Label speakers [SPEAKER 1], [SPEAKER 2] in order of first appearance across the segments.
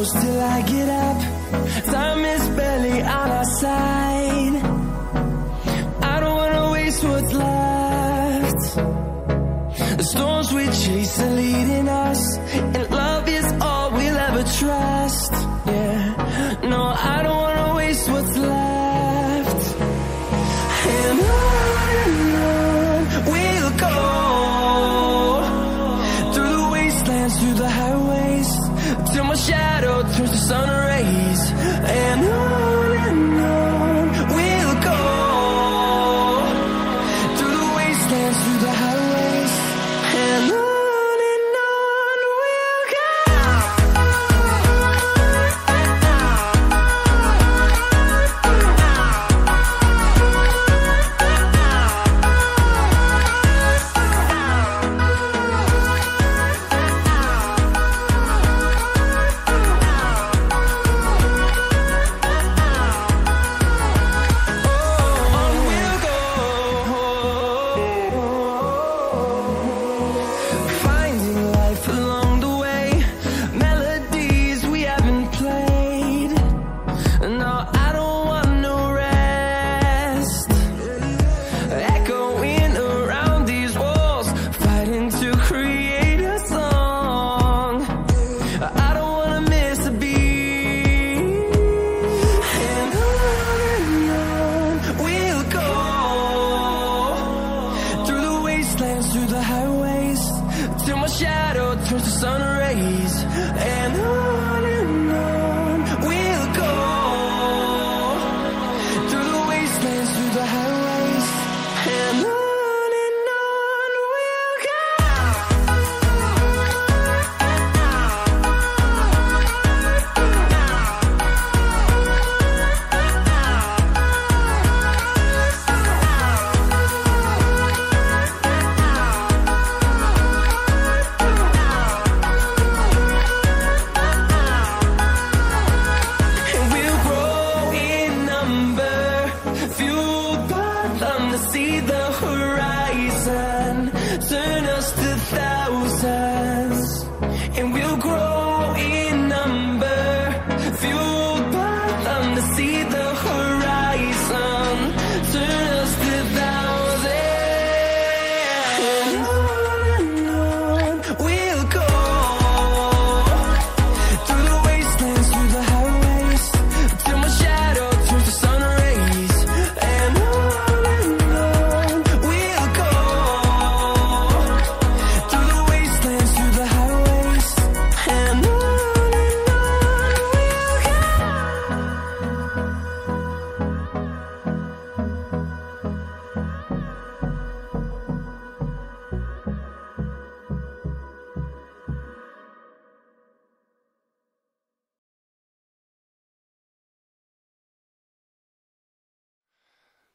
[SPEAKER 1] close till I get up. Time is barely on our side. I don't wanna waste what's left. The storms we chase are leading us,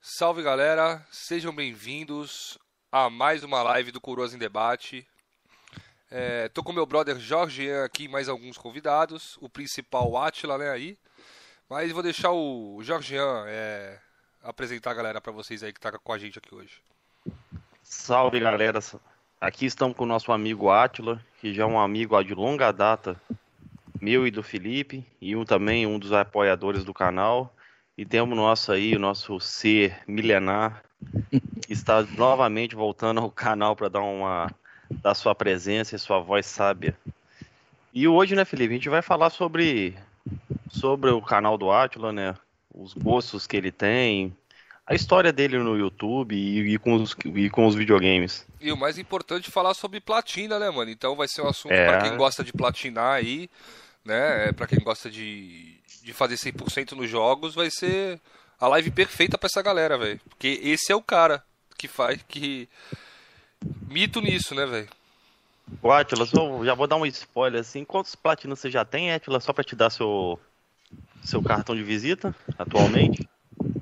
[SPEAKER 2] Salve galera, sejam bem-vindos a mais uma live do Coroas em Debate. É, tô com meu brother Jorge aqui mais alguns convidados, o principal Atila, né, aí. Mas vou deixar o Jorgian é, apresentar a galera pra vocês aí que tá com a gente aqui hoje.
[SPEAKER 3] Salve galera, aqui estamos com o nosso amigo Átila, que já é um amigo de longa data, meu e do Felipe, e um também um dos apoiadores do canal. E temos nosso aí, o nosso ser milenar, que está novamente voltando ao canal para dar uma dar sua presença e sua voz sábia. E hoje, né, Felipe, a gente vai falar sobre sobre o canal do Átila, né? Os gostos que ele tem, a história dele no YouTube e, e com, os, e com os videogames.
[SPEAKER 2] E o mais importante é falar sobre platina, né, mano? Então vai ser um assunto
[SPEAKER 3] É.
[SPEAKER 2] pra quem gosta de platinar aí, né? É, Pra quem gosta de, de fazer 100% nos jogos, vai ser a live perfeita pra essa galera, velho. Porque esse é o cara que faz que mito nisso, né, velho?
[SPEAKER 3] Ô, Atila, só- já vou dar um spoiler assim. Quantos platinos você já tem, Atila? Só pra te dar seu, seu cartão de visita atualmente?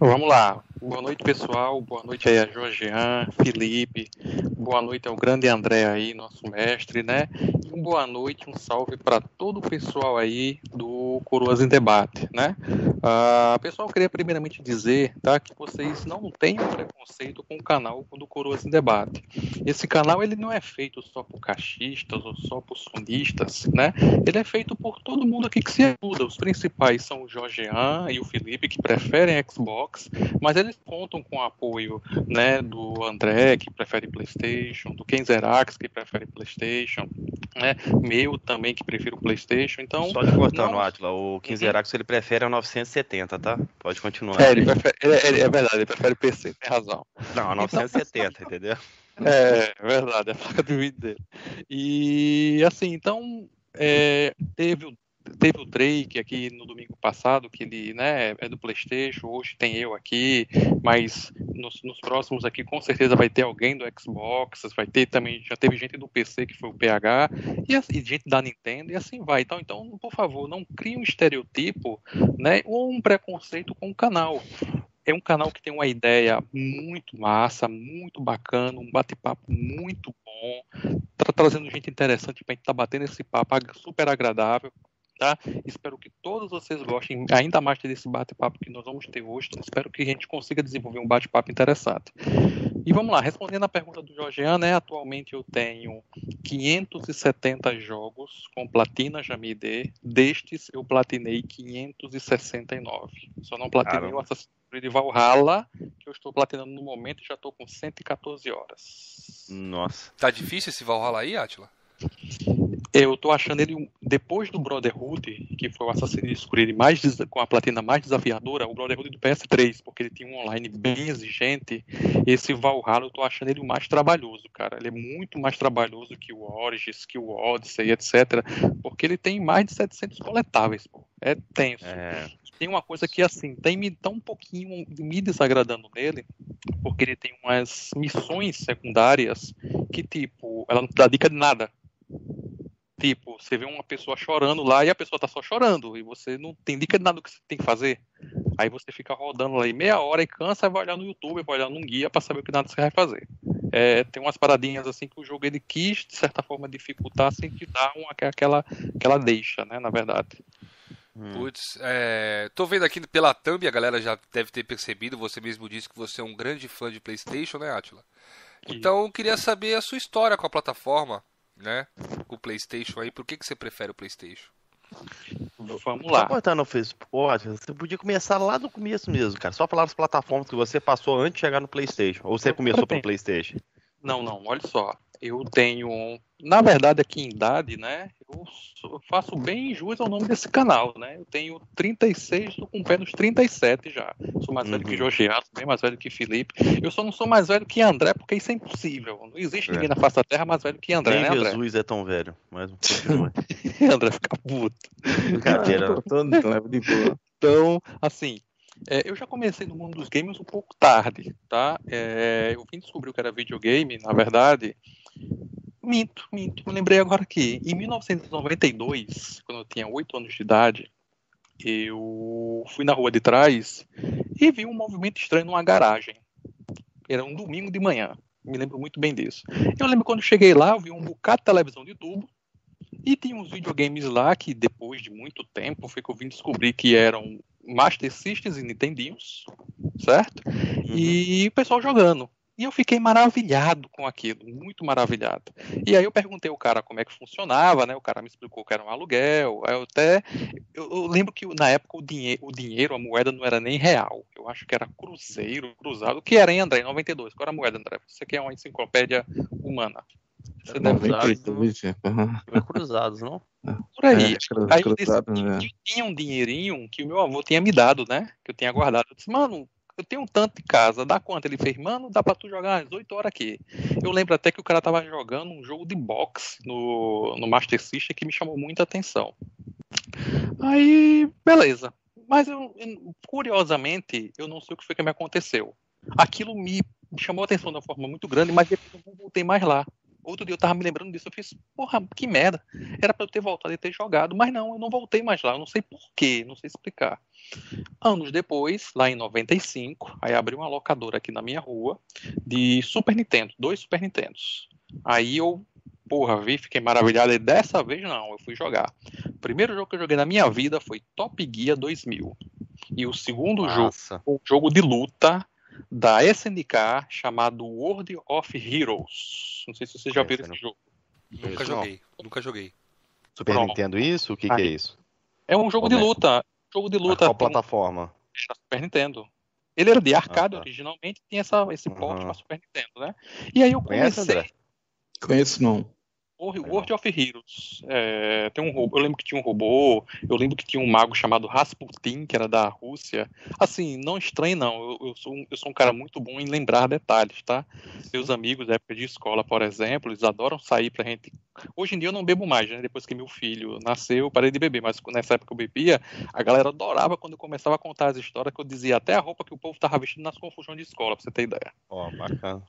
[SPEAKER 4] Vamos lá. Boa noite, pessoal. Boa noite aí a Jorgean, Felipe. Boa noite ao grande André aí, nosso mestre, né? E um boa noite, um salve para todo o pessoal aí do Coroas em Debate, né? Uh, pessoal, eu queria primeiramente dizer tá, que vocês não têm preconceito com o canal do Coroas em Debate. Esse canal ele não é feito só por cachistas ou só por sonistas, né? Ele é feito por todo mundo aqui que se ajuda. Os principais são o Jorgean e o Felipe, que preferem Xbox, mas eles contam com o apoio né, do André, que prefere PlayStation, do Kenzerax, que prefere PlayStation, né? meu também, que prefiro PlayStation. Então,
[SPEAKER 3] Só te cortando, não... Atila, o Kenzerax uhum. ele prefere a 970, tá? Pode continuar.
[SPEAKER 4] É, ele prefere, ele, é verdade, ele prefere PC, tem razão.
[SPEAKER 3] Não, a 970, então, entendeu?
[SPEAKER 4] É, é verdade, é a placa do vídeo dele. E assim, então é, teve o teve o Drake aqui no domingo passado, que ele né, é do PlayStation, hoje tem eu aqui, mas nos, nos, próximos aqui com certeza vai ter alguém do Xbox, vai ter também, já teve gente do PC que foi o PH, e, e gente da Nintendo, e assim vai. Então, então, por favor, não crie um estereotipo né, ou um preconceito com o canal é um canal que tem uma ideia muito massa, muito bacana, um bate-papo muito bom, tá trazendo gente interessante para a gente estar tá batendo esse papo super agradável tá? Espero que todos vocês gostem ainda mais desse bate-papo que nós vamos ter hoje. Espero que a gente consiga desenvolver um bate-papo interessante. E vamos lá, respondendo a pergunta do Jorgean, né? Atualmente eu tenho 570 jogos com platina Jamide. Destes eu platinei 569. Só não platinei Caramba. o Assassin's Creed Valhalla, que eu estou platinando no momento e já estou com 114 horas.
[SPEAKER 2] Nossa. Tá difícil esse Valhalla aí, Atila?
[SPEAKER 4] Eu tô achando ele, depois do Brotherhood, que foi o Assassin's Creed mais, com a platina mais desafiadora, o Brotherhood do PS3, porque ele tinha um online bem exigente, esse Valhalla eu tô achando ele o mais trabalhoso, cara. Ele é muito mais trabalhoso que o Origins, que o Odyssey, etc. Porque ele tem mais de 700 coletáveis, pô. É tenso. É. Tem uma coisa que, assim, tem me tá um pouquinho me desagradando nele, porque ele tem umas missões secundárias que, tipo, ela não dá dica de nada Tipo, você vê uma pessoa chorando lá e a pessoa tá só chorando e você não tem dica de nada do que você tem que fazer. Aí você fica rodando lá aí meia hora e cansa e vai olhar no YouTube, vai olhar num guia para saber o que nada você vai fazer. É, tem umas paradinhas assim que o jogo ele quis, de certa forma, dificultar sem te dar uma, aquela, aquela deixa, né, na verdade.
[SPEAKER 2] Hum. Putz, é, tô vendo aqui pela thumb, a galera já deve ter percebido, você mesmo disse que você é um grande fã de Playstation, né, Atila? Então, queria saber a sua história com a plataforma né? Com o PlayStation aí, por que, que você prefere o PlayStation?
[SPEAKER 3] Vamos lá. Só cortando no Facebook, você podia começar lá do começo mesmo, cara. Só falar das plataformas que você passou antes de chegar no PlayStation. Ou você começou pelo PlayStation?
[SPEAKER 4] Não, não, olha só. Eu tenho, na verdade, aqui em idade, né? Eu faço bem jus ao nome desse canal, né? Eu tenho 36, estou com o pé nos 37 já. Sou mais uhum. velho que uhum. Jorgeato, bem mais velho que Felipe. Eu só não sou mais velho que André, porque isso é impossível. Não existe é. ninguém na face da terra mais velho que André, Nem né, André?
[SPEAKER 3] Jesus é tão velho, mas
[SPEAKER 4] André fica puto. Brincadeira. então, assim, é, eu já comecei no mundo dos games um pouco tarde, tá? É, eu vim descobrir o que era videogame, na verdade. Minto, minto. Me lembrei agora que em 1992, quando eu tinha 8 anos de idade, eu fui na rua de trás e vi um movimento estranho numa garagem. Era um domingo de manhã. Me lembro muito bem disso. Eu lembro quando cheguei lá, eu vi um bocado de televisão de tubo e tinha uns videogames lá que depois de muito tempo foi que eu vim descobrir que eram Master Systems e Nintendinhos, certo? Uhum. E o pessoal jogando. E eu fiquei maravilhado com aquilo, muito maravilhado. E aí eu perguntei ao cara como é que funcionava, né? O cara me explicou que era um aluguel. Eu até eu, eu lembro que na época o, dinhe o dinheiro, a moeda não era nem real. Eu acho que era cruzeiro, cruzado. O que era, hein, André? Em 92. Qual era a moeda, André? Você que é uma enciclopédia humana.
[SPEAKER 3] Você deve ter. Cruzados, não?
[SPEAKER 4] Por aí. É, aí eu disse, né? tinha um dinheirinho que o meu avô tinha me dado, né? Que eu tinha guardado. Eu disse, mano, eu tenho um tanto de casa, dá quanto? Ele fez, mano, dá pra tu jogar umas 8 horas aqui. Eu lembro até que o cara tava jogando um jogo de boxe no, no Master System que me chamou muita atenção. Aí, beleza. Mas eu, curiosamente, eu não sei o que foi que me aconteceu. Aquilo me chamou atenção de uma forma muito grande, mas eu não voltei mais lá. Outro dia eu tava me lembrando disso, eu fiz, porra, que merda. Era para eu ter voltado e ter jogado, mas não, eu não voltei mais lá, eu não sei porquê, não sei explicar. Anos depois, lá em 95, aí abriu uma locadora aqui na minha rua de Super Nintendo, dois Super Nintendos. Aí eu, porra, vi, fiquei maravilhado e dessa vez não, eu fui jogar. O primeiro jogo que eu joguei na minha vida foi Top Gear 2000. E o segundo jogo,
[SPEAKER 3] Massa.
[SPEAKER 4] um jogo de luta da SNK chamado World of Heroes. Não sei se vocês já
[SPEAKER 3] Esse
[SPEAKER 4] viram
[SPEAKER 3] não.
[SPEAKER 4] esse jogo.
[SPEAKER 2] Nunca joguei, nunca joguei.
[SPEAKER 3] Super
[SPEAKER 4] Pronto.
[SPEAKER 3] Nintendo isso? O que, que é isso?
[SPEAKER 4] É um jogo de
[SPEAKER 3] Como é?
[SPEAKER 4] luta. Jogo de luta
[SPEAKER 3] Qual plataforma?
[SPEAKER 4] da Super Nintendo. Ele era de arcade
[SPEAKER 3] Ah, tá.
[SPEAKER 4] originalmente, tinha essa, esse porte
[SPEAKER 3] Aham.
[SPEAKER 4] para Super Nintendo, né? E aí eu
[SPEAKER 3] Conhece,
[SPEAKER 4] comecei
[SPEAKER 3] André?
[SPEAKER 5] Conheço não.
[SPEAKER 4] World of Heroes. É, tem um robô, eu lembro que tinha um robô, eu lembro que tinha um mago chamado Rasputin, que era da Rússia. Assim, não estranho não, eu, eu sou, um, eu sou um cara muito bom em lembrar detalhes, tá? Meus amigos da época de escola, por exemplo, eles adoram sair pra gente. Hoje em dia eu não bebo mais, né? Depois que meu filho nasceu, eu parei de beber, mas nessa época eu bebia, a galera adorava quando eu começava a contar as histórias que eu dizia até a roupa que o povo tava vestindo nas confusões de escola, pra você ter ideia.
[SPEAKER 3] Ó, bacana.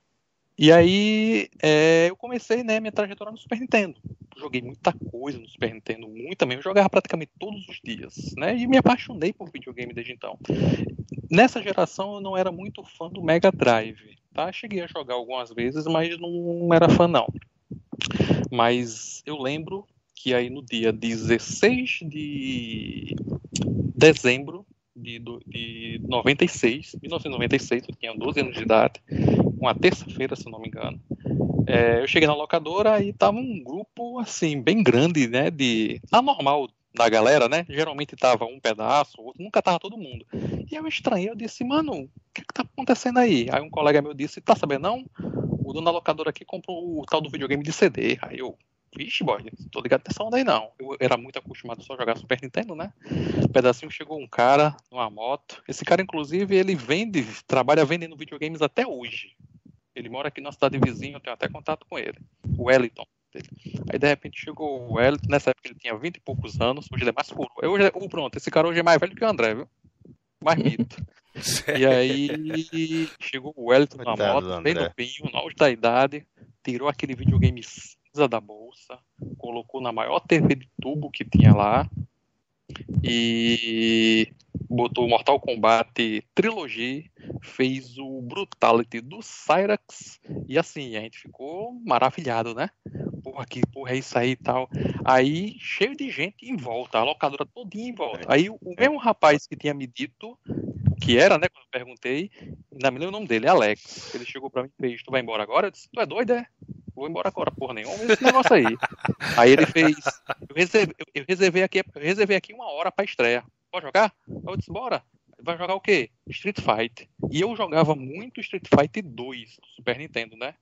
[SPEAKER 4] E aí é, eu comecei né, minha trajetória no Super Nintendo. Joguei muita coisa no Super Nintendo, muita mesmo. Eu jogava praticamente todos os dias, né? E me apaixonei por videogame desde então. Nessa geração eu não era muito fã do Mega Drive, tá? Cheguei a jogar algumas vezes, mas não era fã não. Mas eu lembro que aí no dia 16 de dezembro de, de 96, 1996, eu tinha 12 anos de idade, uma terça-feira, se não me engano. É, eu cheguei na locadora e tava um grupo assim bem grande, né, de anormal da galera, né? Geralmente tava um pedaço, outro, nunca tava todo mundo. E eu estranhei, eu disse, mano, o que que tá acontecendo aí? Aí um colega meu disse, tá sabendo não? O dono da locadora aqui comprou o tal do videogame de CD. Aí eu, vixe, boy, tô ligado nessa onda aí não. Eu era muito acostumado só a jogar Super Nintendo, né? Um pedacinho chegou um cara numa moto. Esse cara, inclusive, ele vende, trabalha vendendo videogames até hoje. Ele mora aqui na cidade vizinha, eu tenho até contato com ele. O Wellington. dele. Aí de repente chegou o Wellington, nessa época ele tinha 20 e poucos anos, hoje ele é mais puro. Hoje, oh, pronto, esse cara hoje é mais velho que o André, viu? Mais mito. E aí chegou o Wellington na moto, bem
[SPEAKER 3] André.
[SPEAKER 4] novinho, no auge da idade, tirou aquele videogame cinza da bolsa, colocou na maior TV de tubo que tinha lá e botou Mortal Kombat Trilogy, fez o Brutality do Cyrax e assim, a gente ficou maravilhado, né? Porra, que porra é isso aí e tal. Aí, cheio de gente em volta, a locadora todinha em volta. Aí o mesmo rapaz que tinha me dito o que era, né, quando eu perguntei, ainda me lembro o nome dele, Alex. Ele chegou pra mim e fez, tu vai embora agora? Eu disse, tu é doido, é? Vou embora agora, porra nenhuma, esse negócio aí. Aí ele fez, eu reservei, eu- reservei aqui, eu reservei aqui uma hora pra estreia. Pode jogar? Eu disse, bora. Vai jogar o quê? Street Fighter. E eu jogava muito Street Fighter 2 do Super Nintendo, né?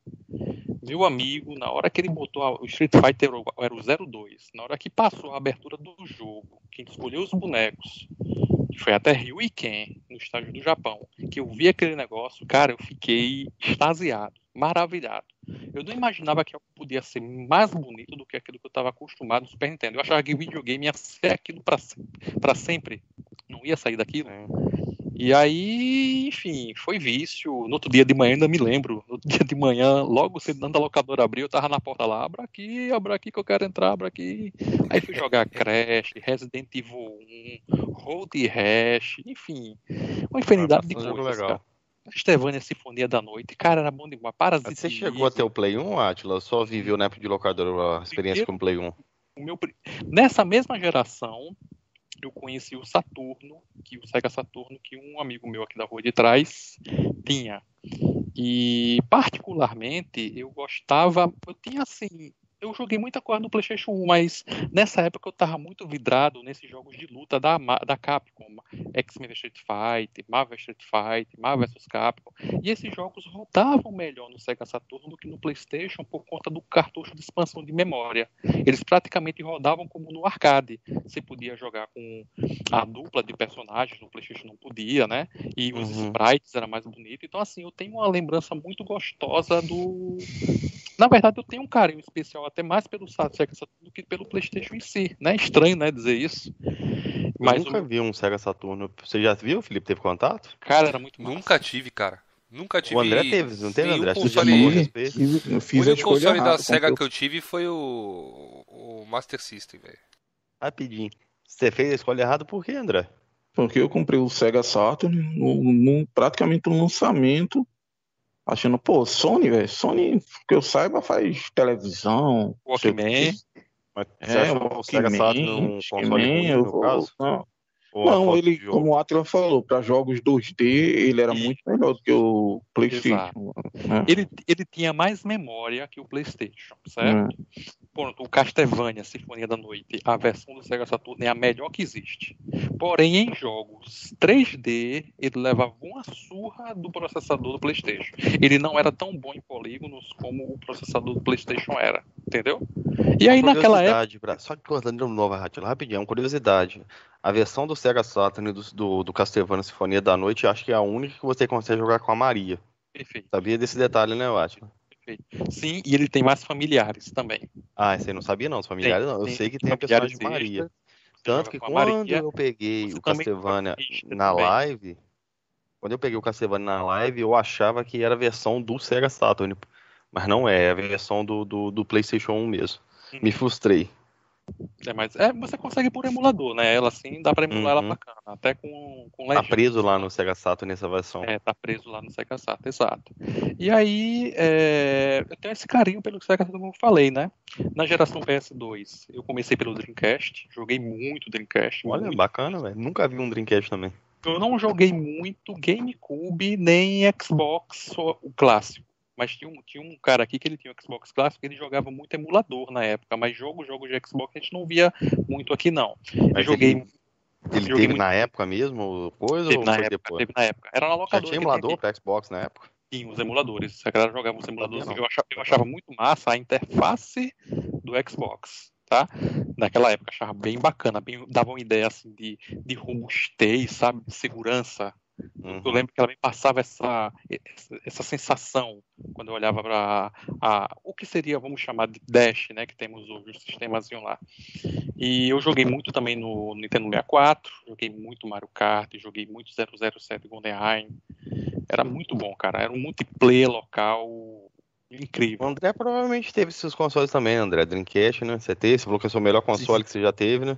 [SPEAKER 4] Meu amigo, na hora que ele botou o Street Fighter era o- era o 02, na hora que passou a abertura do jogo, que escolheu os bonecos, que foi até Ryu e Ken, no estádio do Japão, que eu vi aquele negócio, cara, eu fiquei extasiado, maravilhado. Eu não imaginava que algo podia ser mais bonito do que aquilo que eu estava acostumado no Super Nintendo. Eu achava que videogame ia ser aquilo para para sempre. Não ia sair daquilo. E aí, enfim, foi vício. No outro dia de manhã, ainda me lembro. No outro dia de manhã, logo cedo, quando a locadora abriu, eu tava na porta lá, abra aqui, abra aqui que eu quero entrar, abra aqui. Aí fui jogar Crash, Resident Evil 1, Road Rash, enfim, uma infinidade de
[SPEAKER 3] bastante jogo
[SPEAKER 4] coisas,
[SPEAKER 3] legal.
[SPEAKER 4] cara. Castlevania Sinfonia da Noite, cara, era bom demais. Parasite
[SPEAKER 3] Mas Você chegou a ter o Play 1, Atila? Só viveu na época de locadora a experiência com o Play 1?
[SPEAKER 4] o meu nessa mesma geração eu conheci o Saturno, que o Sega Saturno, que um amigo meu aqui da rua de trás tinha. E particularmente eu gostava, eu tinha assim, eu joguei muita coisa no PlayStation 1, mas nessa época eu tava muito vidrado nesses jogos de luta da, da Capcom, X-Men Street Fighter, Marvel Street Fighter, Marvel vs Capcom. E esses jogos rodavam melhor no Sega Saturno do que no PlayStation por conta do cartucho de expansão de memória. Eles praticamente rodavam como no arcade. Você podia jogar com a dupla de personagens, no PlayStation não podia, né? E os
[SPEAKER 3] Uhum.
[SPEAKER 4] sprites era mais bonito. Então, assim, eu tenho uma lembrança muito gostosa do. Na verdade, eu tenho um carinho especial até mais pelo Sega Saturno do que pelo PlayStation em si, né? Estranho, né, dizer isso. Mas
[SPEAKER 3] eu nunca
[SPEAKER 4] o
[SPEAKER 3] vi um Sega Saturno. Você já viu, Felipe? Teve contato?
[SPEAKER 4] cara era muito massa.
[SPEAKER 2] Nunca tive, cara. Nunca tive.
[SPEAKER 3] O André teve, não teve, André? Já
[SPEAKER 2] console-
[SPEAKER 5] eu
[SPEAKER 2] O
[SPEAKER 5] fiz a
[SPEAKER 2] único console da. SEGA que eu tive foi o, o Master System, velho.
[SPEAKER 3] Rapidinho. Você fez a escolha errada por quê, André?
[SPEAKER 5] Porque eu comprei o Sega Saturn no, no- praticamente no lançamento, achando, pô, Sony, velho, Sony, que eu saiba, faz televisão.
[SPEAKER 4] Walkman.
[SPEAKER 3] Mas
[SPEAKER 5] É, o
[SPEAKER 3] Sega Saturn um
[SPEAKER 5] Walkman,
[SPEAKER 3] console
[SPEAKER 5] Walkman,
[SPEAKER 3] ruim,
[SPEAKER 5] eu
[SPEAKER 3] no
[SPEAKER 5] vou-
[SPEAKER 3] caso?
[SPEAKER 5] não.
[SPEAKER 3] Ou
[SPEAKER 5] Não, ele, como o Atila falou, para jogos 2D, ele era muito melhor do que o PlayStation. né?
[SPEAKER 4] Ele, ele tinha mais memória que o PlayStation, certo? Pronto, o Castlevania, Sinfonia da Noite, a versão do Sega Saturn é a melhor que existe. Porém, em jogos 3D, ele levava uma surra do processador do PlayStation. Ele não era tão bom em polígonos como o processador do PlayStation era, entendeu? E aí,
[SPEAKER 3] Uma
[SPEAKER 4] naquela época.
[SPEAKER 3] Só que cortando de novo, Ratila, rapidinho, uma curiosidade. A versão do Sega Saturn do, do, do Castlevania Sinfonia da Noite, acho que é a única que você consegue jogar com a Maria.
[SPEAKER 4] Perfeito,
[SPEAKER 3] Sabia desse detalhe, né,
[SPEAKER 4] perfeito. Sim, e ele tem mais familiares também.
[SPEAKER 3] Ah, você não sabia não, os familiares não. Eu
[SPEAKER 4] Tem-
[SPEAKER 3] sei que
[SPEAKER 4] tem
[SPEAKER 3] tem a personagem de Maria. Tanto que quando
[SPEAKER 4] Maria,
[SPEAKER 3] eu peguei o Castlevania na
[SPEAKER 4] também.
[SPEAKER 3] live, quando eu peguei o Castlevania na live, eu achava que era a versão do Sega Saturn. Mas não é, é a versão do, do, do PlayStation 1 mesmo. Me frustrei.
[SPEAKER 4] É, mas é, você consegue por emulador, né? Ela assim, dá pra emular
[SPEAKER 3] Uhum.
[SPEAKER 4] ela bacana. Até com, com
[SPEAKER 3] Tá
[SPEAKER 4] legenda.
[SPEAKER 3] preso lá no Sega Saturn nessa versão.
[SPEAKER 4] É, tá preso lá no Sega Saturn, exato. E aí, é, eu tenho esse carinho pelo Sega Saturn, como eu falei, né? Na geração PS2, eu comecei pelo Dreamcast, joguei muito Dreamcast.
[SPEAKER 3] Olha,
[SPEAKER 4] muito.
[SPEAKER 3] bacana, velho. Nunca vi um Dreamcast também.
[SPEAKER 4] Eu não joguei muito GameCube nem Xbox, o clássico. Mas tinha um, tinha um cara aqui que ele tinha um Xbox clássico, ele jogava muito emulador na época, mas jogo, jogo de Xbox a gente não via muito aqui não. Eu
[SPEAKER 3] Mas
[SPEAKER 4] joguei
[SPEAKER 3] ele, ele
[SPEAKER 4] joguei
[SPEAKER 3] teve
[SPEAKER 4] muito-
[SPEAKER 3] na época mesmo, coisa
[SPEAKER 4] teve
[SPEAKER 3] ou
[SPEAKER 4] na
[SPEAKER 3] foi
[SPEAKER 4] época,
[SPEAKER 3] depois?
[SPEAKER 4] teve na época. Era na
[SPEAKER 3] Já
[SPEAKER 4] locadora.
[SPEAKER 3] tinha
[SPEAKER 4] que
[SPEAKER 3] emulador pra Xbox na época?
[SPEAKER 4] Tinha os emuladores. A galera jogava os emuladores. Eu achava, eu achava muito massa a interface do Xbox, tá? Naquela época, achava bem bacana, bem, dava uma ideia assim de, de robustez, sabe? De segurança.
[SPEAKER 3] Uhum.
[SPEAKER 4] Eu lembro que ela me passava essa, essa, sensação quando eu olhava para o que seria, vamos chamar de Dash, né? Que temos hoje, o sistemazinho lá. E eu joguei muito também no Nintendo 64, joguei muito Mario Kart, joguei muito 007 GoldenEye. Era muito bom, cara. Era um multiplayer local
[SPEAKER 3] O
[SPEAKER 4] incrível.
[SPEAKER 3] André provavelmente teve seus consoles também, André. Dreamcast, né? Você teve, você falou que é o seu melhor console que você já teve, né?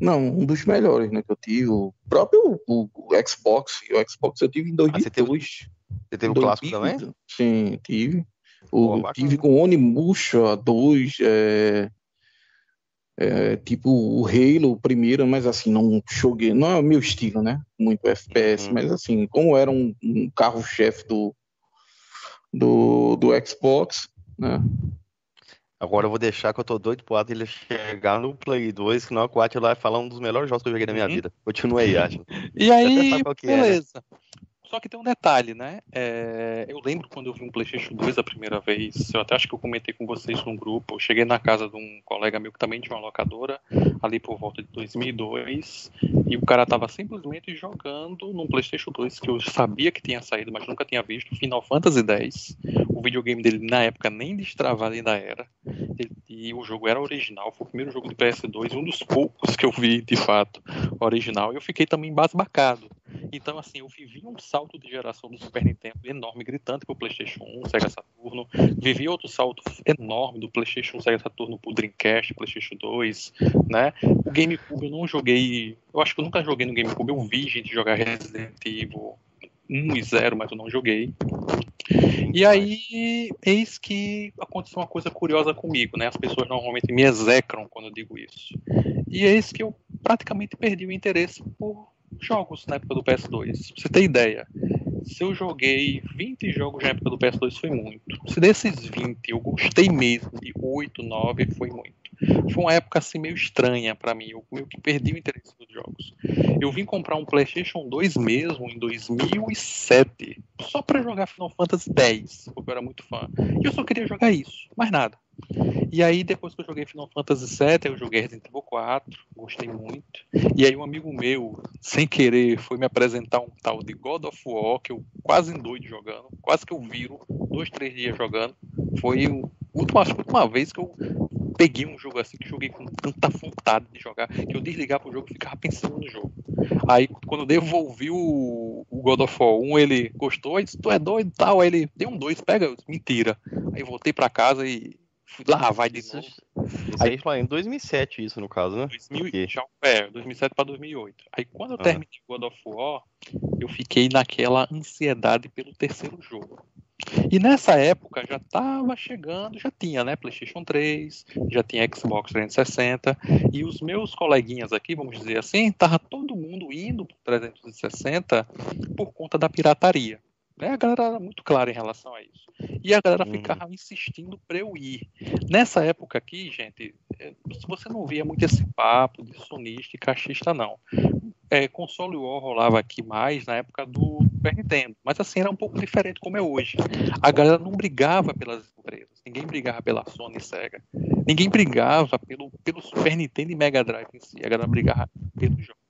[SPEAKER 5] Não, um dos melhores, né, que eu tive. O próprio o, o Xbox. O Xbox eu tive em
[SPEAKER 3] Ah, você teve-
[SPEAKER 5] 2002.
[SPEAKER 3] Você teve o
[SPEAKER 5] 2000,
[SPEAKER 3] clássico também?
[SPEAKER 5] Sim, tive. O,
[SPEAKER 3] bacana.
[SPEAKER 5] tive com Onimusha 2, é, é, tipo o Halo primeiro, mas assim, não joguei, não é o meu estilo, né? Muito FPS,
[SPEAKER 3] Uhum.
[SPEAKER 5] mas assim, como era um, um carro-chefe do, do, do Xbox, né?
[SPEAKER 3] Agora eu vou deixar que eu tô doido pro Atila chegar no Play 2, senão o Atila vai falar um dos melhores jogos que eu joguei na minha
[SPEAKER 4] Uhum.
[SPEAKER 3] vida. Continua aí, Atila.
[SPEAKER 4] E aí,
[SPEAKER 3] que é, né?
[SPEAKER 4] Só que tem um detalhe, né? É, eu lembro quando eu vi um PlayStation 2 a primeira vez, eu até acho que eu comentei com vocês num grupo. Eu cheguei na casa de um colega meu que também tinha uma locadora, ali por volta de 2002, e o cara tava simplesmente jogando num PlayStation 2 que eu sabia que tinha saído, mas nunca tinha visto, Final Fantasy X. O videogame dele na época nem destravado ainda era. Ele- e o jogo era original, foi o primeiro jogo de PS2, um dos poucos que eu vi de fato original. E eu fiquei também embasbacado. Então, assim, eu vivi um salto de geração do Super Nintendo enorme, gritante pro PlayStation 1, Sega Saturno. Vivi outro salto enorme do PlayStation Sega Saturno pro Dreamcast, PlayStation 2, né? O GameCube eu não joguei. Eu acho que eu nunca joguei no GameCube. Eu vi gente jogar Resident Evil 1 e 0, mas eu não joguei. E aí, eis que aconteceu uma coisa curiosa comigo, né? As pessoas normalmente me execram quando eu digo isso. E eis que eu praticamente perdi o interesse por jogos na época do PS2. Pra você ter ideia, se eu joguei 20 jogos na época do PS2 foi muito. Se desses 20 eu gostei mesmo de 8, 9 foi muito. Foi uma época assim meio estranha pra mim, eu meio que perdi o interesse nos jogos. Eu vim comprar um PlayStation 2 mesmo em 2007, só pra jogar Final Fantasy X, porque eu era muito fã. E eu só queria jogar isso, mais nada. E aí, depois que eu joguei Final Fantasy VII, eu joguei Resident Evil 4, gostei muito. E aí, um amigo meu, sem querer, foi me apresentar um tal de God of War, que eu quase endoido jogando, quase que eu viro dois, três dias jogando. Foi a última, acho que a última vez que eu peguei um jogo assim, que joguei com tanta vontade de jogar, que eu desligava o jogo e ficava pensando no jogo. Aí, quando eu devolvi o, o God of War 1, ele gostou, aí disse, tu é doido e tal. Aí ele deu um dois, pega, mentira. Aí voltei pra casa e lá, vai de
[SPEAKER 3] Isso,
[SPEAKER 4] novo.
[SPEAKER 3] isso aí foi em 2007, isso no caso, né?
[SPEAKER 4] 2000,
[SPEAKER 3] Ok.
[SPEAKER 4] já, é, 2007 para 2008. Aí quando eu
[SPEAKER 3] Ah.
[SPEAKER 4] terminei God of War, eu fiquei naquela ansiedade pelo terceiro jogo. E nessa época já estava chegando, já tinha, né, PlayStation 3, já tinha Xbox 360, e os meus coleguinhas aqui, vamos dizer assim, tava todo mundo indo para 360 por conta da pirataria. Né? A galera era muito clara em relação a isso. E a galera
[SPEAKER 3] Uhum.
[SPEAKER 4] ficava insistindo para eu ir. Nessa época aqui, gente, é, você não via muito esse papo de sonista e caixista, não. É, console War rolava aqui mais na época do Super Nintendo. Mas assim, era um pouco diferente como é hoje. A galera não brigava pelas empresas. Ninguém brigava pela Sony e Sega. Ninguém brigava pelo, pelo Super Nintendo e Mega Drive em si. A galera brigava pelos jogos.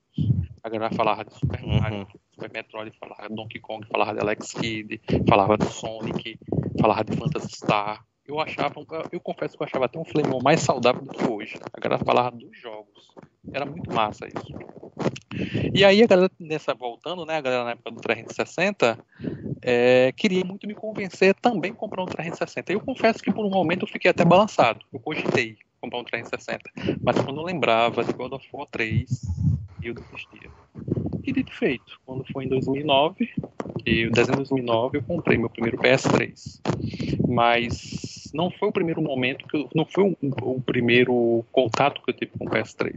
[SPEAKER 4] A galera falava de Super Mario,
[SPEAKER 3] Uhum.
[SPEAKER 4] Metroid, falava de Donkey Kong, falava de Alex Kidd, falava de Sonic, falava de Phantasy Star. Eu achava, eu confesso que eu achava até um Flamon mais saudável do que hoje. A galera falava dos jogos. Era muito massa isso. E aí a galera nessa voltando, né, a galera na época do 360, é, queria muito me convencer também comprar um 360. Eu confesso que por um momento eu fiquei até balançado. Eu cogitei comprar um 360, mas quando eu lembrava de God of War 3, eu desistia. E dito feito, quando foi em 2009, e em dezembro de 2009 eu comprei meu primeiro PS3. Mas não foi o primeiro momento que eu, não foi o, o primeiro contato que eu tive com o PS3.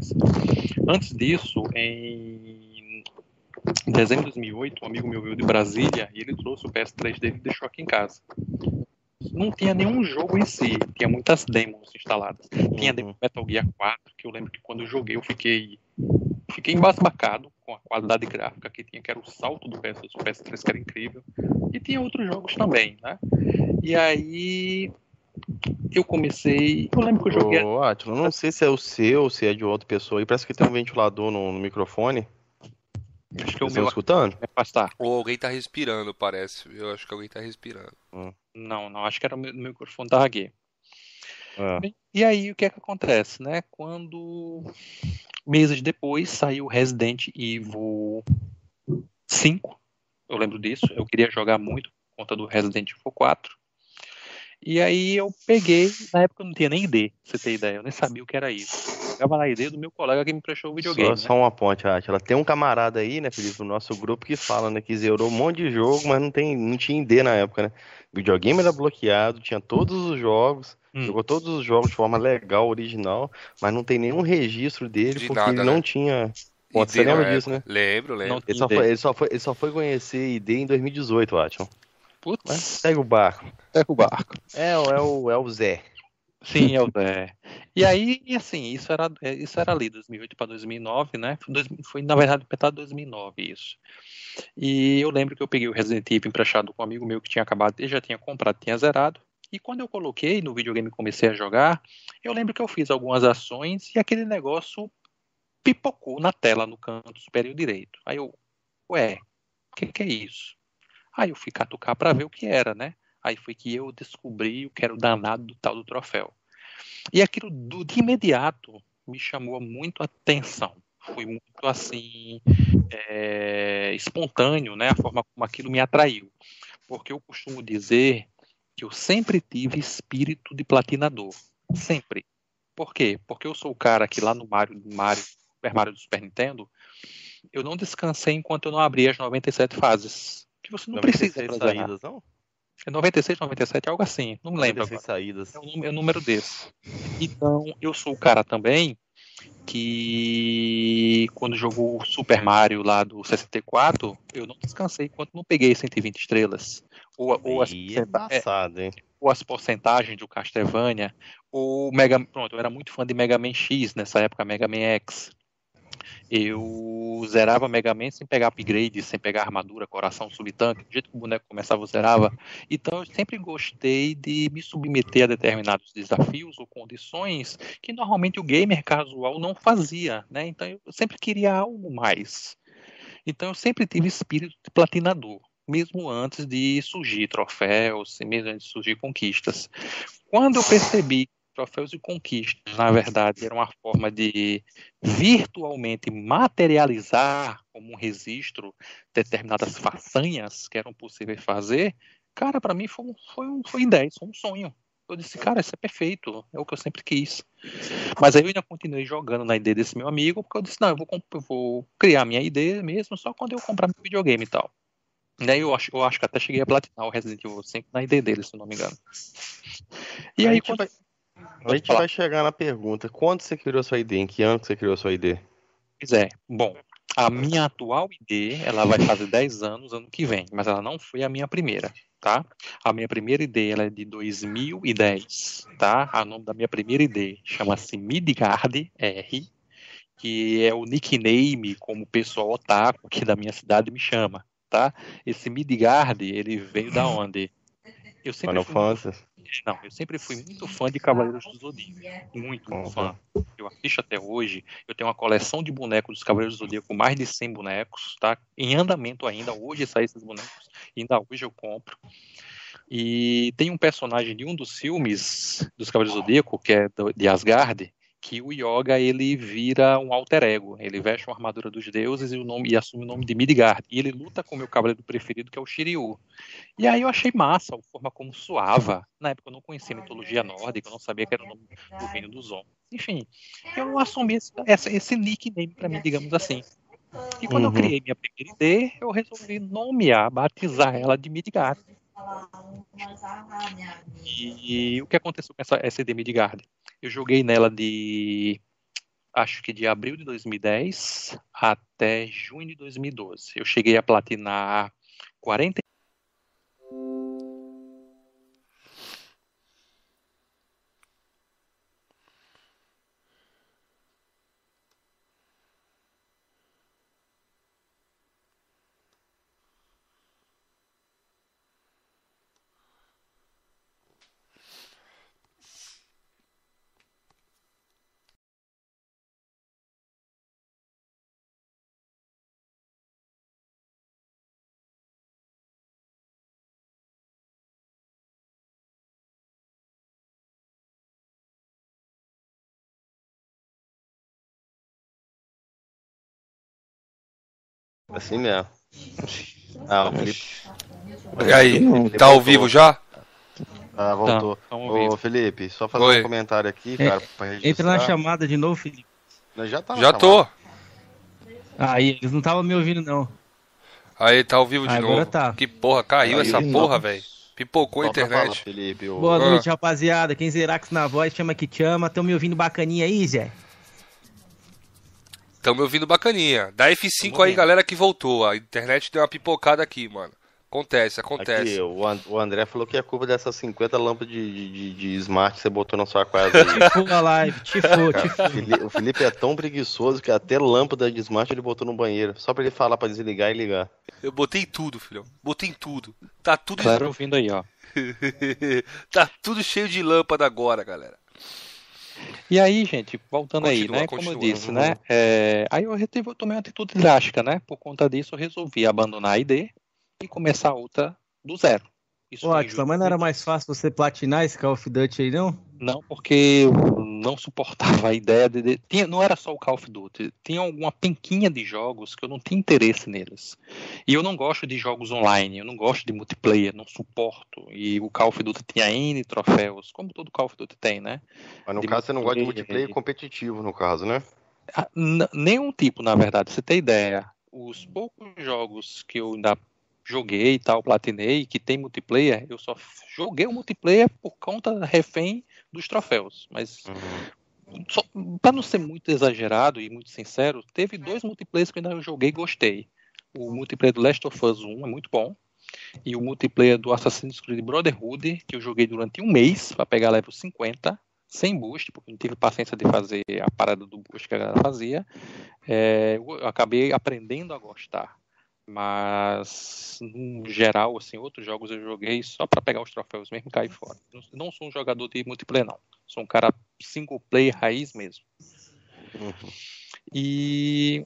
[SPEAKER 4] Antes disso, em dezembro de 2008, um amigo meu veio de Brasília e ele trouxe o PS3 dele e deixou aqui em casa. Não tinha nenhum jogo em si, tinha muitas demos instaladas. Tinha
[SPEAKER 3] Uhum.
[SPEAKER 4] demo Metal Gear 4, que eu lembro que quando eu joguei eu fiquei fiquei embasbacado com a qualidade gráfica que tinha, que era o salto do PS, do PS3, que era incrível. E tinha outros jogos também, né? E aí eu comecei. Eu lembro que eu joguei.
[SPEAKER 3] Ô, Átila, não sei se é o seu ou se é de outra pessoa aí. Parece que tem um ventilador no, no microfone.
[SPEAKER 4] Acho que é o
[SPEAKER 3] Vocês
[SPEAKER 4] meu
[SPEAKER 3] estão escutando?
[SPEAKER 4] vai afastar.
[SPEAKER 2] Ou alguém tá respirando, parece. Eu acho que alguém tá respirando.
[SPEAKER 4] Não, não, acho que era o meu, meu microfone da Raguê.
[SPEAKER 3] É.
[SPEAKER 4] E aí o que é que acontece, né? Quando meses depois saiu Resident Evil 5, eu lembro disso, eu queria jogar muito por conta do Resident Evil 4. E aí eu peguei, na época eu não tinha nem ID, pra você ter ideia, eu nem sabia o que era isso. Eu jogava na ID do meu colega que me prestou o videogame.
[SPEAKER 3] Só,
[SPEAKER 4] né?
[SPEAKER 3] só uma ponte, Átila. Tem um camarada aí, né, Felipe, no nosso grupo que fala, né, que zerou um monte de jogo, mas não, tem, não tinha ID na época, né? O videogame era bloqueado, tinha todos os jogos,
[SPEAKER 4] Hum.
[SPEAKER 3] jogou todos os jogos de forma legal, original, mas não tem nenhum registro dele
[SPEAKER 2] De
[SPEAKER 3] porque
[SPEAKER 2] nada,
[SPEAKER 3] ele não
[SPEAKER 2] né?
[SPEAKER 3] tinha. Você lembra disso, né?
[SPEAKER 2] Lembro, lembro.
[SPEAKER 4] Não
[SPEAKER 3] Ele só, foi, ele, só foi, ele só foi conhecer ID em 2018, Átila. Mas
[SPEAKER 4] Putz,
[SPEAKER 3] segue o barco.
[SPEAKER 4] pega o barco.
[SPEAKER 3] É, o- é, o, é o Zé.
[SPEAKER 4] Sim, é o Zé. E aí, assim, isso era, é, isso era ali, 2008 para 2009, né? Foi, foi, na verdade, metade de 2009 isso. E eu lembro que eu peguei o Resident Evil emprestado com um amigo meu que tinha acabado, ele já tinha comprado, tinha zerado. E quando eu coloquei no videogame e comecei a jogar, eu lembro que eu fiz algumas ações e aquele negócio pipocou na tela no canto superior direito. Aí eu, ué, o que, que é isso? Aí eu fui catucar para ver o que era, né? Aí foi que eu descobri o que era o danado do tal do troféu. E aquilo do, de imediato me chamou muito a atenção. Foi muito assim é, espontâneo, né? A forma como aquilo me atraiu. Porque eu costumo dizer que eu sempre tive espírito de platinador. Sempre. Por quê? Porque eu sou o cara que lá no Mario, Mario, Super Mario do Super Nintendo, eu não descansei enquanto eu não abri as 97 fases. Você não precisa
[SPEAKER 3] 96
[SPEAKER 4] pra zerar.
[SPEAKER 3] saídas, não?
[SPEAKER 4] É 96, 97, algo assim. Não me lembro
[SPEAKER 3] 96
[SPEAKER 4] agora.
[SPEAKER 3] saídas.
[SPEAKER 4] É um, número- é um número desse. Então, eu sou o cara também que quando jogou o Super Mario lá do 64, eu não descansei enquanto não peguei 120 estrelas. Ou, ou, as,
[SPEAKER 3] é
[SPEAKER 4] é,
[SPEAKER 3] embaçado, hein?
[SPEAKER 4] ou as porcentagens do Castlevania, ou Mega, pronto, eu era muito fã de Mega Man X nessa época, Mega Man X. Eu zerava Mega Man sem pegar upgrade, sem pegar armadura, coração, subtanque, do jeito que o boneco começava, eu zerava. Então eu sempre gostei de me submeter a determinados desafios ou condições que normalmente o gamer casual não fazia, né? Então eu sempre queria algo mais. Então eu sempre tive espírito de platinador, mesmo antes de surgir troféus, mesmo antes de surgir conquistas. Quando eu percebi troféus e conquistas, na verdade, era uma forma de virtualmente materializar como um registro determinadas façanhas que eram possíveis fazer, cara, para mim foi, um- foi, um, foi em 10, foi um sonho. Eu disse, cara, isso é perfeito, é o que eu sempre quis. Mas aí eu ainda continuei jogando na ID desse meu amigo, porque eu disse, não, eu vou, eu vou criar minha ID mesmo só quando eu comprar meu videogame e tal. Né, eu, acho, eu acho que até cheguei a platinar o Resident Evil 5 na ID dele, se não me engano. E aí,
[SPEAKER 3] gente
[SPEAKER 4] quando...
[SPEAKER 3] vai- A gente
[SPEAKER 4] falar.
[SPEAKER 3] vai chegar na pergunta: quando você criou sua ID? Em que ano que você criou sua ID?
[SPEAKER 4] Pois é. Bom, a minha atual ID, ela vai fazer 10 anos ano que vem, mas ela não foi a minha primeira, tá? A minha primeira ID, ela é de 2010, tá? O nome da minha primeira ID chama-se Midgard R, que é o nickname como o pessoal otaku aqui da minha cidade me chama, tá? Esse Midgard, ele veio da onde? Eu sempre
[SPEAKER 3] Final
[SPEAKER 4] fui
[SPEAKER 3] Fantasy?
[SPEAKER 4] Não, eu sempre fui muito fã de Cavaleiros do Zodíaco. Muito
[SPEAKER 3] Uhum.
[SPEAKER 4] fã. Eu assisto até hoje. Eu tenho uma coleção de bonecos dos Cavaleiros do Zodíaco, com mais de 100 bonecos, tá? Em andamento ainda. Hoje saem esses bonecos. Ainda hoje eu compro. E tem um personagem de um dos filmes dos Cavaleiros do Zodíaco, que é de Asgard, que o Yoga ele vira um alter ego. Ele veste uma armadura dos deuses e, o nome, e assume o nome de Midgard. E ele luta com o meu cavaleiro preferido, que é o Shiryu. E aí eu achei massa a forma como soava. Na época eu não conhecia mitologia nórdica, eu não sabia que era o nome do reino dos homens. Enfim, eu assumi esse, esse nickname para mim, digamos assim. E quando eu
[SPEAKER 3] Uhum.
[SPEAKER 4] criei minha primeira ID, eu resolvi nomear, batizar ela de Midgard. E, o que aconteceu com essa, ID Midgard? Eu joguei nela de acho que de abril de 2010 até junho de 2012. Eu cheguei a platinar 40
[SPEAKER 3] Assim mesmo. Ah, o Felipe.
[SPEAKER 2] E aí,
[SPEAKER 5] Não,
[SPEAKER 2] tá ao vivo já?
[SPEAKER 3] Ah, voltou.
[SPEAKER 4] Tá, vamos ouvir.
[SPEAKER 3] Ô, Felipe, só fazer
[SPEAKER 2] Oi.
[SPEAKER 3] um comentário aqui, cara, pra registrar.
[SPEAKER 6] Entra na chamada de novo, Felipe.
[SPEAKER 3] Já tá na
[SPEAKER 2] Já
[SPEAKER 3] chamada.
[SPEAKER 2] tô.
[SPEAKER 6] Aí, eles não estavam me ouvindo, não.
[SPEAKER 2] Aí, tá ao vivo de novo.
[SPEAKER 6] tá.
[SPEAKER 2] Que porra, caiu
[SPEAKER 3] Aí,
[SPEAKER 2] essa porra, velho. Pipocou a internet.
[SPEAKER 3] falar, Felipe, o-
[SPEAKER 6] Boa
[SPEAKER 2] Ah.
[SPEAKER 6] noite, rapaziada. Quem Zerax na voz, chama que chama. Tão me ouvindo bacaninha aí, Zé?
[SPEAKER 2] Tamo me ouvindo bacaninha. Dá F5
[SPEAKER 4] Tamo
[SPEAKER 2] aí, galera que voltou. A internet deu uma pipocada aqui, mano. Acontece, acontece.
[SPEAKER 3] Aqui, o And- o André falou que é culpa dessas 50 lâmpadas de, de, de- de smart que você botou na sua casa. aí.
[SPEAKER 6] Tifou a live, tifou, tifou.
[SPEAKER 3] O Felipe é tão preguiçoso que até lâmpada de smart ele botou no banheiro. Só pra ele falar pra desligar e ligar.
[SPEAKER 2] Eu botei em tudo, filhão. Botei em tudo. Tá tudo,
[SPEAKER 4] Galera ouvindo aí, ó.
[SPEAKER 2] tá tudo cheio de lâmpada agora, galera.
[SPEAKER 4] E aí, gente, voltando aí,
[SPEAKER 2] Continua,
[SPEAKER 4] né? Como eu
[SPEAKER 2] continua.
[SPEAKER 4] disse, né? é, aí eu, retive- eu tomei uma atitude drástica, né? Por conta disso, eu resolvi abandonar a ID e começar outra do zero. Isso
[SPEAKER 6] Atila, mas não era mais fácil você platinar esse Call of Duty aí, não?
[SPEAKER 4] Não, porque eu não suportava a ideia de. de- tinha, não era só o Call of Duty, tinha alguma penquinha de jogos que eu não tinha interesse neles. E eu não gosto de jogos online, eu não gosto de multiplayer, não suporto. E o Call of Duty tinha N troféus, como todo Call of Duty tem, né?
[SPEAKER 3] Mas no
[SPEAKER 4] De
[SPEAKER 3] caso você não gosta de
[SPEAKER 4] multiplayer.
[SPEAKER 3] competitivo, no caso, né?
[SPEAKER 4] Ah, Nenhum tipo, na verdade, você ter ideia. Os poucos jogos que eu ainda joguei e tal, platinei, que tem multiplayer, eu só joguei o multiplayer por conta refém dos troféus. Mas
[SPEAKER 3] Uhum.
[SPEAKER 4] pra não ser muito exagerado e muito sincero, teve dois multiplayers que eu ainda joguei e gostei. O multiplayer do Last of Us 1 é muito bom. E o multiplayer do Assassin's Creed Brotherhood, que eu joguei durante um mês para pegar level 50, sem boost, porque não tive paciência de fazer a parada do boost que a galera fazia. É, eu acabei aprendendo a gostar. Mas, no geral, assim, outros jogos eu joguei só para pegar os troféus mesmo e cair fora. Não, sou um jogador de multiplayer, não. Sou um cara single player raiz mesmo.
[SPEAKER 3] Uhum.
[SPEAKER 4] E,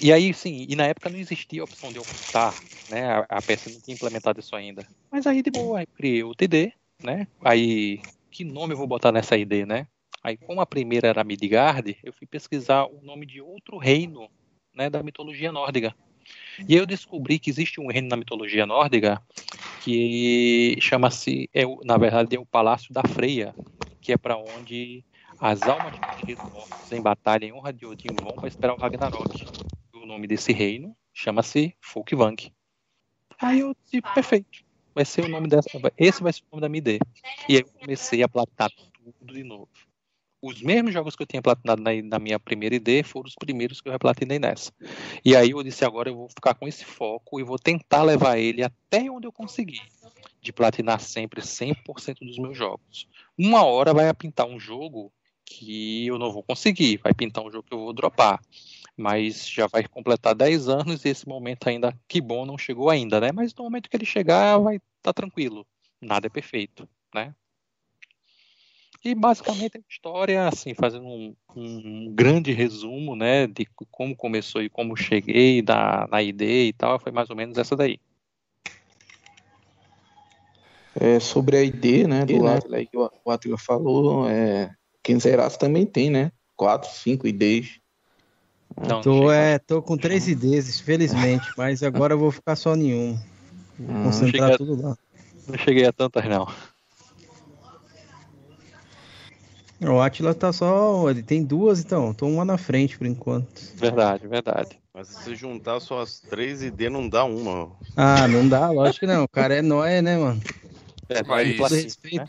[SPEAKER 4] e aí, sim, e na época não existia a opção de ocultar, né? A, a PS não tinha implementado isso ainda. Mas aí, de boa, aí criei o TD, né? Aí, que nome eu vou botar nessa ID, né? Aí, como a primeira era Midgard, eu fui pesquisar o nome de outro reino, né, da mitologia nórdica. E eu descobri que existe um reino na mitologia nórdica que chama-se, é, na verdade, é o Palácio da Freia, que é para onde as almas de mortos em batalha em honra de Odin vão para esperar o Ragnarok. O nome desse reino chama-se Folkvang. Aí eu disse, perfeito. Vai ser o nome dessa. Esse vai ser o nome da minha ID. E aí eu comecei a platinar tudo de novo. Os mesmos jogos que eu tinha platinado na, na minha primeira ID foram os primeiros que eu replatinei nessa. E aí eu disse, agora eu vou ficar com esse foco e vou tentar levar ele até onde eu conseguir. De platinar sempre 100% dos meus jogos. Uma hora vai pintar um jogo que eu não vou conseguir. Vai pintar um jogo que eu vou dropar mas já vai completar 10 anos e esse momento ainda, que bom, não chegou ainda, né? Mas no momento que ele chegar, vai estar tá tranquilo. Nada é perfeito, né? E basicamente a história, assim, fazendo um, um, grande resumo, né, de como começou e como cheguei na, na ID e tal, foi mais ou menos essa daí.
[SPEAKER 5] É, sobre a ID, né, do né? Atlas, que o Atlas falou, é, quem zerasse também tem, né, quatro, cinco IDs
[SPEAKER 6] não, tô, é, tô com três ideias, felizmente, mas agora eu vou ficar só nenhum. Vou concentrar a, tudo lá.
[SPEAKER 4] Não cheguei a tantas, não.
[SPEAKER 6] O Atila tá só. Ele tem duas, então. Tô uma na frente por enquanto.
[SPEAKER 4] Verdade, verdade.
[SPEAKER 3] Mas se você juntar só as três ideias, não dá uma.
[SPEAKER 6] Ah, não dá, lógico que não. O cara é nóia, né, mano?
[SPEAKER 4] É, mas...
[SPEAKER 6] Todo respeito, né?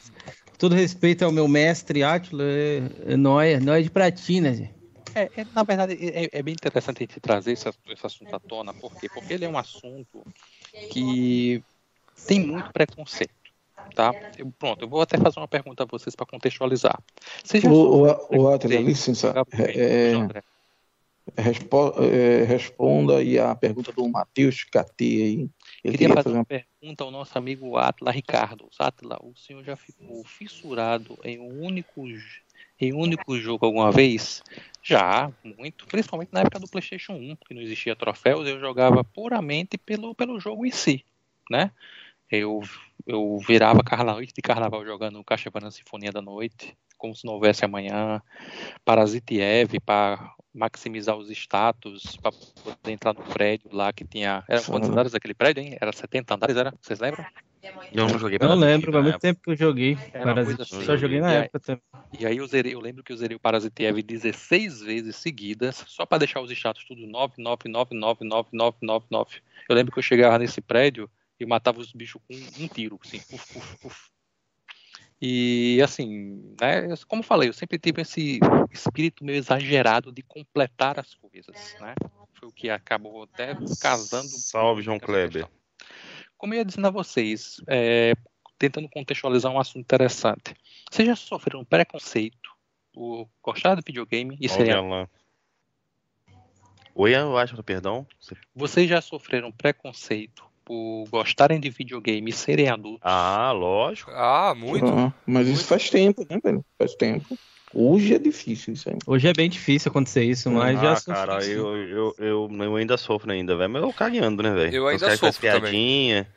[SPEAKER 6] todo respeito ao meu mestre Atila, é, é nóia, nóia de pratina, gente.
[SPEAKER 4] É, é, na verdade, é, é, bem interessante a gente trazer esse, esse assunto à tona, por quê? Porque ele é um assunto que tem muito preconceito. Tá? Eu, pronto, eu vou até fazer uma pergunta a vocês para contextualizar.
[SPEAKER 5] Já o, o, o licença, é, respo, é, responda aí a pergunta do Matheus KT aí.
[SPEAKER 4] Ele queria, fazer, fazer uma pergunta ao nosso amigo Atla Ricardo. Atla, o senhor já ficou fissurado em um único em um único jogo alguma vez? Já, muito. Principalmente na época do PlayStation 1, que não existia troféus, eu jogava puramente pelo, pelo jogo em si, né? Eu, eu virava carnaval, de carnaval jogando Castlevania Sinfonia da Noite, como se não houvesse amanhã, Parasite Eve, para maximizar os status, para poder entrar no prédio lá que tinha. Era quantos andares aquele prédio, hein? Era 70 andares, era? Vocês lembram?
[SPEAKER 6] Eu não joguei Não lembro, faz muito tempo que eu joguei. Parasite, assim, só joguei na época também.
[SPEAKER 4] E aí eu, zerei, eu lembro que eu zerei o Parasite Eve 16 vezes seguidas, só para deixar os status tudo 9, 9, 9, 9, 9, 9, 9, 9. Eu lembro que eu chegava nesse prédio e matava os bichos com um tiro, assim, uf, uf, uf. E assim, né, como eu falei, eu sempre tive esse espírito meio exagerado de completar as coisas, né? Foi o que acabou até casando.
[SPEAKER 3] Salve, João Kleber.
[SPEAKER 4] Como eu ia dizendo a vocês, é, tentando contextualizar um assunto interessante. Vocês já sofreram preconceito por gostar do videogame e seria. Lá.
[SPEAKER 3] Oi, eu acho, perdão.
[SPEAKER 4] Vocês já sofreram preconceito por gostarem de videogame e serem adultos?
[SPEAKER 3] Ah, lógico.
[SPEAKER 2] Ah, muito.
[SPEAKER 5] Ah, mas
[SPEAKER 2] muito.
[SPEAKER 5] isso faz tempo, né, velho? Faz tempo. Hoje é difícil isso aí.
[SPEAKER 6] Hoje é bem difícil acontecer isso, mas ah, já
[SPEAKER 3] sofri. Cara, eu, eu, eu, eu, ainda sofro ainda, velho. Mas eu cagueando, né, velho?
[SPEAKER 2] Eu ainda sofro piadinha.
[SPEAKER 3] também.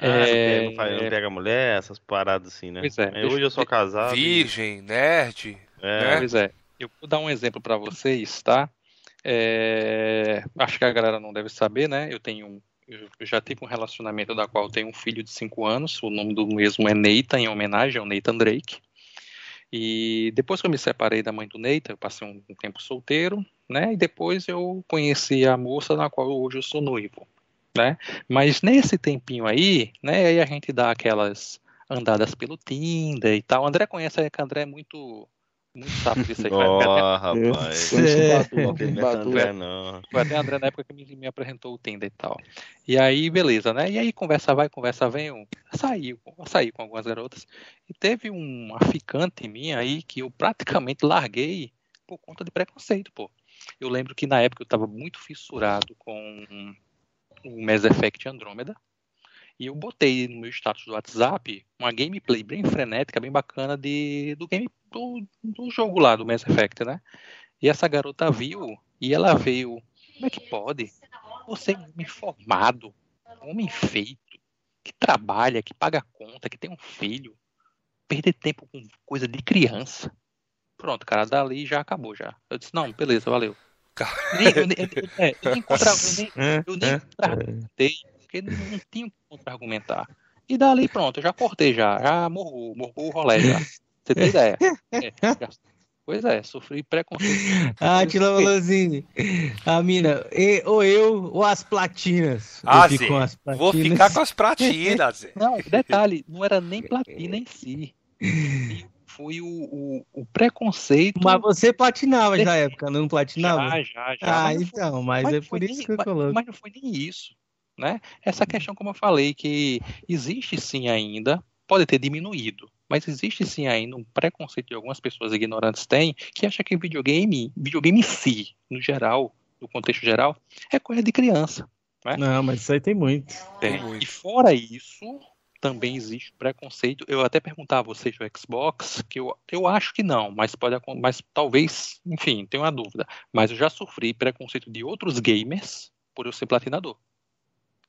[SPEAKER 3] É... não, faz, não, pega mulher, essas paradas assim, né?
[SPEAKER 4] Pois é.
[SPEAKER 3] Mas hoje eu sou casado.
[SPEAKER 2] Virgem, nerd.
[SPEAKER 3] É.
[SPEAKER 2] Né?
[SPEAKER 4] Pois é. Eu vou dar um exemplo para vocês, tá? É... Acho que a galera não deve saber, né? Eu tenho eu já tive um relacionamento da qual tenho um filho de 5 anos, o nome do mesmo é Neita, em homenagem ao Nathan Drake. E depois que eu me separei da mãe do Neita, eu passei um, tempo solteiro, né? E depois eu conheci a moça na qual hoje eu sou noivo, né? Mas nesse tempinho aí, né? Aí a gente dá aquelas andadas pelo Tinder e tal. O André conhece, que o André é muito muito sapo disso aí.
[SPEAKER 3] Oh, rapaz. É.
[SPEAKER 4] Foi até André na época que me, me apresentou o Tinder e tal. E aí, beleza, né? E aí, conversa vai, conversa vem. Eu saí, eu saí com algumas garotas. E teve uma ficante minha aí que eu praticamente larguei por conta de preconceito, pô. Eu lembro que na época eu estava muito fissurado com o Mass Effect Andromeda. E eu botei no meu status do WhatsApp uma gameplay bem frenética, bem bacana de, do game do, do jogo lá do Mass Effect, né? E essa garota viu e ela veio. Como é que pode? Você é homem formado, homem feito, que trabalha, que paga conta, que tem um filho, perder tempo com coisa de criança. Pronto, cara, dali já acabou já. Eu disse, não, beleza, valeu. Nem, eu, eu, eu, é, eu nem contra, eu nem, eu nem é, porque não, não tinha como argumentar. E dali, pronto, eu já cortei já, já morrou, morrou o rolê já. Você tem ideia? É, já, Pois é, sofri preconceito.
[SPEAKER 6] ah, Tila falou assim, a mina, e, ou eu ou as platinas.
[SPEAKER 2] Ah, sim. Platinas. Vou ficar com as platinas.
[SPEAKER 4] não, detalhe, não era nem platina em si. Foi o, o, o preconceito.
[SPEAKER 6] Mas você platinava já na época, não platinava?
[SPEAKER 4] Já, já, já.
[SPEAKER 6] Ah, então, mas, mas é por isso nem, que eu coloco.
[SPEAKER 4] Mas não foi nem isso. Né? Essa questão, como eu falei, que existe sim ainda, pode ter diminuído, mas existe sim ainda um preconceito que algumas pessoas ignorantes têm, que acha que videogame, videogame em si, no geral, no contexto geral, é coisa de criança. Né?
[SPEAKER 6] Não, mas isso aí tem muito.
[SPEAKER 4] Tem. muito. E fora isso, também existe preconceito. Eu até perguntava a vocês do Xbox, que eu, eu acho que não, mas pode mas talvez, enfim, tenho uma dúvida. Mas eu já sofri preconceito de outros gamers por eu ser platinador.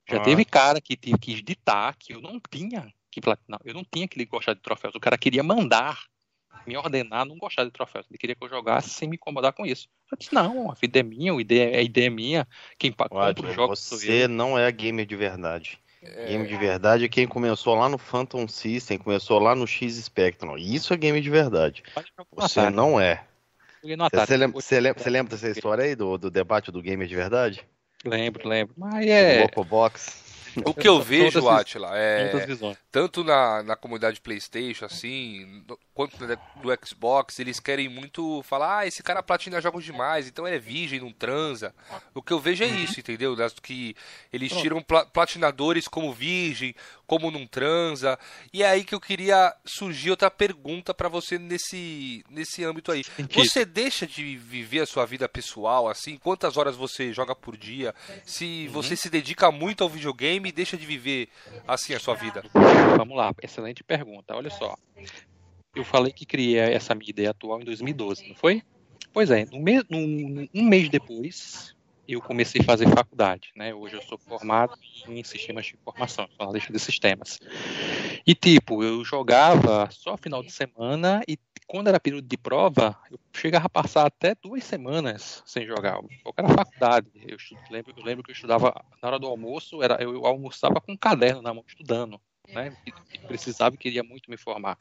[SPEAKER 4] Já ah. teve cara que quis ditar que eu não tinha que platinar, eu não tinha que gostar de troféus. O cara queria mandar, me ordenar não gostar de troféus. Ele queria que eu jogasse sem me incomodar com isso. Eu disse, não, a vida é minha, a ideia, a ideia é minha. Quem compra
[SPEAKER 3] o jogo Você não é gamer de verdade. É... Game de verdade é quem começou lá no Phantom System, começou lá no X Spectrum. Isso é game de verdade. Você não é. Você lembra, você, lembra, você lembra dessa história aí do, do debate do gamer de verdade?
[SPEAKER 4] Lembro, lembro. Mas é.
[SPEAKER 3] Box.
[SPEAKER 2] O que eu vejo, Atila, é tanto na, na comunidade PlayStation, assim, quanto do Xbox, eles querem muito falar, ah, esse cara platina jogos demais, então é virgem, não transa. O que eu vejo é uhum. isso, entendeu? Que eles tiram platinadores como virgem, como não transa. E é aí que eu queria surgir outra pergunta para você nesse, nesse âmbito aí. Você deixa de viver a sua vida pessoal, assim? Quantas horas você joga por dia? Se uhum. você se dedica muito ao videogame, deixa de viver assim a sua vida?
[SPEAKER 4] Vamos lá, excelente pergunta. Olha só. Eu falei que criei essa minha ideia atual em 2012, não foi? Pois é, no um mês depois, eu comecei a fazer faculdade, né? Hoje eu sou formado em sistemas de informação, jornalista de sistemas. E tipo, eu jogava só final de semana e quando era período de prova, eu chegava a passar até duas semanas sem jogar. Porque era faculdade. Eu lembro, eu lembro que eu estudava na hora do almoço, era, eu almoçava com um caderno na mão, estudando. Né, precisava e queria muito me formar,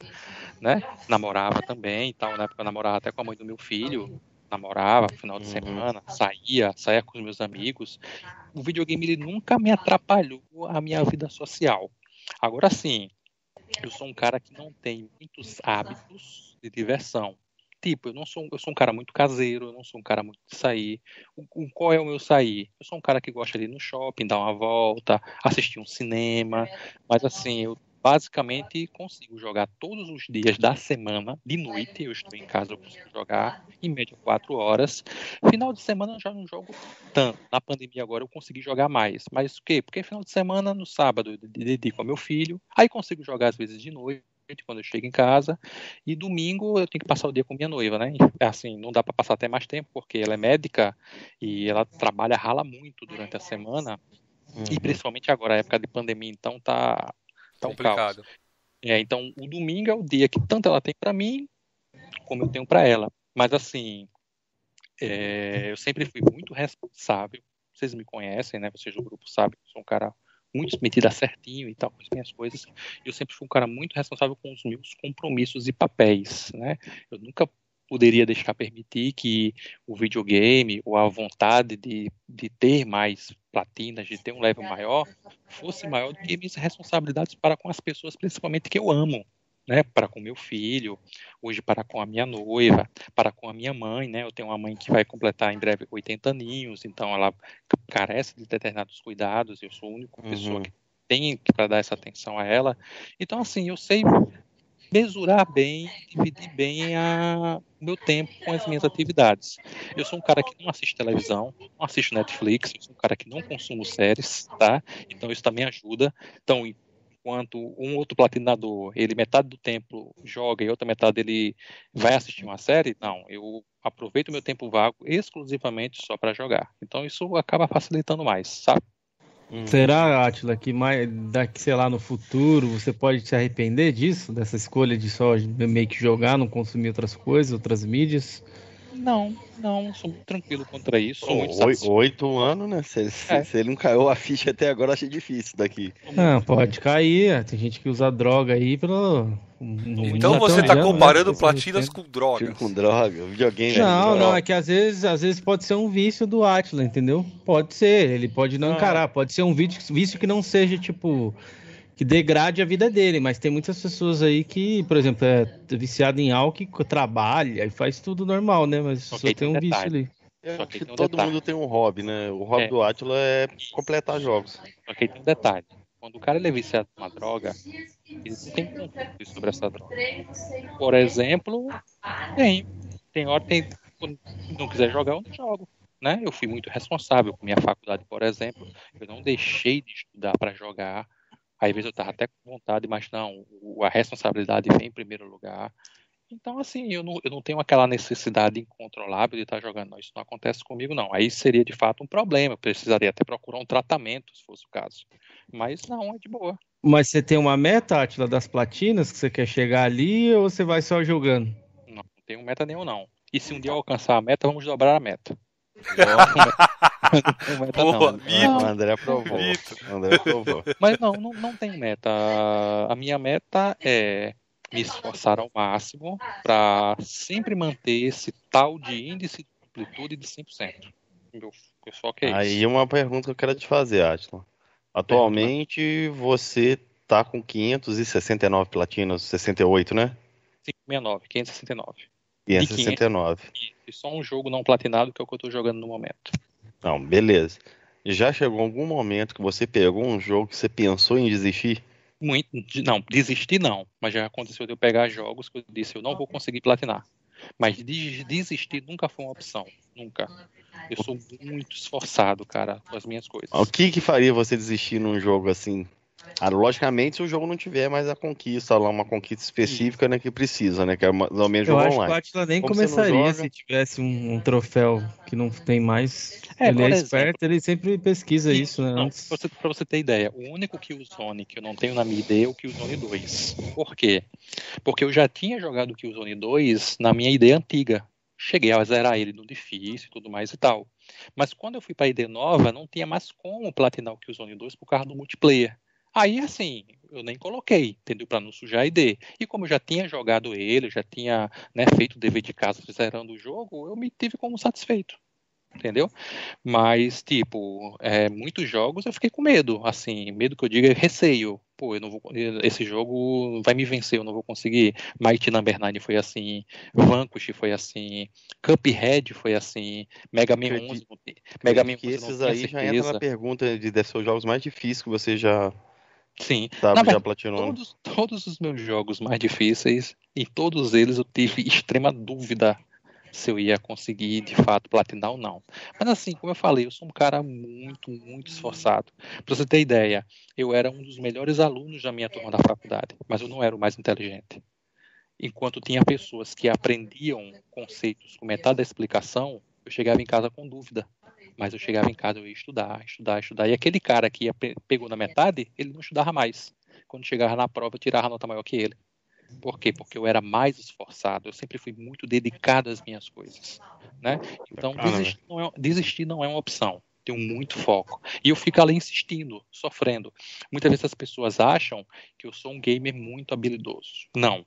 [SPEAKER 4] né? Namorava também, tal, na época eu namorava até com a mãe do meu filho, namorava final de uhum. semana, saía, saía com os meus amigos. O videogame ele nunca me atrapalhou a minha vida social. Agora sim, eu sou um cara que não tem muitos hábitos de diversão. Tipo, eu não sou, eu sou um cara muito caseiro, eu não sou um cara muito de sair. O, o, qual é o meu sair? Eu sou um cara que gosta de ir no shopping, dar uma volta, assistir um cinema, mas assim, eu basicamente consigo jogar todos os dias da semana, de noite, eu estou em casa, eu consigo jogar em média quatro horas. Final de semana eu já não jogo tanto. Na pandemia agora eu consegui jogar mais. Mas o quê? Porque final de semana, no sábado, eu dedico ao meu filho, aí consigo jogar às vezes de noite quando eu chego em casa e domingo eu tenho que passar o dia com minha noiva, né? É assim, não dá para passar até mais tempo porque ela é médica e ela trabalha rala muito durante a semana uhum. e principalmente agora época de pandemia, então tá tá um complicado. É, então o domingo é o dia que tanto ela tem para mim como eu tenho para ela. Mas assim, é, eu sempre fui muito responsável. Vocês me conhecem, né? Vocês do grupo sabem que eu sou um cara muito metida certinho e tal, com as minhas coisas. Eu sempre fui um cara muito responsável com os meus compromissos e papéis, né? Eu nunca poderia deixar permitir que o videogame ou a vontade de, de ter mais platinas, de ter um level maior, fosse maior do que minhas responsabilidades para com as pessoas, principalmente que eu amo, né, para com meu filho, hoje para com a minha noiva, para com a minha mãe, né, eu tenho uma mãe que vai completar em breve 80 aninhos, então ela carece de determinados cuidados, eu sou a única uhum. pessoa que tem para dar essa atenção a ela, então assim, eu sei mesurar bem, dividir bem o meu tempo com as minhas atividades. Eu sou um cara que não assiste televisão, não assisto Netflix, eu sou um cara que não consumo séries, tá? Então isso também ajuda. Então, enquanto um outro platinador, ele metade do tempo joga e outra metade ele vai assistir uma série, não, eu aproveito meu tempo vago exclusivamente só para jogar. Então isso acaba facilitando mais, sabe?
[SPEAKER 6] Hum. Será, Atila, que mais daqui, sei lá, no futuro você pode se arrepender disso, dessa escolha de só meio que jogar, não consumir outras coisas, outras mídias?
[SPEAKER 4] Não, não, sou muito tranquilo contra isso. Sou muito
[SPEAKER 3] oito, oito anos, né? Se, se, é. se, ele não caiu a ficha até agora, achei difícil daqui.
[SPEAKER 6] Não, pode cair. Tem gente que usa droga aí pelo.
[SPEAKER 2] Então você tá né? comparando né? platinas com drogas.
[SPEAKER 3] Com droga, videogame.
[SPEAKER 6] Não, não, é que às vezes, às vezes pode ser um vício do Atlas, entendeu? Pode ser, ele pode não ah. encarar, pode ser um vício, vício que não seja tipo que degrade a vida dele, mas tem muitas pessoas aí que, por exemplo, é viciado em álcool, trabalha e faz tudo normal, né? Mas só tem um vício ali.
[SPEAKER 3] Só que, um todo detalhe. mundo tem um hobby, né? O hobby é. do Atila é completar jogos.
[SPEAKER 4] Só que tem um detalhe. Quando o cara é viciado em uma droga, ele não tem controle sobre essa droga. Por exemplo, tem. Tem hora, tem. Quando não quiser jogar, eu não jogo. Né? Eu fui muito responsável com minha faculdade, por exemplo. Eu não deixei de estudar para jogar às vezes eu estava até com vontade, mas não, a responsabilidade vem em primeiro lugar. Então, assim, eu não, eu não tenho aquela necessidade incontrolável de estar jogando. Não, isso não acontece comigo, não. Aí seria de fato um problema. Eu precisaria até procurar um tratamento, se fosse o caso. Mas não, é de boa.
[SPEAKER 6] Mas você tem uma meta, Atila, das platinas, que você quer chegar ali, ou você vai só jogando?
[SPEAKER 4] Não, não tenho meta nenhum, não. E se um dia eu alcançar a meta, vamos dobrar a meta.
[SPEAKER 3] Boa, não. O André aprovou. André aprovou.
[SPEAKER 4] Mas não, não, não tem meta. A minha meta é me esforçar ao máximo para sempre manter esse tal de índice de amplitude de 100%. Meu,
[SPEAKER 3] meu que é Aí uma pergunta que eu quero te fazer, Atila. Atualmente você tá com 569 platinas, 68, né?
[SPEAKER 4] 569, 569.
[SPEAKER 3] 569.
[SPEAKER 4] E só um jogo não platinado que é o que eu estou jogando no momento.
[SPEAKER 3] Não, beleza. Já chegou algum momento que você pegou um jogo que você pensou em desistir?
[SPEAKER 4] Muito, não, desistir não, mas já aconteceu de eu pegar jogos que eu disse eu não vou conseguir platinar. Mas desistir nunca foi uma opção, nunca. Eu sou muito esforçado, cara, com as minhas coisas.
[SPEAKER 3] O que que faria você desistir num jogo assim? Ah, logicamente, se o jogo não tiver mais a conquista, lá uma conquista específica, né, que precisa, né, que é mais ou menos
[SPEAKER 6] jogo
[SPEAKER 3] online. Eu
[SPEAKER 6] acho que o Atila nem Como começaria joga... se tivesse um, um, troféu que não tem mais. É, ele é exemplo, esperto, ele sempre pesquisa isso, né?
[SPEAKER 4] Não, pra, você, pra você ter ideia, o único Killzone que eu não tenho na minha ID é o Killzone 2. Por quê? Porque eu já tinha jogado o Killzone 2 na minha ID antiga. Cheguei a zerar ele no difícil e tudo mais e tal. Mas quando eu fui pra ID nova, não tinha mais como platinar o Killzone 2 por causa do multiplayer. Aí, assim, eu nem coloquei, entendeu? Para não sujar a ID. E como eu já tinha jogado ele, já tinha né, feito o dever de casa zerando o jogo, eu me tive como satisfeito. Entendeu? Mas, tipo, é, muitos jogos eu fiquei com medo. Assim, medo que eu diga é receio. Pô, eu não vou, esse jogo vai me vencer, eu não vou conseguir. Mighty Number 9 foi assim, Vanquish foi assim, Cuphead foi assim, Mega Man 11.
[SPEAKER 3] Mega Man 11 esses aí já entram na pergunta de, de seus jogos mais difíceis que você já
[SPEAKER 4] Sim.
[SPEAKER 3] Tá, Na já platinou.
[SPEAKER 4] Todos, todos os meus jogos mais difíceis, em todos eles eu tive extrema dúvida se eu ia conseguir de fato platinar ou não. Mas assim, como eu falei, eu sou um cara muito, muito esforçado. Para você ter ideia, eu era um dos melhores alunos da minha turma da faculdade, mas eu não era o mais inteligente. Enquanto tinha pessoas que aprendiam conceitos com metade da explicação, eu chegava em casa com dúvida. Mas eu chegava em casa, eu ia estudar, estudar, estudar. E aquele cara que ia, pegou na metade, ele não estudava mais. Quando chegava na prova, eu tirava nota maior que ele. Por quê? Porque eu era mais esforçado, eu sempre fui muito dedicado às minhas coisas. Né? Então, desistir não, é, desistir não é uma opção. Tenho muito foco. E eu fico ali insistindo, sofrendo. Muitas vezes as pessoas acham que eu sou um gamer muito habilidoso. Não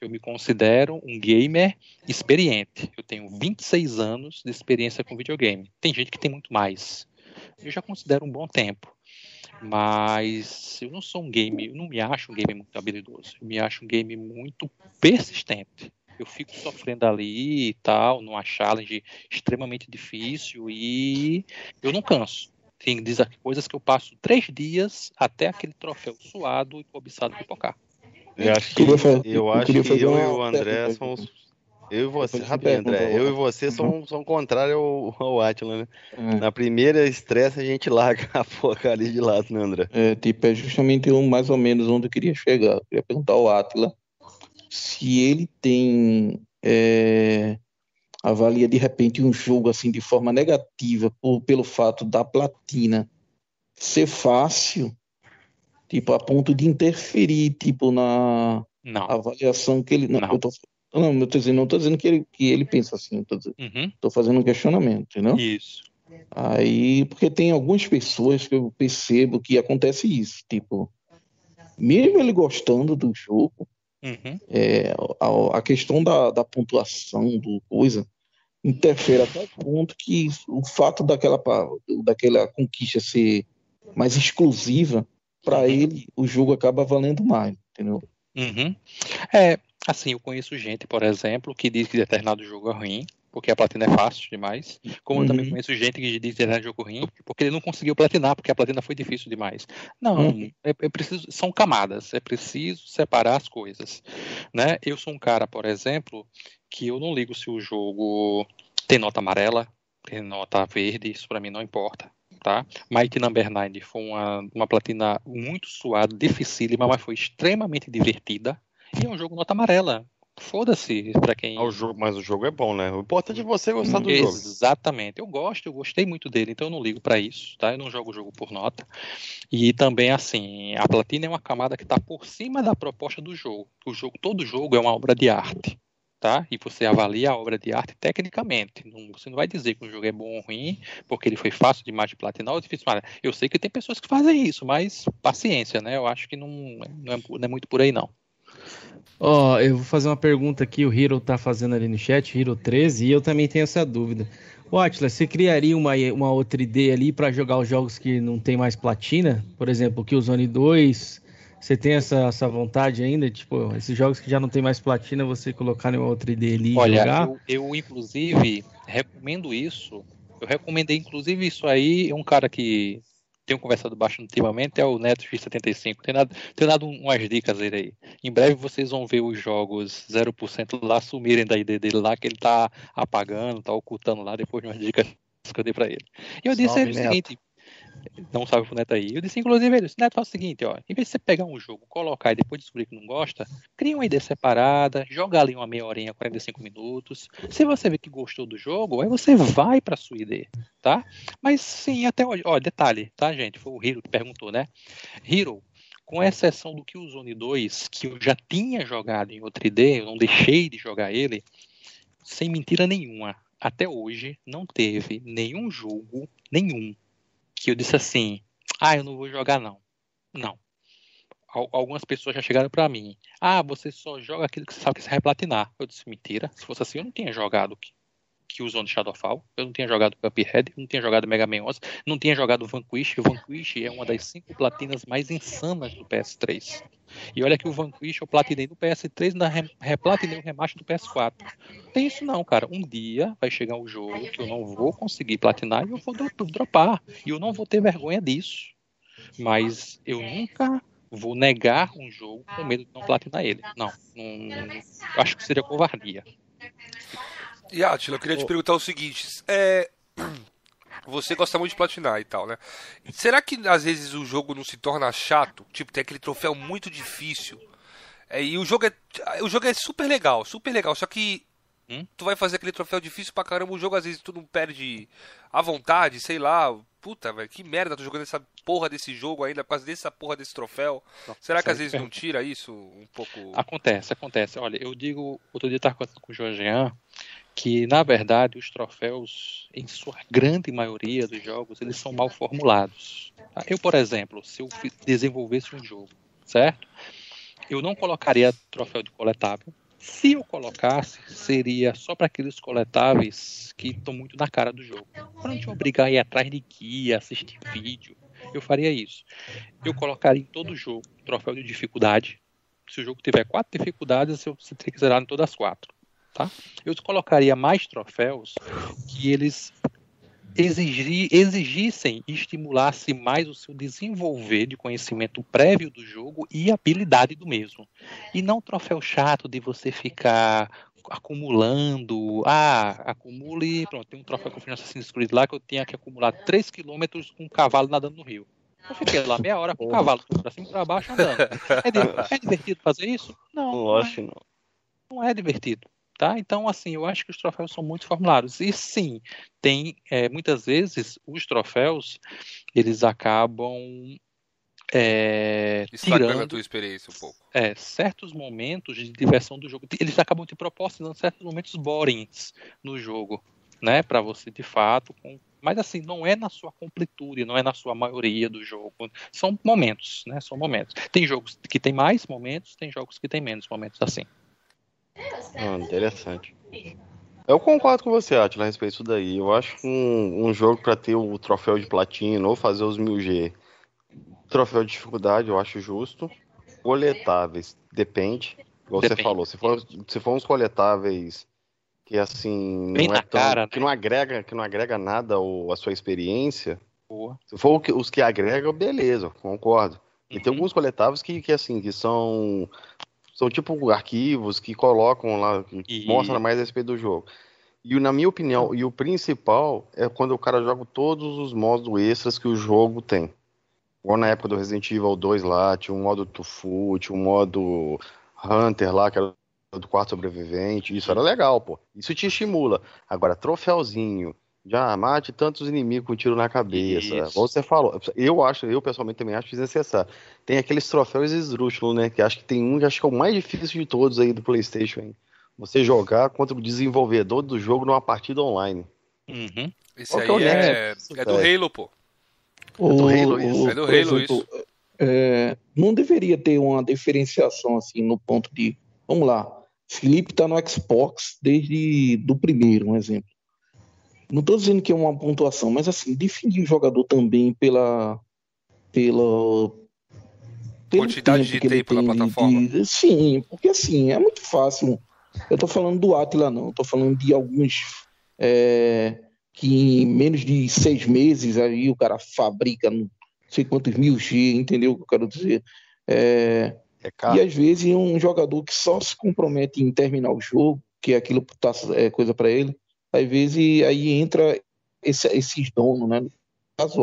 [SPEAKER 4] eu me considero um gamer experiente. Eu tenho 26 anos de experiência com videogame. Tem gente que tem muito mais. Eu já considero um bom tempo. Mas eu não sou um game, eu não me acho um game muito habilidoso. Eu me acho um game muito persistente. Eu fico sofrendo ali e tal, numa challenge extremamente difícil e eu não canso. Tem coisas que eu passo três dias até aquele troféu suado e cobiçado pipocar.
[SPEAKER 3] Eu acho que, eu, acho que eu e o André somos. Eu e você, rapidinho, André. Eu e você somos, somos contrários ao, ao Atila, né? É. Na primeira estresse a gente larga a porcaria de lado, né, André?
[SPEAKER 5] É, tipo, é justamente um, mais ou menos onde eu queria chegar. Eu queria perguntar ao Atila se ele tem. É, avalia de repente um jogo assim de forma negativa por, pelo fato da platina ser fácil Tipo, a ponto de interferir, tipo, na
[SPEAKER 4] não.
[SPEAKER 5] avaliação que ele. Não,
[SPEAKER 4] não.
[SPEAKER 5] Tô... Não, eu tô dizendo, não tô dizendo que ele, que ele pensa assim, tô, dizendo,
[SPEAKER 4] Uhum,
[SPEAKER 5] tô fazendo um questionamento, entendeu?
[SPEAKER 4] Isso.
[SPEAKER 5] Aí, porque tem algumas pessoas que eu percebo que acontece isso, tipo, mesmo ele gostando do jogo,
[SPEAKER 4] Uhum,
[SPEAKER 5] é, a, a questão da, da pontuação do coisa interfere até o ponto que o fato daquela, daquela conquista ser mais exclusiva, para ele o jogo acaba valendo mais, entendeu?
[SPEAKER 4] uhum. É, assim, eu conheço gente, por exemplo, que diz que determinado jogo é ruim, porque a platina é fácil demais. Como eu também
[SPEAKER 5] Uhum.
[SPEAKER 4] conheço gente que diz que determinado jogo é ruim, porque ele não conseguiu platinar, porque a platina foi difícil demais. Não,
[SPEAKER 5] Uhum.
[SPEAKER 4] é, é preciso, são camadas, é preciso separar as coisas, né? Eu sou um cara, por exemplo, que eu não ligo se o jogo tem nota amarela, tem nota verde, isso pra mim não importa. Tá? Mighty Number 9 foi uma, uma platina muito suada, dificílima, mas foi extremamente divertida. E é um jogo nota amarela. Foda-se pra quem.
[SPEAKER 3] Ah, o jogo, mas o jogo é bom, né? O importante é você gostar do jogo.
[SPEAKER 4] Exatamente. Eu gosto, eu gostei muito dele, então eu não ligo pra isso, tá? Eu não jogo o jogo por nota. E também assim, a platina é uma camada que tá por cima da proposta do jogo. O jogo, todo jogo é uma obra de arte, tá? E você avalia a obra de arte tecnicamente. Não- você não vai dizer que o jogo é bom ou ruim porque ele foi fácil demais de platinar ou difícil. demais. Eu sei que tem pessoas que fazem isso, mas paciência, né? Eu acho que não, não, é, não é muito por aí não.
[SPEAKER 6] Ó, eu vou fazer uma pergunta aqui, o Hero tá fazendo ali no chat, Hero 13, e eu também tenho essa dúvida. Ô, você criaria uma, uma outra ID ali pra jogar os jogos que não tem mais platina? Por exemplo, o Killzone 2, você tem essa, essa vontade ainda? Tipo, esses jogos que já não tem mais platina, você colocar em uma outra ID ali e
[SPEAKER 4] Olha,
[SPEAKER 6] jogar?
[SPEAKER 4] eu, eu, inclusive recomendo isso. Eu recomendei inclusive isso aí. Um cara que tenho conversado bastante ultimamente é o Neto X75. Tem dado, tem dado um, umas dicas dele aí. Em breve vocês vão ver os jogos 0% lá sumirem da ID dele lá, que ele tá apagando, tá ocultando lá depois de umas dicas que eu dei pra ele. E eu disse
[SPEAKER 3] Salve,
[SPEAKER 4] ele o seguinte. Um salve pro Neto aí. Eu disse, inclusive, ele disse, Neto, faz o seguinte, ó. Em vez de você pegar um jogo, colocar e depois descobrir que não gosta, cria uma ID separada, joga ali uma meia horinha, 45 minutos. Se você vê que gostou do jogo, aí você vai pra sua ID, tá? Mas sim, até hoje. Ó, detalhe, tá, gente? Foi o Hiro que perguntou, né? Hiro, com exceção do Killzone 2, que eu já tinha jogado em outra ID, eu não deixei de jogar ele, sem mentira nenhuma, até hoje não teve nenhum jogo, nenhum, que eu disse assim, ah, eu não vou jogar não. Não. Al- Algumas pessoas já chegaram pra mim, ah, você só joga aquilo que você sabe que você vai platinar. Eu disse, mentira, se fosse assim eu não tinha jogado que usou no Shadowfall, eu não tinha jogado Cuphead, não tinha jogado Mega Man 11, não tinha jogado Vanquish, o Vanquish é uma das cinco platinas mais insanas do PS3. E olha que o Vanquish eu platinei no PS3 e ainda re- replatinei o remaster do PS4. Não tem isso não, cara. Um dia vai chegar um jogo que eu não vou conseguir platinar e eu vou dro- dropar. E eu não vou ter vergonha disso. Mas eu nunca vou negar um jogo com medo de não platinar ele. Não, não acho que seria covardia.
[SPEAKER 2] E Atila, eu queria te perguntar o seguinte: é, você gosta muito de platinar e tal, né? Será que às vezes o jogo não se torna chato? Tipo, tem aquele troféu muito difícil. É, e o jogo é. O jogo é super legal, super legal. Só que
[SPEAKER 4] Hum?
[SPEAKER 2] tu vai fazer aquele troféu difícil pra caramba, o jogo às vezes tu não perde a vontade, sei lá. Puta, velho, que merda, tô jogando essa porra desse jogo ainda por causa dessa porra desse troféu. Será que às vezes não tira isso um pouco.
[SPEAKER 4] Acontece, acontece. Olha, eu digo, outro dia eu estava conversando com o Jorgean, que na verdade os troféus, em sua grande maioria dos jogos, eles são mal formulados. tá? Eu, por exemplo, se eu desenvolvesse um jogo, certo? Eu não colocaria troféu de coletável. Se eu colocasse, seria só para aqueles coletáveis que estão muito na cara do jogo. Para não te obrigar a ir atrás de guia, assistir vídeo, eu faria isso. Eu colocaria em todo jogo troféu de dificuldade, se o jogo tiver quatro dificuldades, eu- tem que zerar em todas as quatro. Tá? Eu colocaria mais troféus que eles exigi- exigissem e estimulassem mais o seu desenvolver de conhecimento prévio do jogo e habilidade do mesmo. E não troféu chato de você ficar acumulando. Ah, acumule. Pronto, tem um troféu que eu fiz no Assassin's Creed lá que eu tinha que acumular 3 km com um cavalo nadando no rio. Eu fiquei lá meia hora com o cavalo pra cima e pra baixo andando. É, é divertido fazer isso? Não, não é,
[SPEAKER 3] não.
[SPEAKER 4] não é divertido. Tá? Então, assim, eu acho que os troféus são muito formulados. E sim, tem é, muitas vezes os troféus eles acabam é,
[SPEAKER 2] Estragando a
[SPEAKER 4] tirando
[SPEAKER 2] tua experiência um pouco.
[SPEAKER 4] é, certos momentos de diversão do jogo. Eles acabam te proporcionando certos momentos borings no jogo, né? Para você de fato. com- Mas assim, não é na sua completude, não é na sua maioria do jogo. São momentos, né? São momentos. Tem jogos que tem mais momentos, tem jogos que tem menos momentos assim.
[SPEAKER 3] Ah, interessante. Eu concordo com você, Atila, a respeito disso daí. Eu acho que um, um jogo para ter o troféu de platina ou fazer os 1000G, troféu de dificuldade, eu acho justo. Coletáveis, depende. Igual você
[SPEAKER 4] Depende.
[SPEAKER 3] falou, se for, se for uns coletáveis que assim
[SPEAKER 4] Bem
[SPEAKER 3] não
[SPEAKER 4] na
[SPEAKER 3] é tão,
[SPEAKER 4] cara,
[SPEAKER 3] que
[SPEAKER 4] né?
[SPEAKER 3] não agrega, que não agrega nada ao, à sua experiência.
[SPEAKER 4] Boa.
[SPEAKER 3] Se for que- os que agregam, beleza, concordo. E tem
[SPEAKER 4] Uhum.
[SPEAKER 3] alguns coletáveis que, que assim, que são são tipo arquivos que colocam lá, que
[SPEAKER 4] E-
[SPEAKER 3] mostram mais a respeito do jogo. E na minha opinião, e o principal é quando o cara joga todos os modos extras que o jogo tem. Igual na época do Resident Evil 2 lá, tinha um modo Tufu, tinha um modo Hunter lá, que era do quarto sobrevivente. Isso era legal, pô. Isso te estimula. Agora, troféuzinho, já mate tantos inimigos com tiro na cabeça.
[SPEAKER 4] Isso.
[SPEAKER 3] Você falou. Eu acho, eu pessoalmente também acho desnecessário. Tem aqueles troféus esdrúxulos, né? Que acho que tem um que acho que é o mais difícil de todos aí do PlayStation. Hein? Você jogar contra o desenvolvedor do jogo numa partida online.
[SPEAKER 4] Uhum.
[SPEAKER 2] Esse
[SPEAKER 3] Qual
[SPEAKER 2] aí
[SPEAKER 3] que é o
[SPEAKER 2] é,
[SPEAKER 3] nexo,
[SPEAKER 2] é do? Halo, pô.
[SPEAKER 5] O-
[SPEAKER 3] do Halo isso.
[SPEAKER 5] o-
[SPEAKER 2] É do Halo
[SPEAKER 5] exemplo, é, não deveria ter uma diferenciação assim no ponto de, vamos lá, Felipe está no Xbox desde do primeiro, um exemplo. Não estou dizendo que é uma pontuação, mas assim definir o jogador também pela pela pelo
[SPEAKER 2] Quantidade de
[SPEAKER 5] que ele
[SPEAKER 2] tempo na plataforma.
[SPEAKER 5] de- sim, porque assim é muito fácil. Eu estou falando do Atila não, estou falando de alguns é, que em menos de seis meses aí o cara fabrica não sei quantos mil G, entendeu o que eu quero dizer? É,
[SPEAKER 3] É
[SPEAKER 5] e às vezes um jogador que só se compromete em terminar o jogo, que aquilo tá, é coisa para ele, às vezes aí entra esse- esses donos, né? Caso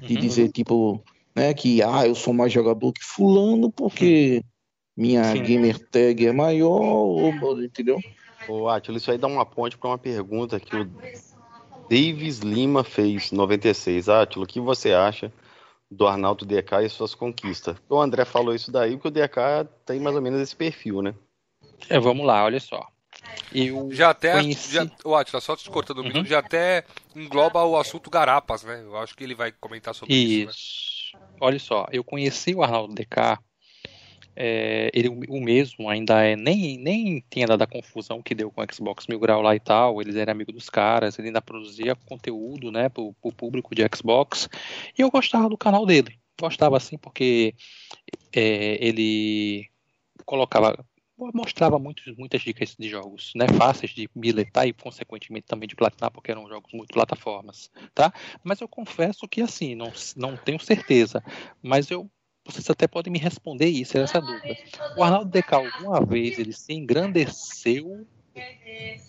[SPEAKER 5] de
[SPEAKER 4] Uhum.
[SPEAKER 5] dizer tipo, né, que ah, eu sou mais jogador que fulano porque minha
[SPEAKER 4] Sim.
[SPEAKER 5] gamer tag é maior, ou- entendeu?
[SPEAKER 3] Ô, Atila, isso aí dá uma ponte para uma pergunta que o Davis Lima fez, 96. Atila, o que você acha do Arnaldo DK e suas conquistas? O André falou isso daí, porque o DK tem mais ou menos esse perfil, né?
[SPEAKER 4] É, vamos lá, olha só. Eu
[SPEAKER 2] Já até.
[SPEAKER 4] conheci-
[SPEAKER 2] Já, ô, Atila, só te cortando um
[SPEAKER 4] Uhum.
[SPEAKER 2] minuto, já até engloba o assunto Garapas, né? Eu acho que ele vai comentar sobre isso. né?
[SPEAKER 4] Isso. Olha só, eu conheci o Arnaldo DK, é, ele o mesmo ainda é, nem, nem tinha dado a confusão que deu com o Xbox Mil Grau lá e tal, eles eram amigos dos caras, ele ainda produzia conteúdo, né, pro, pro público de Xbox, e eu gostava do canal dele, gostava assim porque é, ele colocava mostrava muitos, muitas dicas de jogos, né, fáceis de biletar e consequentemente também de platinar, porque eram jogos muito plataformas, tá? Mas eu confesso que assim, não, não tenho certeza, mas eu vocês até podem me responder isso, essa dúvida. O Arnaldo DK alguma vez ele se engrandeceu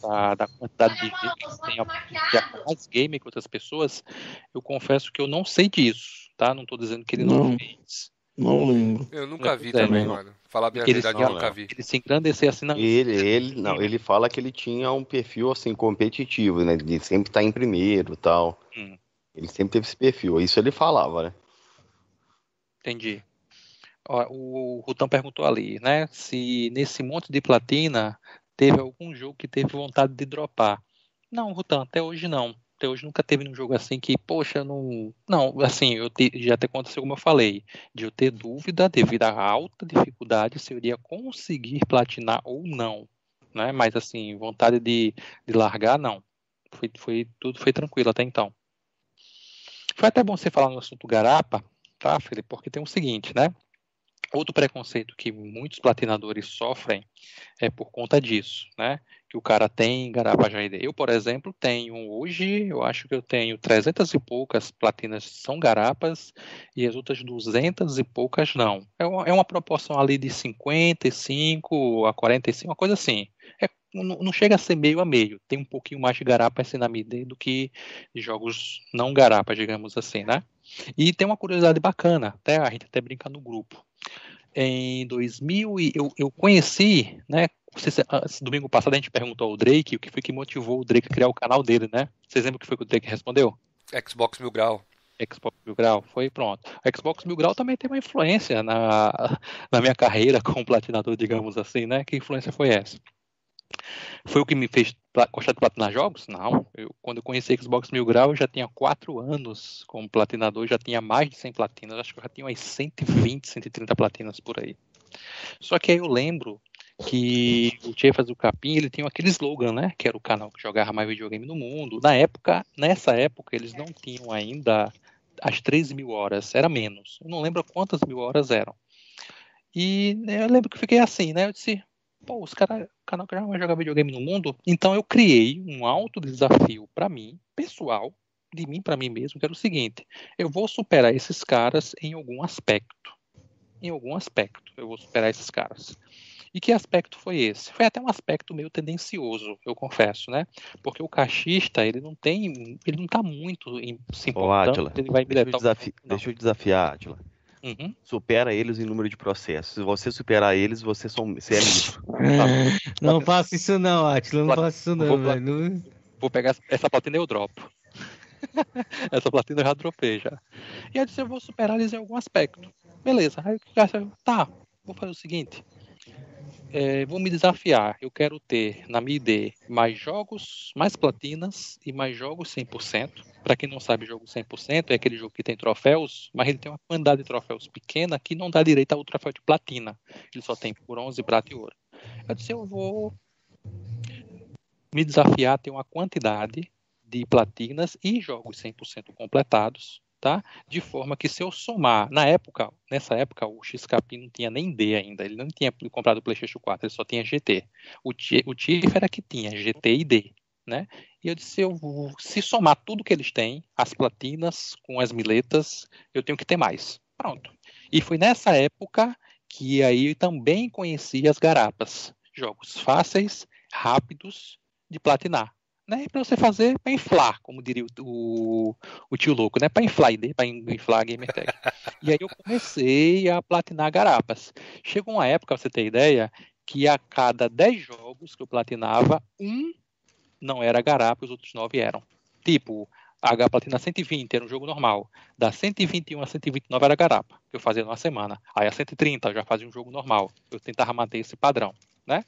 [SPEAKER 4] da, da quantidade de gente que tem que é mais gamer que outras pessoas? Eu confesso que eu não sei disso, tá? Não estou dizendo que ele não,
[SPEAKER 5] Não.
[SPEAKER 4] fez.
[SPEAKER 5] Não lembro.
[SPEAKER 2] Eu nunca vi
[SPEAKER 4] É,
[SPEAKER 2] também, mano. Falar a minha
[SPEAKER 4] Ele
[SPEAKER 2] verdade, eu nunca vi.
[SPEAKER 4] Ele se engrandecer assim, não.
[SPEAKER 3] Ele, ele, não, ele fala que ele tinha um perfil assim competitivo, né? De sempre estar em primeiro, e tal.
[SPEAKER 4] Hum.
[SPEAKER 3] Ele sempre teve esse perfil. Isso ele falava, né?
[SPEAKER 4] Entendi. Ó, o Rutan perguntou ali, né? Se nesse monte de platina teve algum jogo que teve vontade de dropar. Não, Rutan, até hoje não. Até hoje nunca teve um jogo assim que, poxa, não. Não, assim, eu te- já até aconteceu como eu falei, de eu ter dúvida devido à alta dificuldade se eu iria conseguir platinar ou não. Né? Mas assim, vontade de, de largar, não. Foi, foi, tudo foi tranquilo até então. Foi até bom você falar no assunto garapa, tá, Felipe? Porque tem o seguinte, né? Outro preconceito que muitos platinadores sofrem é por conta disso, né? Que o cara tem garapa já ID. Eu, por exemplo, tenho hoje, eu acho que eu tenho 300 e poucas platinas são garapas e as outras 200 e poucas não. É uma, é uma proporção ali de 55 a 45, uma coisa assim. É, não, não chega a ser meio a meio. Tem um pouquinho mais de garapa na ID do que jogos não garapas, digamos assim, né? E tem uma curiosidade bacana, até a gente até brinca no grupo. Em 2000 e eu, eu conheci, né? Vocês, ah, domingo passado a gente perguntou ao Drake o que foi que motivou o Drake a criar o canal dele, né? Vocês lembram o que foi que o Drake respondeu?
[SPEAKER 2] Xbox Mil Grau.
[SPEAKER 4] Xbox Mil Grau? Foi pronto. A Xbox Mil Grau também tem uma influência na, na minha carreira como platinador, digamos assim, né? Que influência foi essa? Foi o que me fez gostar de platinar jogos? Não. Eu, quando eu conheci Xbox Mil Grau, eu já tinha 4 anos como platinador, já tinha mais de 100 platinas. Acho que eu já tinha umas 120, 130 platinas por aí. Só que aí eu lembro que o Chefas do Capim, ele tinha aquele slogan, né? Que era o canal que jogava mais videogame no mundo. Na época, nessa época, eles não tinham ainda as 13 mil horas, era menos. Eu não lembro quantas mil horas eram. E né, eu lembro que fiquei assim, né? Eu disse, pô, os caras, o canal que já vai jogar videogame no mundo. Então eu criei um alto desafio para mim, pessoal, de mim para mim mesmo, que era o seguinte: eu vou superar esses caras em algum aspecto. Em algum aspecto, eu vou superar esses caras. E que aspecto foi esse? Foi até um aspecto meio tendencioso, eu confesso, né? Porque o cachista, ele não tem, ele não tá muito em, se importando,
[SPEAKER 3] ele vai deixa, eu desafi deixa eu desafiar, Atila. Uhum. Supera eles em número de processos. Se você superar eles, você, são, você é livre.
[SPEAKER 6] não faça isso não, Atila. Não faça isso não, vou, velho.
[SPEAKER 4] Vou pegar essa platina e eu dropo. essa platina eu já dropei já. E aí eu vou superar eles em algum aspecto. Beleza. Aí o cara tá, vou fazer o seguinte é, vou me desafiar. Eu quero ter na minha ID mais jogos, mais platinas e mais jogos 100%. Para quem não sabe, jogo 100% é aquele jogo que tem troféus, mas ele tem uma quantidade de troféus pequena que não dá direito ao troféu de platina. Ele só tem bronze, prata e ouro. Eu disse, eu vou me desafiar a ter uma quantidade de platinas e jogos 100% completados tá? De forma que se eu somar, na época, nessa época o XCAP não tinha nem D ainda, ele não tinha comprado o PlayStation 4, ele só tinha GT. O, TIFF era que tinha GT e D, né? E eu disse, eu se somar tudo que eles têm, as platinas com as miletas, eu tenho que ter mais. Pronto. E foi nessa época que aí também conheci as garapas, jogos fáceis, rápidos de platinar né? Para você fazer para inflar, como diria o, o, o tio louco, né? Para inflar para inflar a gamer tag. e aí eu comecei a platinar garapas. Chegou uma época, pra você ter ideia, que a cada 10 jogos que eu platinava, um não era garapa, os outros 9 eram. Tipo, a platina 120 era um jogo normal. Da 121 a 129 era garapa, que eu fazia numa semana. Aí a 130 eu já fazia um jogo normal. Eu tentava manter esse padrão, né?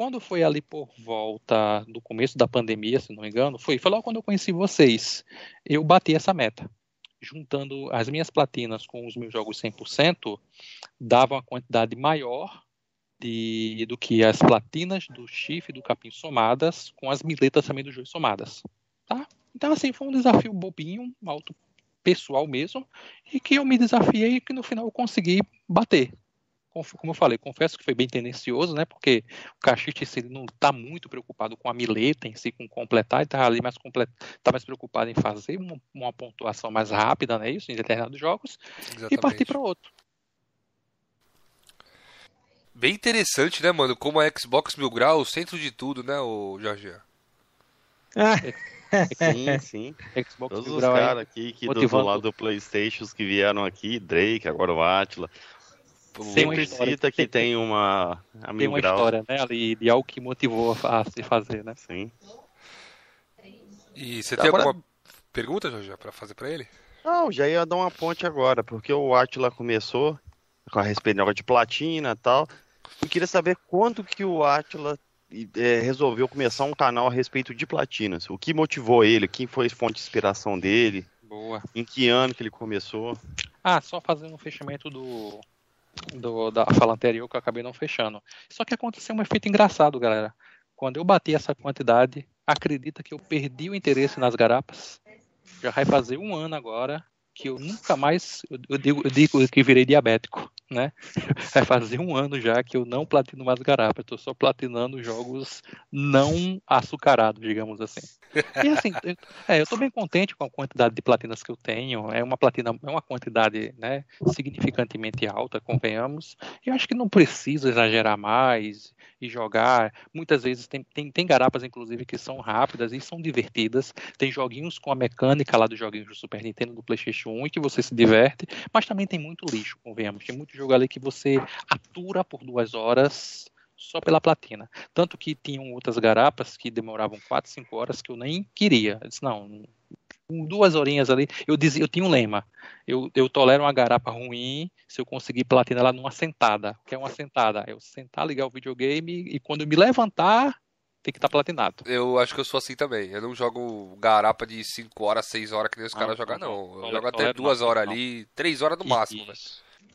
[SPEAKER 4] Quando foi ali por volta do começo da pandemia, se não me engano, foi, foi logo quando eu conheci vocês. Eu bati essa meta. Juntando as minhas platinas com os meus jogos 100%, dava uma quantidade maior de, do que as platinas do chifre do capim somadas, com as miletas também do jogo somadas. Tá? Então, assim, foi um desafio bobinho, alto pessoal mesmo, e que eu me desafiei e que no final eu consegui bater como eu falei, confesso que foi bem tendencioso, né? Porque o Cachite ele não está muito preocupado com a mileta em si, com completar, ele está ali mais complet... tá mais preocupado em fazer uma, uma, pontuação mais rápida, né? Isso, em determinados jogos, Exatamente. e partir para outro.
[SPEAKER 2] Bem interessante, né, mano? Como a Xbox Mil Grau, o centro de tudo, né, o Jorge?
[SPEAKER 3] Ah. Sim, sim. Xbox Todos os caras aqui que do, do lado do Playstation que vieram aqui, Drake, agora o Atila, Sempre cita que tem uma
[SPEAKER 4] a tem uma grau. história, né, ali de algo que motivou a, se fazer, né?
[SPEAKER 3] Sim.
[SPEAKER 2] E você tem agora... alguma pergunta, Jorge, para fazer para ele?
[SPEAKER 3] Não, já ia dar uma ponte agora, porque o Atila começou com a respeito de platina e tal. Eu queria saber quando que o Atila é, resolveu começar um canal a respeito de platinas. O que motivou ele? Quem foi a fonte de inspiração dele?
[SPEAKER 4] Boa.
[SPEAKER 3] Em que ano que ele começou?
[SPEAKER 4] Ah, só fazendo um fechamento do, do, da fala anterior que eu acabei não fechando. Só que aconteceu um efeito engraçado, galera. Quando eu bati essa quantidade, acredita que eu perdi o interesse nas garapas? Já vai fazer um ano agora que eu nunca mais, eu digo, eu digo que virei diabético, né? Vai fazer um ano já que eu não platino mais garapa, estou só platinando jogos não açucarados, digamos assim. E assim, eu, é, eu estou bem contente com a quantidade de platinas que eu tenho, é uma platina, é uma quantidade, né, significantemente alta, convenhamos, eu acho que não precisa exagerar mais, e jogar. Muitas vezes tem, tem, tem garapas, inclusive, que são rápidas e são divertidas. Tem joguinhos com a mecânica lá dos joguinhos do Super Nintendo, do PlayStation 1, e que você se diverte, mas também tem muito lixo, convenhamos. Tem muito jogo ali que você atura por duas horas só pela platina. Tanto que tinham outras garapas que demoravam 4, 5 horas que eu nem queria. Eu disse, não, duas horinhas ali, eu dizia, eu tinha um lema. Eu, eu tolero uma garapa ruim se eu conseguir platinar ela numa sentada. O que é uma sentada? Eu sentar, ligar o videogame e quando eu me levantar, tem que estar tá platinado.
[SPEAKER 2] Eu acho que eu sou assim também. Eu não jogo garapa de 5 horas, 6 horas que nem os caras jogam, não. Eu jogo até 2 horas ali, 3 horas no máximo.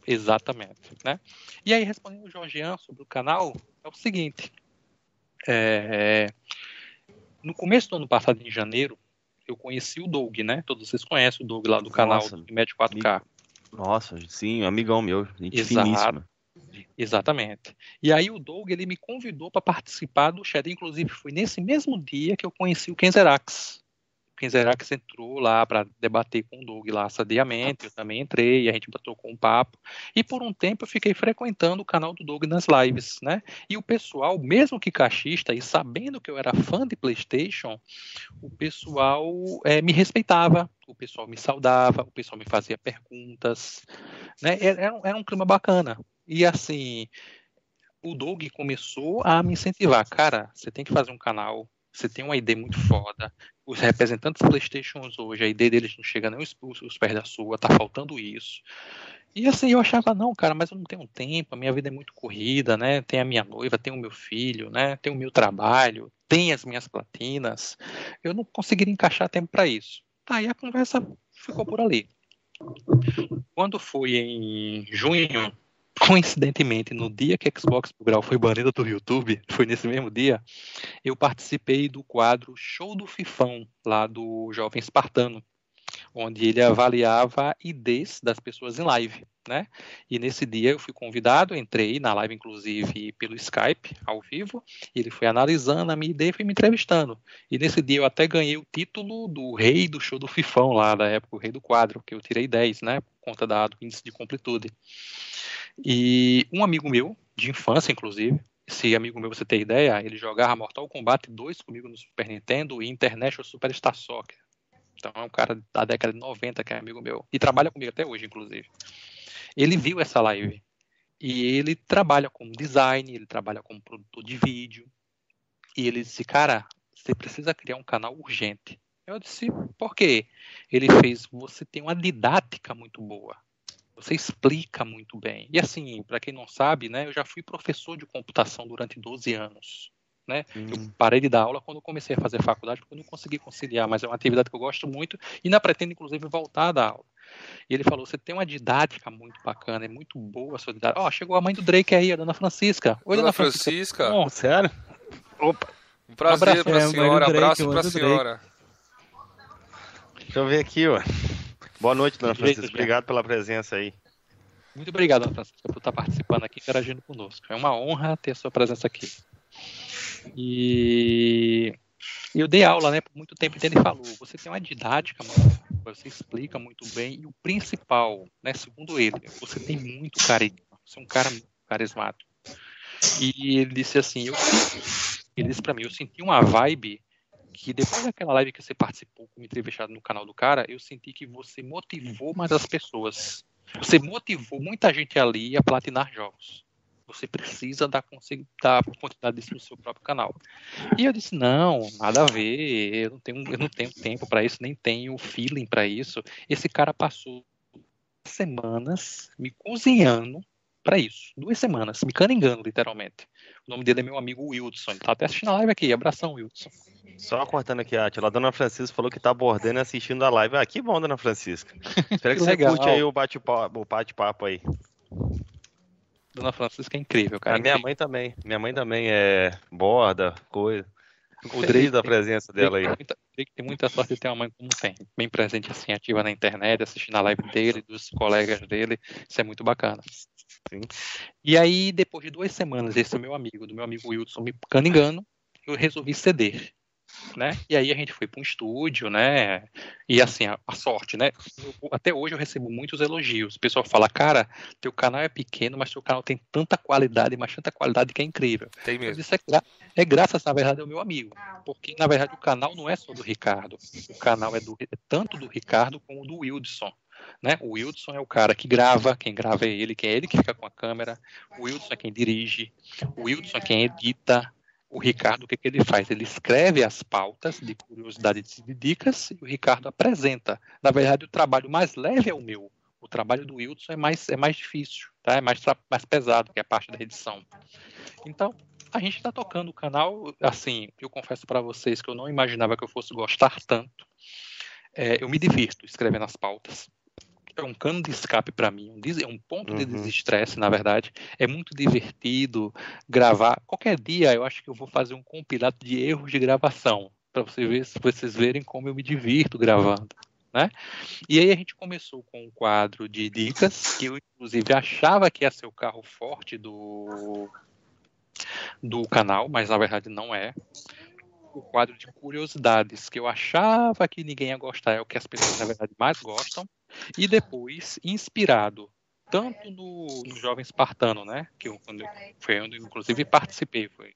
[SPEAKER 4] Exatamente, né? E aí, respondendo o Jorgean sobre o canal, é o seguinte. É, no começo do ano passado, em janeiro, eu conheci o Doug, né? Todos vocês conhecem o Doug lá do canal Nossa, do Med 4K.
[SPEAKER 3] Nossa, sim, amigão meu, gente
[SPEAKER 4] Exato. finíssima. Exatamente. E aí o Doug ele me convidou para participar do chat. Inclusive foi nesse mesmo dia que eu conheci o Kenzerax. O Kenzerax entrou lá para debater com o Doug lá sadiamente. Eu também entrei, a gente com um papo. E por um tempo eu fiquei frequentando o canal do Doug nas lives, né? E o pessoal, mesmo que cachista e sabendo que eu era fã de PlayStation, o pessoal é, me respeitava, o pessoal me saudava, o pessoal me fazia perguntas, né? Era, era um clima bacana. E assim, o Doug começou a me incentivar. Cara, você tem que fazer um canal, você tem uma ideia muito foda. Os representantes Playstations hoje, a ideia deles não chega nem os pés da sua, tá faltando isso. E assim, eu achava, não, cara, mas eu não tenho tempo, a minha vida é muito corrida, né? Tem a minha noiva, tem o meu filho, né? Tem o meu trabalho, tem as minhas platinas. Eu não conseguiria encaixar tempo para isso. Aí a conversa ficou por ali. Quando foi em junho coincidentemente, no dia que Xbox Grau foi banida do YouTube, foi nesse mesmo dia, eu participei do quadro Show do Fifão, lá do Jovem Espartano, onde ele avaliava IDs das pessoas em live, né? E nesse dia eu fui convidado, entrei na live inclusive pelo Skype, ao vivo, ele foi analisando a minha ID e foi me entrevistando. E nesse dia eu até ganhei o título do rei do show do Fifão lá da época, o rei do quadro, que eu tirei 10, né? Por conta da, do índice de completude. E um amigo meu, de infância inclusive, esse amigo meu, você ter ideia, ele jogava Mortal Kombat 2 comigo no Super Nintendo e International Superstar Soccer. Então é um cara da década de 90 que é amigo meu. E trabalha comigo até hoje, inclusive. Ele viu essa live. E ele trabalha como design, ele trabalha como produtor de vídeo. E ele disse, cara, você precisa criar um canal urgente. Eu disse, por quê? Ele fez, você tem uma didática muito boa. Você explica muito bem. E assim, para quem não sabe, né, eu já fui professor de computação durante 12 anos. Né? Hum. Eu parei de dar aula quando comecei a fazer faculdade, porque eu não consegui conciliar, mas é uma atividade que eu gosto muito e ainda pretendo, inclusive, voltar a dar aula. E ele falou: você tem uma didática muito bacana, é muito boa a sua didática. Ó, oh, chegou a mãe do Drake aí, a dona Francisca.
[SPEAKER 2] Oi, dona, dona Francisca. Francisca.
[SPEAKER 6] Oh, sério?
[SPEAKER 2] Opa. Um prazer um para a é, senhora, Drake, abraço para a senhora.
[SPEAKER 3] Deixa eu ver aqui, ó. Boa noite, dona Francisca. Obrigado pela presença aí.
[SPEAKER 4] Muito obrigado, dona Francisca, por estar participando aqui, interagindo conosco. É uma honra ter a sua presença aqui. E eu dei aula, né, por muito tempo, e ele falou, você tem uma didática, você explica muito bem, e o principal, né, segundo ele, você tem muito carisma, você é um cara carismático. E ele disse assim, eu ele disse para mim, eu senti uma vibe que depois daquela live que você participou como entrevistado no canal do cara, eu senti que você motivou mais as pessoas. Você motivou muita gente ali a platinar jogos. Você precisa dar, dar quantidade disso no seu próprio canal. E eu disse: não, nada a ver. Eu não tenho, eu não tenho tempo para isso, nem tenho feeling para isso. Esse cara passou semanas me cozinhando para isso. Duas semanas, me caningando, literalmente. O nome dele é meu amigo Wilson. Ele tá até assistindo a live aqui. Abração, Wilson.
[SPEAKER 3] Só cortando aqui, Atila, a dona Francisca falou que tá abordando e assistindo a live. Ah, que bom, dona Francisca. Espero que, que você legal. curte aí o bate-papo bate aí.
[SPEAKER 4] Dona Francisca é incrível, cara.
[SPEAKER 3] A minha mãe também. Minha mãe também é borda, coisa. O Drake da presença dela aí.
[SPEAKER 4] Drake tem muita sorte de ter uma mãe como tem. Bem presente, assim, ativa na internet, assistindo a live dele, dos colegas dele. Isso é muito bacana. Sim. E aí, depois de duas semanas, esse meu amigo, do meu amigo Wilson, me caningando, eu resolvi ceder né? E aí a gente foi para um estúdio, né? E assim, a, a sorte, né? Eu, até hoje eu recebo muitos elogios. O pessoal fala, cara, teu canal é pequeno, mas teu canal tem tanta qualidade, mas tanta qualidade que é incrível.
[SPEAKER 2] Tem mesmo.
[SPEAKER 4] Isso é, gra é graças, na verdade, ao meu amigo. Porque, na verdade, o canal não é só do Ricardo. O canal é, do, é tanto do Ricardo como do Wildson. Né? O Wildson é o cara que grava, quem grava é ele, quem é ele que fica com a câmera. O Wildson é quem dirige. O Wildson é quem edita O Ricardo, o que, que ele faz? Ele escreve as pautas de curiosidades e de dicas e o Ricardo apresenta. Na verdade, o trabalho mais leve é o meu. O trabalho do Wilson é mais, é mais difícil, tá? é mais, mais pesado, que a parte da edição. Então, a gente está tocando o canal, assim, eu confesso para vocês que eu não imaginava que eu fosse gostar tanto. É, eu me divirto escrevendo as pautas é um cano de escape para mim, é um ponto uhum. de desestresse, na verdade. É muito divertido gravar. Qualquer dia eu acho que eu vou fazer um compilado de erros de gravação, para você ver, vocês verem como eu me divirto gravando. Né? E aí a gente começou com um quadro de dicas, que eu inclusive achava que ia ser o carro forte do, do canal, mas na verdade não é o quadro de curiosidades, que eu achava que ninguém ia gostar, é o que as pessoas na verdade mais gostam. E depois, inspirado tanto no, no Jovem Espartano, né? Que eu, quando eu, foi onde eu, inclusive participei, foi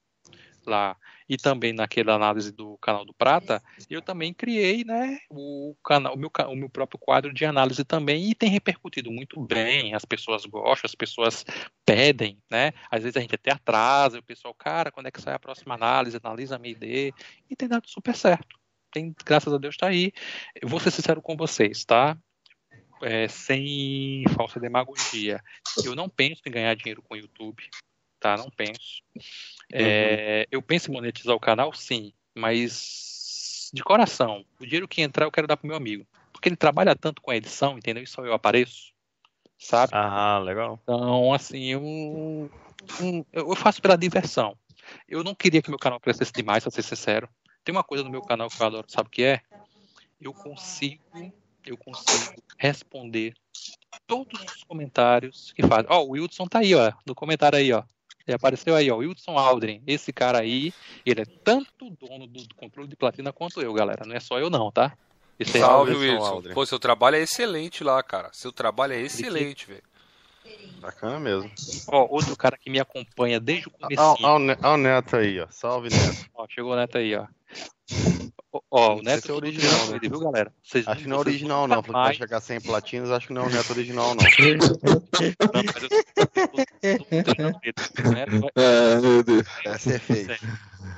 [SPEAKER 4] lá e também naquela análise do canal do Prata, eu também criei, né, o canal, o meu, o meu próprio quadro de análise também e tem repercutido muito bem. As pessoas gostam, as pessoas pedem, né? Às vezes a gente até atrasa, o pessoal, cara, quando é que sai a próxima análise? Analisa a minha ideia e tem dado super certo. Tem, graças a Deus está aí. Eu vou ser sincero com vocês, tá? é, sem falsa demagogia. Eu não penso em ganhar dinheiro com o YouTube, tá? Não penso. É, uhum. Eu penso em monetizar o canal, sim, mas de coração. O dinheiro que entrar eu quero dar pro meu amigo, porque ele trabalha tanto com a edição, entendeu? E só eu apareço, sabe?
[SPEAKER 3] Ah, legal.
[SPEAKER 4] Então, assim, eu, eu faço pela diversão. Eu não queria que meu canal crescesse demais, pra ser sincero. Tem uma coisa no meu canal que eu adoro, sabe o que é? Eu consigo eu consigo responder todos os comentários que fazem. Ó, oh, o Wilson tá aí, ó, no comentário aí, ó. Ele apareceu aí, ó, Wilson Aldrin. Esse cara aí, ele é tanto dono do, controle de platina quanto eu, galera. Não é só eu não, tá?
[SPEAKER 2] Esse é Salve, Wilson. Aldrin. Pô, seu trabalho é excelente lá, cara. Seu trabalho é excelente, velho.
[SPEAKER 3] Bacana mesmo.
[SPEAKER 4] Ó, outro cara que me acompanha desde o começo.
[SPEAKER 3] Ó, o Neto aí, ó. Salve, Neto.
[SPEAKER 4] Ó, chegou o Neto aí, ó. Ó, o Neto é original, né? viu, galera?
[SPEAKER 3] Vocês, acho que não é original, não. Falou vai chegar sem platinas, acho que não é o Neto original, não. não, mas
[SPEAKER 5] eu Ah, meu Deus.
[SPEAKER 3] Essa é fake.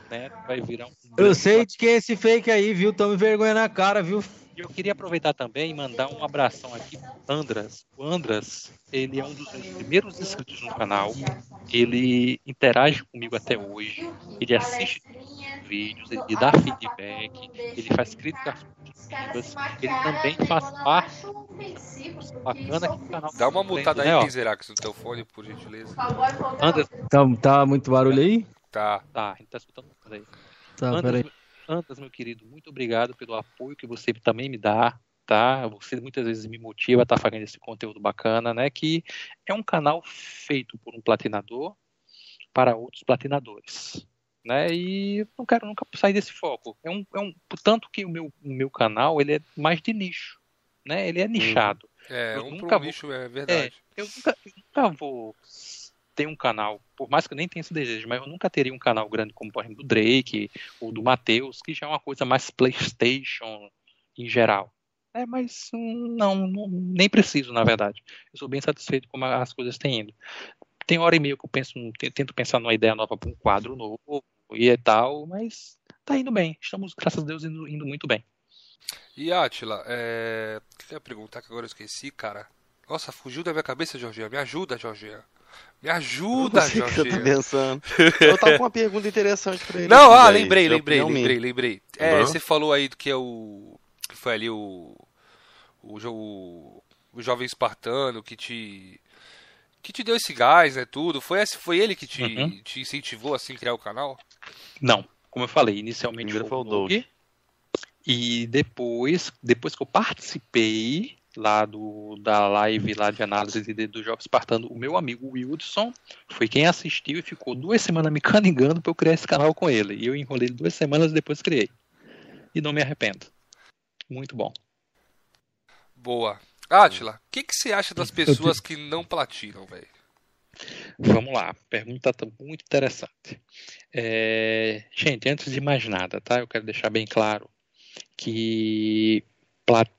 [SPEAKER 6] Neto vai virar um. Eu sei de quem é esse fake aí, viu? Tome vergonha na cara, viu?
[SPEAKER 4] Eu queria aproveitar também e mandar um abração aqui pro Andras. O Andras, ele é um dos meus primeiros inscritos no canal. Ele interage comigo até hoje. Ele assiste vídeos, ele dá feedback, ele faz críticas positivas. Ele também faz parte
[SPEAKER 2] bacana aqui no canal. Dá uma mutada aí, né, no teu fone, por gentileza.
[SPEAKER 6] Andras. Tá, tá muito barulho aí?
[SPEAKER 2] Tá.
[SPEAKER 4] Tá, a gente tá escutando aí.
[SPEAKER 6] Tá, Andras, peraí.
[SPEAKER 4] Antas, meu querido, muito obrigado pelo apoio que você também me dá, tá? Você muitas vezes me motiva a estar tá fazendo esse conteúdo bacana, né? Que é um canal feito por um platinador para outros platinadores, né? E não quero nunca sair desse foco. É um, é um tanto que o meu, o meu canal ele é mais de nicho, né? Ele é nichado.
[SPEAKER 2] É, eu um nunca vou, nicho é verdade.
[SPEAKER 4] É, eu, nunca, eu nunca vou ter um canal, por mais que eu nem tenha esse desejo, mas eu nunca teria um canal grande como, por exemplo, do Drake ou do Matheus, que já é uma coisa mais PlayStation em geral. É, mas não, não, nem preciso, na verdade. Eu sou bem satisfeito com as coisas têm indo. Tem hora e meia que eu penso, tento pensar numa ideia nova para um quadro novo e é tal, mas tá indo bem. Estamos, graças a Deus, indo, indo muito bem.
[SPEAKER 2] E Atila, é... queria perguntar que agora eu esqueci, cara. Nossa, fugiu da minha cabeça, Jorginho. Me ajuda, Jorginho. Me ajuda, Jorge.
[SPEAKER 3] Eu tô pensando. Eu tava com uma pergunta interessante pra ele.
[SPEAKER 2] Não, ah, lembrei, lembrei, lembrei, lembrei. É, uhum. você falou aí do que é o. Que foi ali o. O, o, o jovem espartano que te. Que te deu esse gás, né? Tudo. Foi, foi ele que te, uhum. te incentivou assim a criar o canal?
[SPEAKER 4] Não. Como eu falei, inicialmente foi o Doug. E depois, depois que eu participei, lá do, da live lá de análise de, do Jovem Espartano, o meu amigo Wilson foi quem assistiu e ficou duas semanas me caningando para eu criar esse canal com ele. E eu enrolei duas semanas e depois criei. E não me arrependo. Muito bom.
[SPEAKER 2] Boa. Atila, o que, que você acha das pessoas que não platinam, velho?
[SPEAKER 4] Vamos lá, pergunta muito interessante. É... Gente, antes de mais nada, tá? Eu quero deixar bem claro que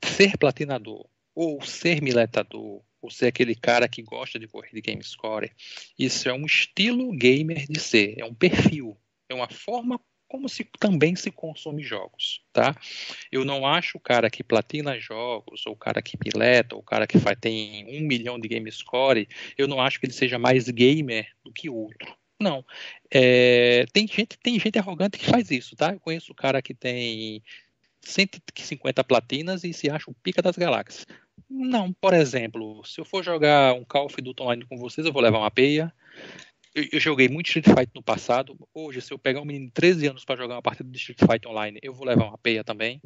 [SPEAKER 4] ser platinador ou ser miletador, ou ser aquele cara que gosta de correr de game score. Isso é um estilo gamer de ser, é um perfil. é uma forma como se também se consome jogos, tá? Eu não acho o cara que platina jogos, ou o cara que pileta, ou o cara que faz, tem um milhão de game score, eu não acho que ele seja mais gamer do que outro. Não. É, tem, gente, tem gente arrogante que faz isso, tá? Eu conheço o cara que tem 150 platinas e se acha o pica das galáxias. Não, por exemplo, se eu for jogar um Call of Duty Online com vocês, eu vou levar uma peia eu, eu, joguei muito Street Fighter no passado. Hoje, se eu pegar um menino de 13 anos para jogar uma partida de Street Fighter online, eu vou levar uma peia também.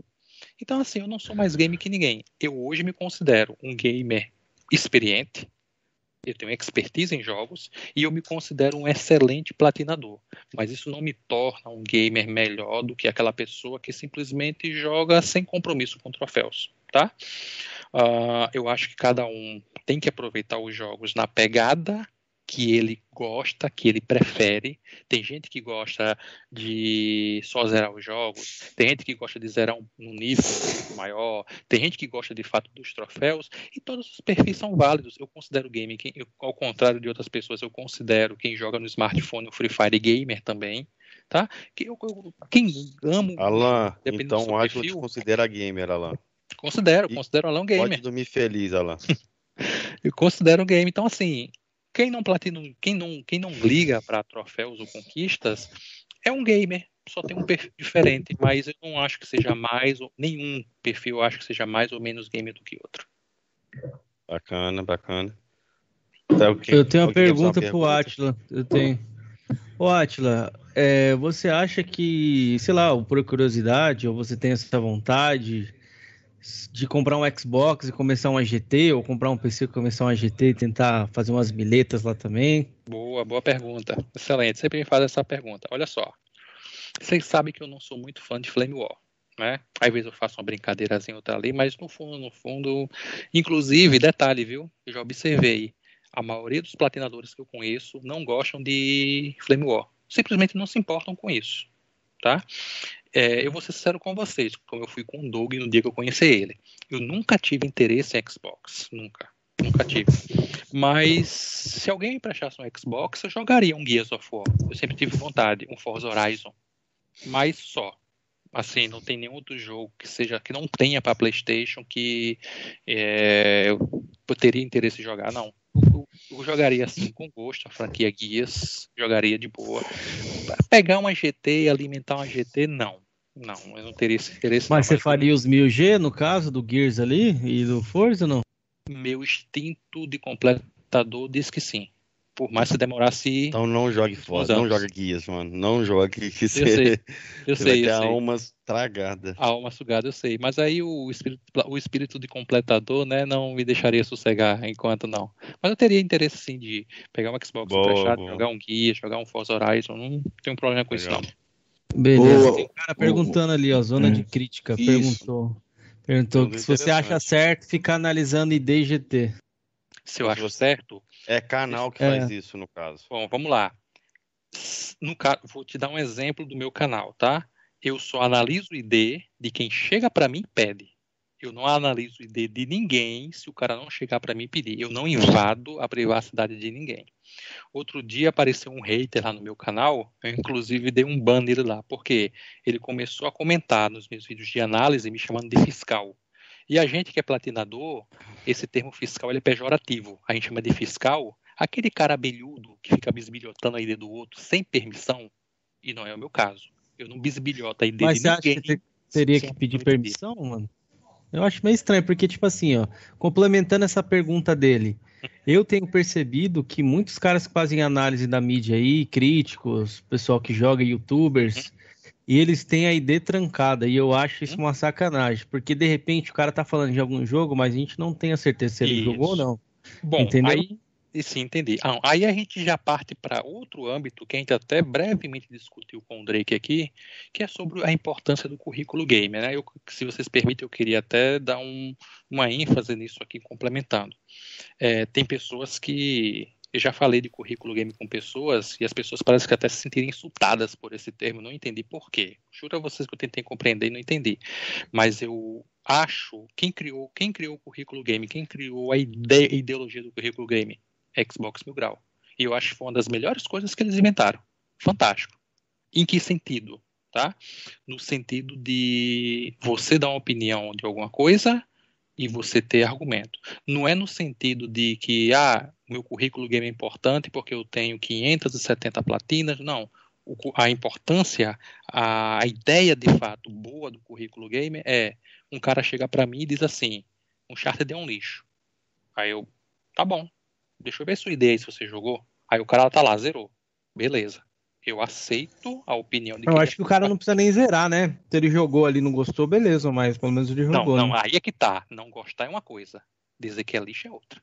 [SPEAKER 4] Então, assim, eu não sou mais game que ninguém. Eu hoje me considero um gamer experiente. Eu tenho expertise em jogos e eu me considero um excelente platinador. Mas isso não me torna um gamer melhor do que aquela pessoa que simplesmente joga sem compromisso com troféus, tá? Uh, eu acho que cada um tem que aproveitar os jogos na pegada que ele gosta, que ele prefere. Tem gente que gosta de só zerar os jogos, tem gente que gosta de zerar um, um nível maior, tem gente que gosta de fato dos troféus, e todos os perfis são válidos. Eu considero game, quem, eu, ao contrário de outras pessoas, eu considero quem joga no smartphone o Free Fire gamer também. Tá? Que eu, eu, quem amo.
[SPEAKER 3] Alan, então acho que te considera gamer, Alan.
[SPEAKER 4] Considero, considero Alan gamer.
[SPEAKER 3] Pode dormir feliz, Alan.
[SPEAKER 4] eu considero game. Então, assim, quem não platina, quem não, quem não liga para troféus ou conquistas é um gamer, só tem um perfil diferente, mas eu não acho que seja mais ou nenhum perfil, eu acho que seja mais ou menos gamer do que outro.
[SPEAKER 3] Bacana, bacana.
[SPEAKER 6] Então, eu tenho uma pergunta pro Atila. Eu tenho. Ô Atila, é, você acha que, sei lá, por curiosidade, ou você tem essa vontade de comprar um Xbox e começar um AGT, ou comprar um PC e começar um AGT e tentar fazer umas miletas lá também?
[SPEAKER 4] Boa, boa pergunta. Excelente. Sempre me faz essa pergunta. Olha só. Vocês sabem que eu não sou muito fã de Flame War. Né? Às vezes eu faço uma brincadeirazinha outra ali, mas no fundo, no fundo, inclusive, detalhe, viu? Eu já observei, a maioria dos platinadores que eu conheço não gostam de Flame War. Simplesmente não se importam com isso, tá? É, eu vou ser sincero com vocês, como eu fui com o Doug no dia que eu conheci ele. Eu nunca tive interesse em Xbox, nunca. Nunca tive. Mas se alguém me prestasse um Xbox, eu jogaria um Gears of War. Eu sempre tive vontade, um Forza Horizon. Mas só. Assim, não tem nenhum outro jogo que seja que não tenha para PlayStation que é, eu teria interesse em jogar, não. Eu, eu, jogaria assim com gosto a franquia Guias, jogaria de boa. Pegar uma GT e alimentar uma GT, não. Não, eu não teria esse interesse.
[SPEAKER 6] Mas
[SPEAKER 4] não,
[SPEAKER 6] você faria os 1000G no caso do Gears ali e do Forza ou não?
[SPEAKER 4] Meu instinto de completador diz que sim. Por mais que demorasse.
[SPEAKER 3] Então não jogue Forza, não jogue guias, mano. Não jogue que você,
[SPEAKER 4] eu sei, eu
[SPEAKER 3] você
[SPEAKER 4] sei,
[SPEAKER 3] vai ter
[SPEAKER 4] eu
[SPEAKER 3] a
[SPEAKER 4] sei.
[SPEAKER 3] alma estragada.
[SPEAKER 4] A alma sugada, eu sei. Mas aí o espírito, o espírito de completador, né, não me deixaria sossegar enquanto não. Mas eu teria interesse sim de pegar um Xbox
[SPEAKER 3] Boa,
[SPEAKER 4] emprestado,
[SPEAKER 3] boa.
[SPEAKER 4] jogar um guia, jogar um Forza Horizon. Não tenho problema com isso,
[SPEAKER 3] Legal.
[SPEAKER 4] não.
[SPEAKER 6] Beleza.
[SPEAKER 5] Boa.
[SPEAKER 6] Tem um cara perguntando ali, ó, zona
[SPEAKER 5] Hum.
[SPEAKER 6] de crítica.
[SPEAKER 5] Isso.
[SPEAKER 6] Perguntou. Perguntou
[SPEAKER 3] Tudo
[SPEAKER 6] que se você acha certo ficar analisando ID e GT.
[SPEAKER 4] Se eu acho certo,
[SPEAKER 3] É canal que
[SPEAKER 6] É.
[SPEAKER 3] faz isso, no caso.
[SPEAKER 4] Bom, vamos lá. No ca... Vou te dar um exemplo do meu canal, tá? Eu só analiso o ID de quem chega para mim e pede. Eu não analiso o ID de ninguém se o cara não chegar para mim e pedir. Eu não invado a privacidade de ninguém. Outro dia apareceu um hater lá no meu canal, eu inclusive dei um ban nele lá, porque ele começou a comentar nos meus vídeos de análise me chamando de fiscal. E a gente que é platinador, esse termo fiscal ele é pejorativo. A gente chama de fiscal aquele cara abelhudo que fica bisbilhotando a ID do outro sem permissão, e não é o meu caso. Eu não bisbilhoto a ID
[SPEAKER 6] Mas
[SPEAKER 4] de
[SPEAKER 6] você acha
[SPEAKER 4] ninguém.
[SPEAKER 6] que te- teria que pedir permissão, mano? Eu acho meio estranho, porque, tipo assim, ó, complementando essa pergunta dele, eu tenho percebido que muitos caras que fazem análise da mídia aí, críticos, pessoal que joga, youtubers, e eles têm a ID trancada, e eu acho isso uma sacanagem, porque de repente o cara tá falando de algum jogo, mas a gente não tem a certeza se ele
[SPEAKER 4] Isso.
[SPEAKER 6] jogou ou não.
[SPEAKER 4] Bom,
[SPEAKER 6] Entendeu?
[SPEAKER 4] aí sim, entendi. Ah, aí a gente já parte para outro âmbito que a gente até brevemente discutiu com o Drake aqui, que é sobre a importância do currículo gamer. Né? Eu, se vocês permitem, eu queria até dar um, uma ênfase nisso aqui, complementando. É, tem pessoas que. Eu já falei de currículo game com pessoas e as pessoas parecem que até se sentirem insultadas por esse termo. Não entendi por quê. Juro a vocês que eu tentei compreender e não entendi. Mas eu acho quem criou, quem criou o currículo game, quem criou a ideologia do currículo game, Xbox Mil Grau. E eu acho que foi uma das melhores coisas que eles inventaram. Fantástico. Em que sentido? Tá? No sentido de você dar uma opinião de alguma coisa e você ter argumento. Não é no sentido de que, ah, meu currículo game é importante porque eu tenho 570 platinas. Não. A importância, a, a, ideia de fato boa do currículo game é um cara chegar para mim e diz assim: um charter é um lixo. Aí eu, tá bom, deixa eu ver sua ideia aí se você jogou. Aí o cara tá lá, zerou. Beleza. Eu aceito a opinião de
[SPEAKER 6] Eu acho que o cara não precisa nem zerar, né? Se ele jogou ali e não gostou, beleza, mas pelo menos ele jogou.
[SPEAKER 4] Não, não,
[SPEAKER 6] né?
[SPEAKER 4] aí é que tá. Não gostar é uma coisa. Dizer que é lixo é outra.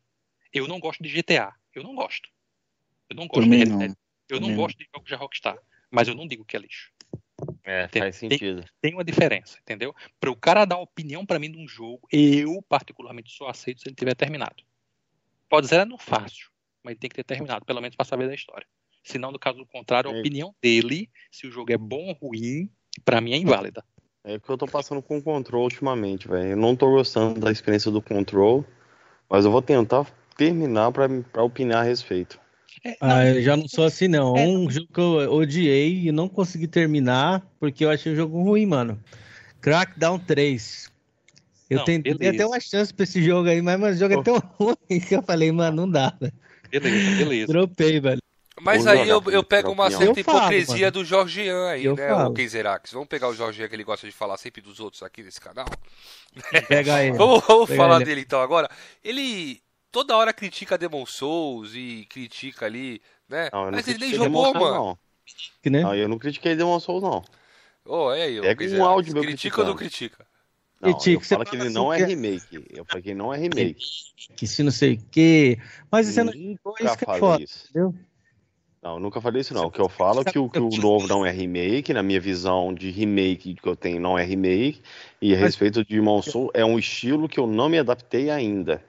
[SPEAKER 4] Eu não gosto de GTA. Eu não gosto. Eu não gosto
[SPEAKER 5] Também
[SPEAKER 4] de
[SPEAKER 5] não.
[SPEAKER 4] Eu não gosto de jogos da Rockstar. Mas eu não digo que é lixo.
[SPEAKER 3] É,
[SPEAKER 4] Tem-
[SPEAKER 3] faz sentido.
[SPEAKER 4] Tem uma diferença, entendeu? Para o cara dar opinião para mim de um jogo, eu particularmente só aceito se ele tiver terminado. Pode ser no fácil, mas ele tem que ter terminado, pelo menos para saber da história. Se não, no caso contrário, a
[SPEAKER 3] É.
[SPEAKER 4] opinião dele, se o jogo é bom ou ruim, para mim é inválida.
[SPEAKER 3] É o que eu tô passando com o Control ultimamente, velho. Eu não tô gostando da experiência do Control, mas eu vou tentar terminar pra, pra opinar a respeito.
[SPEAKER 4] É, não,
[SPEAKER 6] Ah, eu já não sou assim, não.
[SPEAKER 4] É.
[SPEAKER 6] Um jogo que eu odiei e não consegui terminar porque eu achei o jogo ruim, mano. Crackdown 3. Eu
[SPEAKER 4] Não,
[SPEAKER 6] tentei
[SPEAKER 4] beleza.
[SPEAKER 6] até uma chance pra esse jogo aí, mas, mas o jogo é tão ruim que eu falei, mano, não dá, velho.
[SPEAKER 4] beleza, beleza.
[SPEAKER 6] Dropei, velho.
[SPEAKER 2] Mas aí eu, eu pego uma certa hipocrisia do Jorgian aí,
[SPEAKER 6] Eu
[SPEAKER 2] né,
[SPEAKER 6] falo.
[SPEAKER 2] o Kenzerax? Vamos pegar o Jorgian que ele gosta de falar sempre dos outros aqui nesse canal?
[SPEAKER 6] Pega aí.
[SPEAKER 2] Vamos, vamos
[SPEAKER 6] Pega
[SPEAKER 2] falar
[SPEAKER 6] ele.
[SPEAKER 2] dele então agora. Ele toda hora critica Demon Souls e critica ali, né?
[SPEAKER 3] Não,
[SPEAKER 2] Mas ele nem jogou,
[SPEAKER 3] Demon
[SPEAKER 2] mano.
[SPEAKER 3] Não.
[SPEAKER 6] Que, né?
[SPEAKER 3] não, eu não critiquei Demon Souls, não.
[SPEAKER 2] Ô, é aí,
[SPEAKER 3] Pega um áudio meu
[SPEAKER 2] Critica ou não critica?
[SPEAKER 3] Não,
[SPEAKER 6] Critico,
[SPEAKER 3] eu falo que ele
[SPEAKER 6] assim
[SPEAKER 3] não é remake. Eu falei que ele não é remake.
[SPEAKER 6] Que se não sei o quê. Mas você não
[SPEAKER 3] Nunca
[SPEAKER 6] isso que é foda,
[SPEAKER 3] isso.
[SPEAKER 6] entendeu?
[SPEAKER 3] Não, eu nunca falei isso não. O que eu falo é que o, que o novo não é remake, na minha visão de remake que eu tenho não é remake, e a respeito de Demon Soul é um estilo que eu não me adaptei ainda.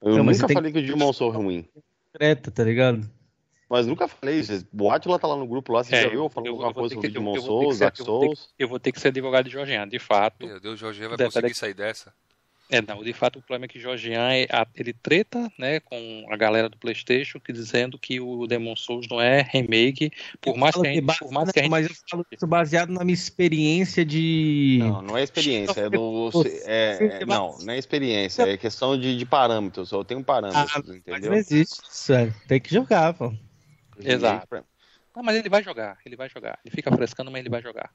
[SPEAKER 3] Eu
[SPEAKER 6] Não,
[SPEAKER 3] nunca falei que o Demon Soul é ruim.
[SPEAKER 6] Treta, tá ligado?
[SPEAKER 3] Mas nunca falei isso. O Atila tá lá no grupo lá, você
[SPEAKER 4] É,
[SPEAKER 3] já viu
[SPEAKER 4] eu-
[SPEAKER 3] falando alguma coisa sobre
[SPEAKER 4] que- eu-
[SPEAKER 3] Demon
[SPEAKER 4] eu vou ter que
[SPEAKER 3] Souls,
[SPEAKER 4] ser-
[SPEAKER 3] Dark
[SPEAKER 4] eu vou ter que-
[SPEAKER 3] Souls?
[SPEAKER 4] Eu vou ter que ser advogado de Jorgian, de fato.
[SPEAKER 2] Meu Deus, o Jorgian vai
[SPEAKER 4] Peraí,
[SPEAKER 2] conseguir
[SPEAKER 4] peraí.
[SPEAKER 2] sair dessa.
[SPEAKER 4] É, não, de fato o problema é que Jorgian é, a- ele treta, né, com a galera do PlayStation, que dizendo que o Demon Souls não é remake, por mais que a gente, por mais que a gente
[SPEAKER 6] Mas eu falo isso baseado na minha experiência de.
[SPEAKER 3] Não, não é experiência, é do. É, é- não, não é experiência, é questão de, de parâmetros. Eu tenho parâmetros,
[SPEAKER 6] Ah, Mas
[SPEAKER 3] entendeu?
[SPEAKER 6] não existe isso, velho. Tem que jogar, pô.
[SPEAKER 4] Exato. Não, mas ele vai jogar, ele vai jogar. Ele fica frescando, mas ele vai jogar.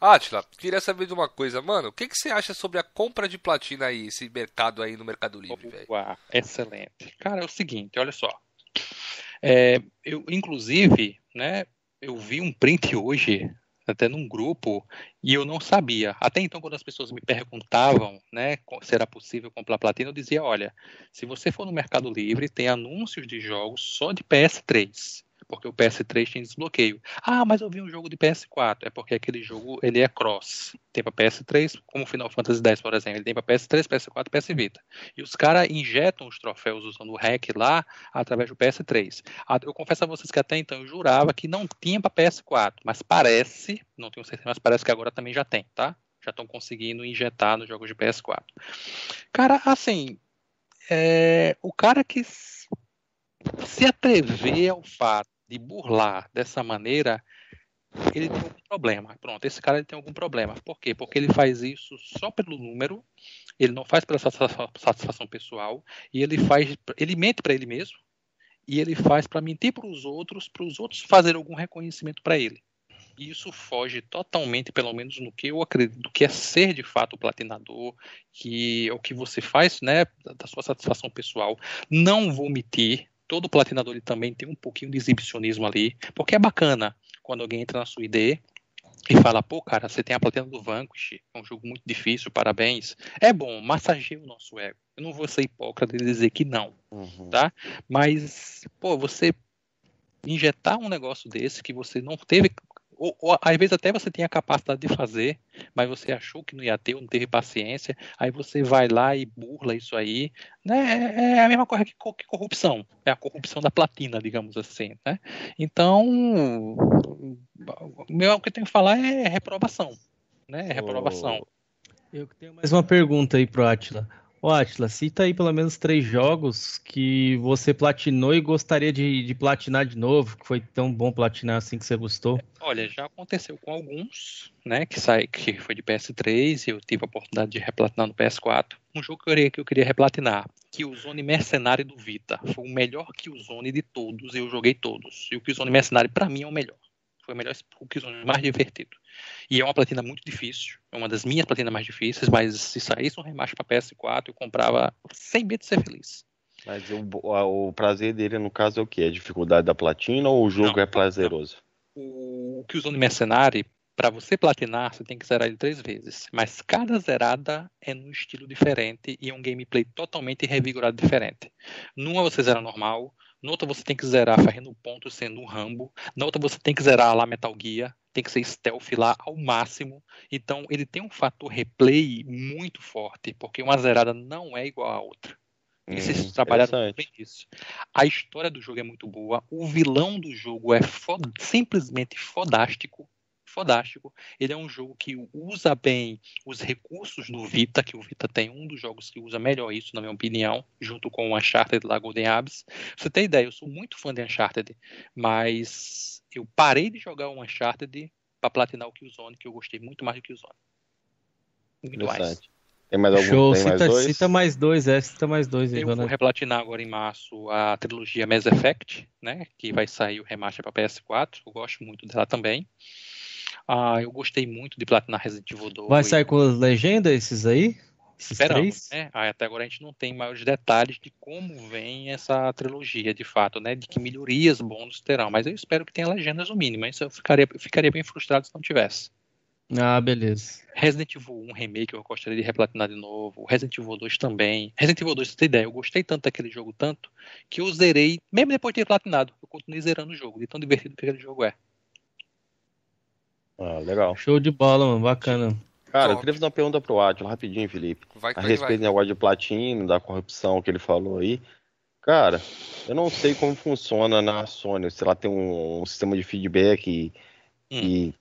[SPEAKER 2] Atila, queria saber de uma coisa, mano. O que, que você acha sobre a compra de platina aí, esse mercado aí no Mercado Livre, velho?
[SPEAKER 4] Excelente. Cara, é o seguinte, olha só. É, eu, inclusive, né, eu vi um print hoje, até num grupo, e eu não sabia. Até então, quando as pessoas me perguntavam, né, se era possível comprar platina, eu dizia, olha, se você for no Mercado Livre, tem anúncios de jogos só de PS3. Porque o PS3 tem desbloqueio. Ah, mas eu vi um jogo de PS4. É porque aquele jogo ele é cross. Tem para PS3, como Final Fantasy X, por exemplo. Ele tem para PS3, PS4 e PS Vita. E os caras injetam os troféus usando o hack lá através do PS3. Ah, Eu confesso a vocês que até então eu jurava que não tinha para PS4, mas parece, não tenho certeza, mas parece que agora também já tem, tá? Já estão conseguindo injetar nos jogos de PS4. Cara, assim, é, o cara que se atrever ao fato de burlar dessa maneira, ele tem algum problema. Pronto, esse cara ele tem algum problema. Por quê? Porque ele faz isso só pelo número, ele não faz pela satisfa- satisfação pessoal, e ele faz, ele mente para ele mesmo, e ele faz para mentir para os outros, para os outros fazerem algum reconhecimento para ele. E isso foge totalmente, pelo menos no que eu acredito, que é ser de fato o platinador, que é o que você faz, né, da sua satisfação pessoal. Não vou mentir, todo platinador ele também tem um pouquinho de exibicionismo ali, porque é bacana quando alguém entra na sua ID e fala, pô, cara, você tem a platina do Vanquish, é um jogo muito difícil, parabéns. É bom, massageia o nosso ego. Eu não vou ser hipócrita de dizer que não,
[SPEAKER 3] Uhum.
[SPEAKER 4] tá? Mas, pô, você injetar um negócio desse que você não teve, ou, ou às vezes até você tem a capacidade de fazer, mas você achou que não ia ter, ou não teve paciência, aí você vai lá e burla isso aí, né? É a mesma coisa que, que corrupção, é a corrupção da platina, digamos assim, né? Então, o meu o que eu tenho que falar é reprovação, né? É reprovação.
[SPEAKER 6] Eu que tenho mais uma pergunta aí pro Atila. Ô, Atila, cita aí pelo menos três jogos que você platinou e gostaria de, de platinar de novo, que foi tão bom platinar assim que você gostou.
[SPEAKER 4] Olha, já aconteceu com alguns, né, que sai, que foi de PS3 e eu tive a oportunidade de replatinar no PS4. Um jogo que eu queria, que eu queria replatinar, Killzone Mercenário do Vita. Foi o melhor Killzone de todos, eu joguei todos. E o Killzone Mercenário, para mim, é o melhor. Foi o melhor Killzone mais divertido. E é uma platina muito difícil, é uma das minhas platinas mais difíceis, mas se saísse um remaster para PS4, eu comprava sem medo de ser feliz.
[SPEAKER 3] Mas o, o prazer dele, no caso, é o que? A dificuldade da platina ou o jogo
[SPEAKER 4] Não,
[SPEAKER 3] é prazeroso?
[SPEAKER 4] O Killzone Mercenary, para você platinar, você tem que zerar ele três vezes. Mas cada zerada é num estilo diferente e é um gameplay totalmente revigorado diferente. Numa você zera normal, noutra você tem que zerar fazendo ponto sendo um Rambo, na outra você tem que zerar lá Metal Gear, tem que ser stealth lá ao máximo. Então ele tem um fator replay muito forte, porque uma zerada não é igual à outra.
[SPEAKER 3] Hum,
[SPEAKER 4] trabalharam muito
[SPEAKER 3] interessante.
[SPEAKER 4] bem nisso. A história do jogo é muito boa. O vilão do jogo é simplesmente fodástico. Fodástico. Ele é um jogo que usa bem os recursos do Vita, que o Vita tem um dos jogos que usa melhor isso, na minha opinião, junto com o Uncharted lá, Golden Abyss. Pra você ter ideia, eu sou muito fã de Uncharted, mas eu parei de jogar o Uncharted pra platinar o Killzone, que eu gostei muito mais do Killzone. Muito mais.
[SPEAKER 3] Tem mais algum?
[SPEAKER 6] Show,
[SPEAKER 3] tem mais
[SPEAKER 6] cita,
[SPEAKER 3] dois?
[SPEAKER 6] cita mais dois, é, cita mais dois
[SPEAKER 4] Eu vou
[SPEAKER 6] Jonathan.
[SPEAKER 4] replatinar agora em março a trilogia Mass Effect, né? Que vai sair o remaster para PS4. Eu gosto muito dela também. Ah, eu gostei muito de platinar Resident Evil 2.
[SPEAKER 6] Vai sair com legenda esses aí? Esses
[SPEAKER 4] Esperamos,
[SPEAKER 6] três?
[SPEAKER 4] né? Ah, até agora a gente não tem maiores detalhes de como vem essa trilogia, de fato, né? De que melhorias bônus terão. Mas eu espero que tenha legendas no mínimo. Isso eu ficaria, eu ficaria bem frustrado se não tivesse.
[SPEAKER 6] Ah, beleza.
[SPEAKER 4] Resident Evil 1 Remake eu gostaria de replatinar de novo. Resident Evil 2 também. Resident Evil 2, pra você ter ideia, eu gostei tanto daquele jogo, tanto, que eu zerei, mesmo depois de ter platinado, eu continuei zerando o jogo, de tão divertido que aquele jogo é.
[SPEAKER 3] Ah, legal.
[SPEAKER 6] Show de bola, mano. Bacana.
[SPEAKER 3] Cara, eu
[SPEAKER 2] Top.
[SPEAKER 3] queria fazer uma pergunta pro Átila, rapidinho, Felipe.
[SPEAKER 2] Vai
[SPEAKER 3] A
[SPEAKER 2] vai,
[SPEAKER 3] respeito do
[SPEAKER 2] vai.
[SPEAKER 3] negócio de platino, da corrupção que ele falou aí. Cara, eu não sei como funciona na Sony, se ela tem um, um sistema de feedback e,
[SPEAKER 4] Hum.
[SPEAKER 3] e,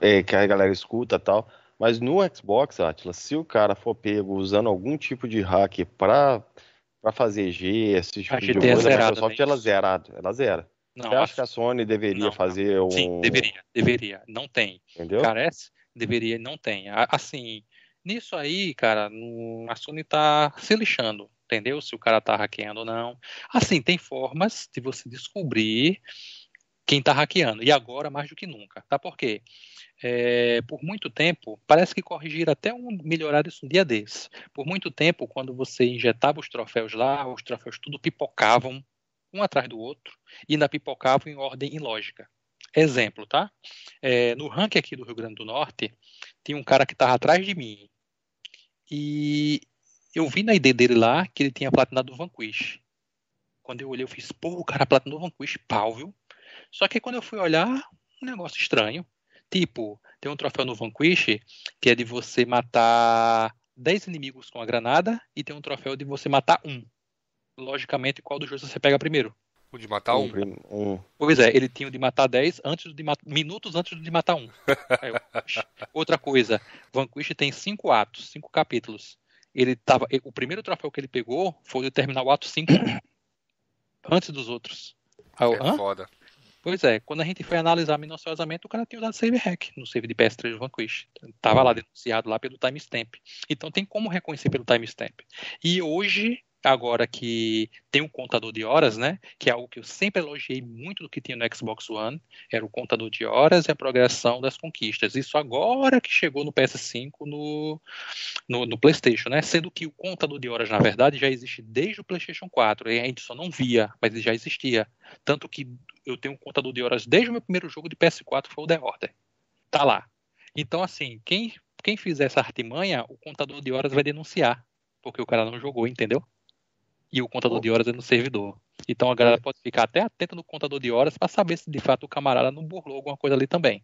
[SPEAKER 3] é, que a galera escuta e tal. Mas no Xbox, Atlas, se o cara for pego usando algum tipo de hack pra, pra fazer G, esse tipo
[SPEAKER 4] A
[SPEAKER 3] de
[SPEAKER 4] é
[SPEAKER 3] coisa, a Microsoft
[SPEAKER 4] né?
[SPEAKER 3] ela zera, ela zera.
[SPEAKER 4] Não,
[SPEAKER 3] acha que
[SPEAKER 4] acho-
[SPEAKER 3] a Sony deveria
[SPEAKER 4] Não,
[SPEAKER 3] fazer um.
[SPEAKER 4] sim, deveria, deveria. Não tem.
[SPEAKER 3] Entendeu?
[SPEAKER 4] Carece? Deveria, não tem. Assim, nisso aí, cara, a Sony tá se lixando, entendeu? Se o cara tá hackeando ou não. Assim, tem formas de você descobrir quem tá hackeando. E agora, mais do que nunca. Tá por quê? É, por muito tempo, parece que corrigiram até um melhorar isso um dia desse. Por muito tempo, quando você injetava os troféus lá, os troféus tudo pipocavam um atrás do outro e ainda pipocavam em ordem ilógica. Exemplo, tá? É, no ranking aqui do Rio Grande do Norte, tinha um cara que estava atrás de mim. E eu vi na ID dele lá que ele tinha platinado o Vanquish. Quando eu olhei, eu fiz, pô, o cara platinou o Vanquish, pau, viu? Só que quando eu fui olhar, um negócio estranho. Tipo, tem um troféu no Vanquish que é de você matar 10 inimigos com a granada e tem um troféu de você matar um. Logicamente, qual dos dois você pega primeiro?
[SPEAKER 2] O de matar um.
[SPEAKER 3] um.
[SPEAKER 4] Pois é, ele tinha o de matar 10 antes de mat- minutos antes de matar um. Outra coisa, Vanquish tem cinco atos, cinco capítulos. Ele tava, o primeiro troféu que ele pegou foi de terminar o ato 5 antes dos outros. Aí
[SPEAKER 2] É
[SPEAKER 4] "Hã?"
[SPEAKER 2] foda.
[SPEAKER 4] Pois é, quando a gente foi analisar minuciosamente, o cara tinha usado save hack no save de PS3 do Vanquish. Tava lá denunciado lá pelo timestamp. Então tem como reconhecer pelo timestamp. E hoje, agora que tem um contador de horas, né? Que é algo que eu sempre elogiei muito do que tinha no Xbox One, era o contador de horas e a progressão das conquistas. Isso agora que chegou no PS5, no, no, no PlayStation, né? Sendo que o contador de horas, na verdade, já existe desde o PlayStation 4. E a gente só não via, mas ele já existia. Tanto que eu tenho um contador de horas desde o meu primeiro jogo de PS4, foi o The Order. Tá lá. Então, assim, quem, quem fizer essa artimanha, o contador de horas vai denunciar. Porque o cara não jogou, entendeu? E o contador de horas é no servidor. Então a galera pode ficar até atenta no contador de horas para saber se de fato o camarada não burlou alguma coisa ali também.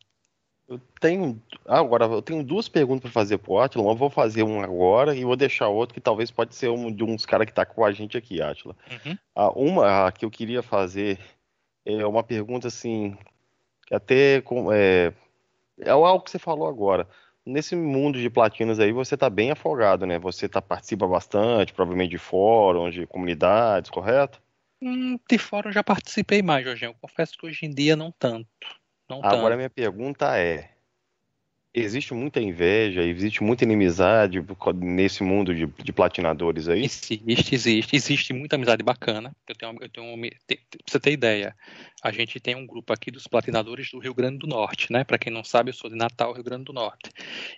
[SPEAKER 3] Eu tenho. ah, Agora, eu tenho duas perguntas para fazer pro Atila. Eu vou fazer um agora e vou deixar outro que talvez pode ser um de uns caras que tá com a gente aqui, Atila.
[SPEAKER 4] Uhum.
[SPEAKER 3] Ah, uma que eu queria fazer é uma pergunta assim, que até é, é algo que você falou agora. Nesse mundo de platinas aí você tá bem afogado, né? Você tá, participa bastante, provavelmente de fóruns, de comunidades, correto?
[SPEAKER 4] Hum, de eu já participei mais, Jorginho. Eu confesso que hoje em dia não tanto. Não
[SPEAKER 3] Agora
[SPEAKER 4] tanto.
[SPEAKER 3] minha pergunta é: existe muita inveja, existe muita inimizade nesse mundo de, de platinadores aí?
[SPEAKER 4] Existe, existe, existe muita amizade bacana. Eu tenho, eu tenho, te- te- pra você ter ideia, a gente tem um grupo aqui dos platinadores do Rio Grande do Norte, né? Pra quem não sabe, eu sou de Natal, Rio Grande do Norte.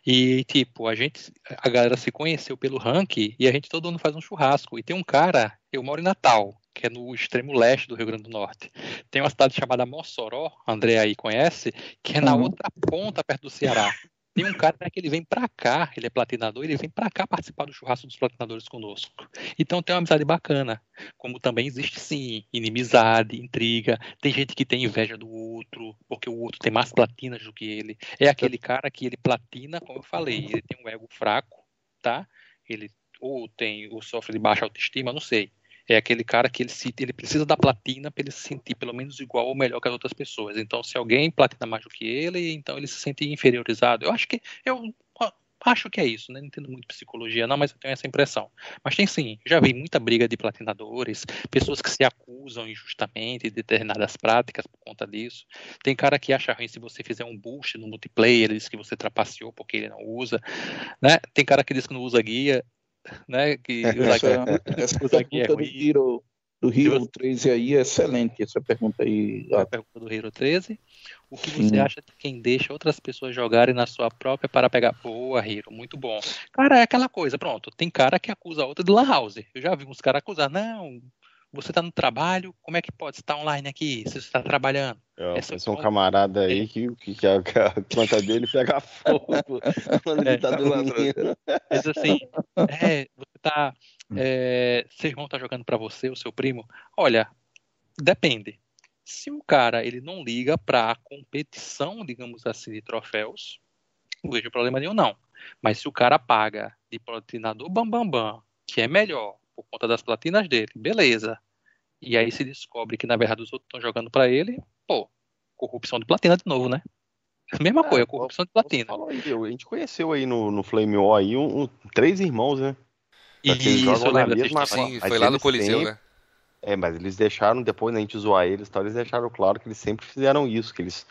[SPEAKER 4] E tipo, a gente, a galera se conheceu pelo ranking e a gente todo ano faz um churrasco. E tem um cara, eu moro em Natal, que é no extremo leste do Rio Grande do Norte. Tem uma cidade chamada Mossoró, André aí conhece, que é na
[SPEAKER 5] Uhum.
[SPEAKER 4] outra ponta perto do Ceará. Tem um cara que ele vem pra cá, ele é platinador, ele vem pra cá participar do churrasco dos platinadores conosco. Então tem uma amizade bacana. Como também existe sim inimizade, intriga. Tem gente que tem inveja do outro, porque o outro tem mais platinas do que ele. É aquele cara que ele platina, como eu falei, ele tem um ego fraco, tá? Ele ou tem ou sofre de baixa autoestima, não sei. É aquele cara que ele, se, ele precisa da platina para ele se sentir pelo menos igual ou melhor que as outras pessoas. Então, se alguém platina mais do que ele, então ele se sente inferiorizado. Eu acho que eu acho que é isso, né? Não entendo muito psicologia, não, mas eu tenho essa impressão. Mas tem sim, já vi muita briga de platinadores, pessoas que se acusam injustamente de determinadas práticas por conta disso. Tem cara que acha ruim se você fizer um boost no multiplayer, ele diz que você trapaceou porque ele não usa, né? Tem cara que diz que não usa guia, né? Que
[SPEAKER 5] Essa,
[SPEAKER 4] guia,
[SPEAKER 5] essa
[SPEAKER 4] guia é
[SPEAKER 5] pergunta do
[SPEAKER 4] ruim.
[SPEAKER 5] Hero, do Hero
[SPEAKER 4] você-
[SPEAKER 5] 13 aí é excelente, essa pergunta aí.
[SPEAKER 4] a pergunta do Hero 13. O que você
[SPEAKER 5] Hum.
[SPEAKER 4] acha de quem deixa outras pessoas jogarem na sua própria para pegar. Boa, Hero, muito bom. Cara, é aquela coisa, pronto. Tem cara que acusa a outra de Lan House. Eu já vi uns caras acusar, não, você tá no trabalho, como é que pode estar online aqui se você está trabalhando?
[SPEAKER 3] Eu
[SPEAKER 4] Essa
[SPEAKER 3] conheço um camarada aí que, que, que a, que a conta dele pega fogo quando ele
[SPEAKER 4] É,
[SPEAKER 3] tá
[SPEAKER 4] tá
[SPEAKER 3] dormindo.
[SPEAKER 4] Mas assim, é, você tá. É, seu irmão tá jogando pra você, o seu primo? Olha, depende. Se o cara ele não liga pra competição, digamos assim, de troféus, não vejo problema nenhum, não. Mas se o cara paga de platinador bam bam bam, que é melhor por conta das platinas dele, beleza. E aí se descobre que na verdade os outros estão jogando pra ele, pô, corrupção de platina de novo, né? Mesma
[SPEAKER 3] Ah,
[SPEAKER 4] coisa, corrupção de platina.
[SPEAKER 3] aí, a gente conheceu aí no, no Flame War aí um, um- três irmãos, né?
[SPEAKER 4] E isso eu lembro
[SPEAKER 3] mesma.
[SPEAKER 2] Sim,
[SPEAKER 3] Mas
[SPEAKER 2] foi lá no Coliseu,
[SPEAKER 3] têm-
[SPEAKER 2] né?
[SPEAKER 3] É, mas eles deixaram, depois da gente zoar eles, e tal, eles deixaram claro que eles sempre fizeram isso, que eles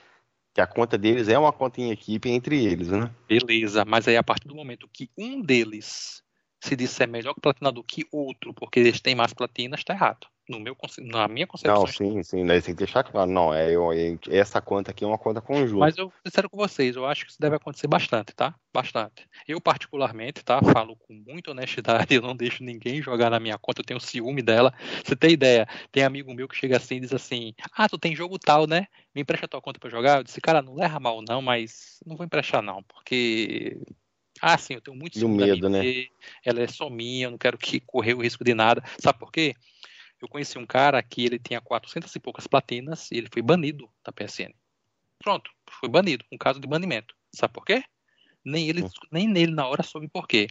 [SPEAKER 3] que a conta deles é uma conta em equipe entre eles, né?
[SPEAKER 4] Beleza, mas aí a partir do momento que um deles se disser melhor que platinador que outro, porque eles têm mais platinas, tá errado. No meu, na minha concepção.
[SPEAKER 3] Não, sim, sim, daí tem que deixar claro, não, é, é- essa conta aqui é uma conta conjunta.
[SPEAKER 4] Mas eu sincero com vocês, eu acho que isso deve acontecer bastante, tá? Bastante. Eu, particularmente, tá? Falo com muita honestidade, eu não deixo ninguém jogar na minha conta, eu tenho ciúme dela. Você tem ideia? Tem amigo meu que chega assim e diz assim: Ah, tu tem jogo tal, né? Me empresta tua conta pra eu jogar? Eu disse, cara, não leva mal, não, mas não vou emprestar, não, porque. Ah, sim, eu tenho muito
[SPEAKER 3] o
[SPEAKER 4] ciúme da
[SPEAKER 3] medo, né?
[SPEAKER 4] Ela é só minha, eu não quero que correr o risco de nada. Sabe por quê? Eu conheci um cara que ele tinha 400 e poucas platinas e ele foi banido da PSN. Pronto, foi banido, um caso de banimento. Sabe por quê? Nem ele, nem nele na hora soube por quê.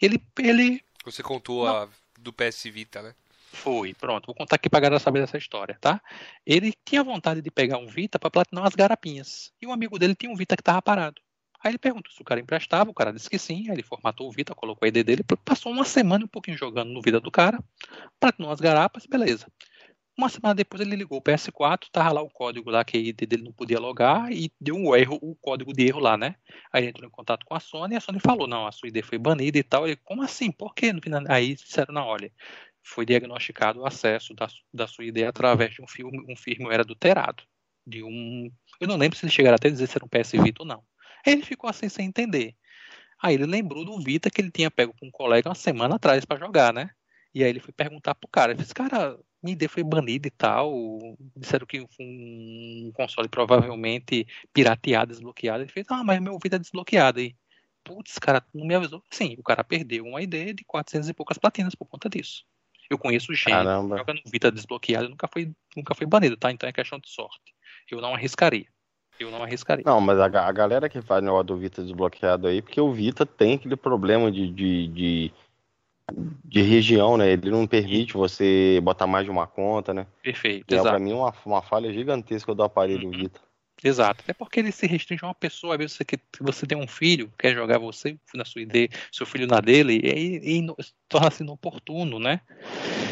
[SPEAKER 4] Ele, ele
[SPEAKER 2] Você contou a do PS Vita, né?
[SPEAKER 4] foi, pronto, vou contar aqui pra galera saber dessa história, tá? Ele tinha vontade de pegar um Vita pra platinar umas garapinhas. E um amigo dele tinha um Vita que tava parado. Aí ele perguntou se o cara emprestava, o cara disse que sim, aí ele formatou o Vita, colocou a ID dele, passou uma semana um pouquinho jogando no Vita do cara, platinou umas garapas, beleza. Uma semana depois ele ligou o PS4, tava lá o código lá que a ID dele não podia logar e deu um erro, o código de erro lá, né? Aí ele entrou em contato com a Sony e a Sony falou, não, a sua ID foi banida e tal. Ele, como assim? Por quê? Aí disseram, não, olha, foi diagnosticado o acesso da, da sua ID através de um, filme, um firmware adulterado. De um. Eu não lembro se eles chegaram até a dizer se era um PS Vita ou não. Ele ficou assim sem entender. Aí ele lembrou do Vita que ele tinha pego com um colega uma semana atrás para jogar, né? E aí ele foi perguntar pro cara. Ele disse, cara, minha ID foi banida e tal. Disseram que foi um console provavelmente pirateado, desbloqueado. Ele fez, ah, mas meu Vita é desbloqueado. E, putz, cara, não me avisou. Sim, o cara perdeu uma ID de 400 e poucas platinas por conta disso. Eu conheço gente que
[SPEAKER 3] Caramba.
[SPEAKER 4] joga no Vita desbloqueado nunca foi, nunca foi banido, tá? Então é questão de sorte. Eu não arriscaria. Eu não arriscaria.
[SPEAKER 3] Não, mas a, a galera que faz negócio do Vita desbloqueado aí, porque o Vita tem aquele problema de, de, de, de região, né? Ele não permite você botar mais de uma conta, né?
[SPEAKER 4] Perfeito,
[SPEAKER 3] é pra
[SPEAKER 4] exato.
[SPEAKER 3] mim uma, uma falha gigantesca do aparelho
[SPEAKER 4] Uhum.
[SPEAKER 3] Vita.
[SPEAKER 4] Exato. Até porque ele se restringe a uma pessoa. Às vezes você, você tem um filho, quer jogar você na sua ideia, seu filho na dele, e e torna-se inoportuno, né?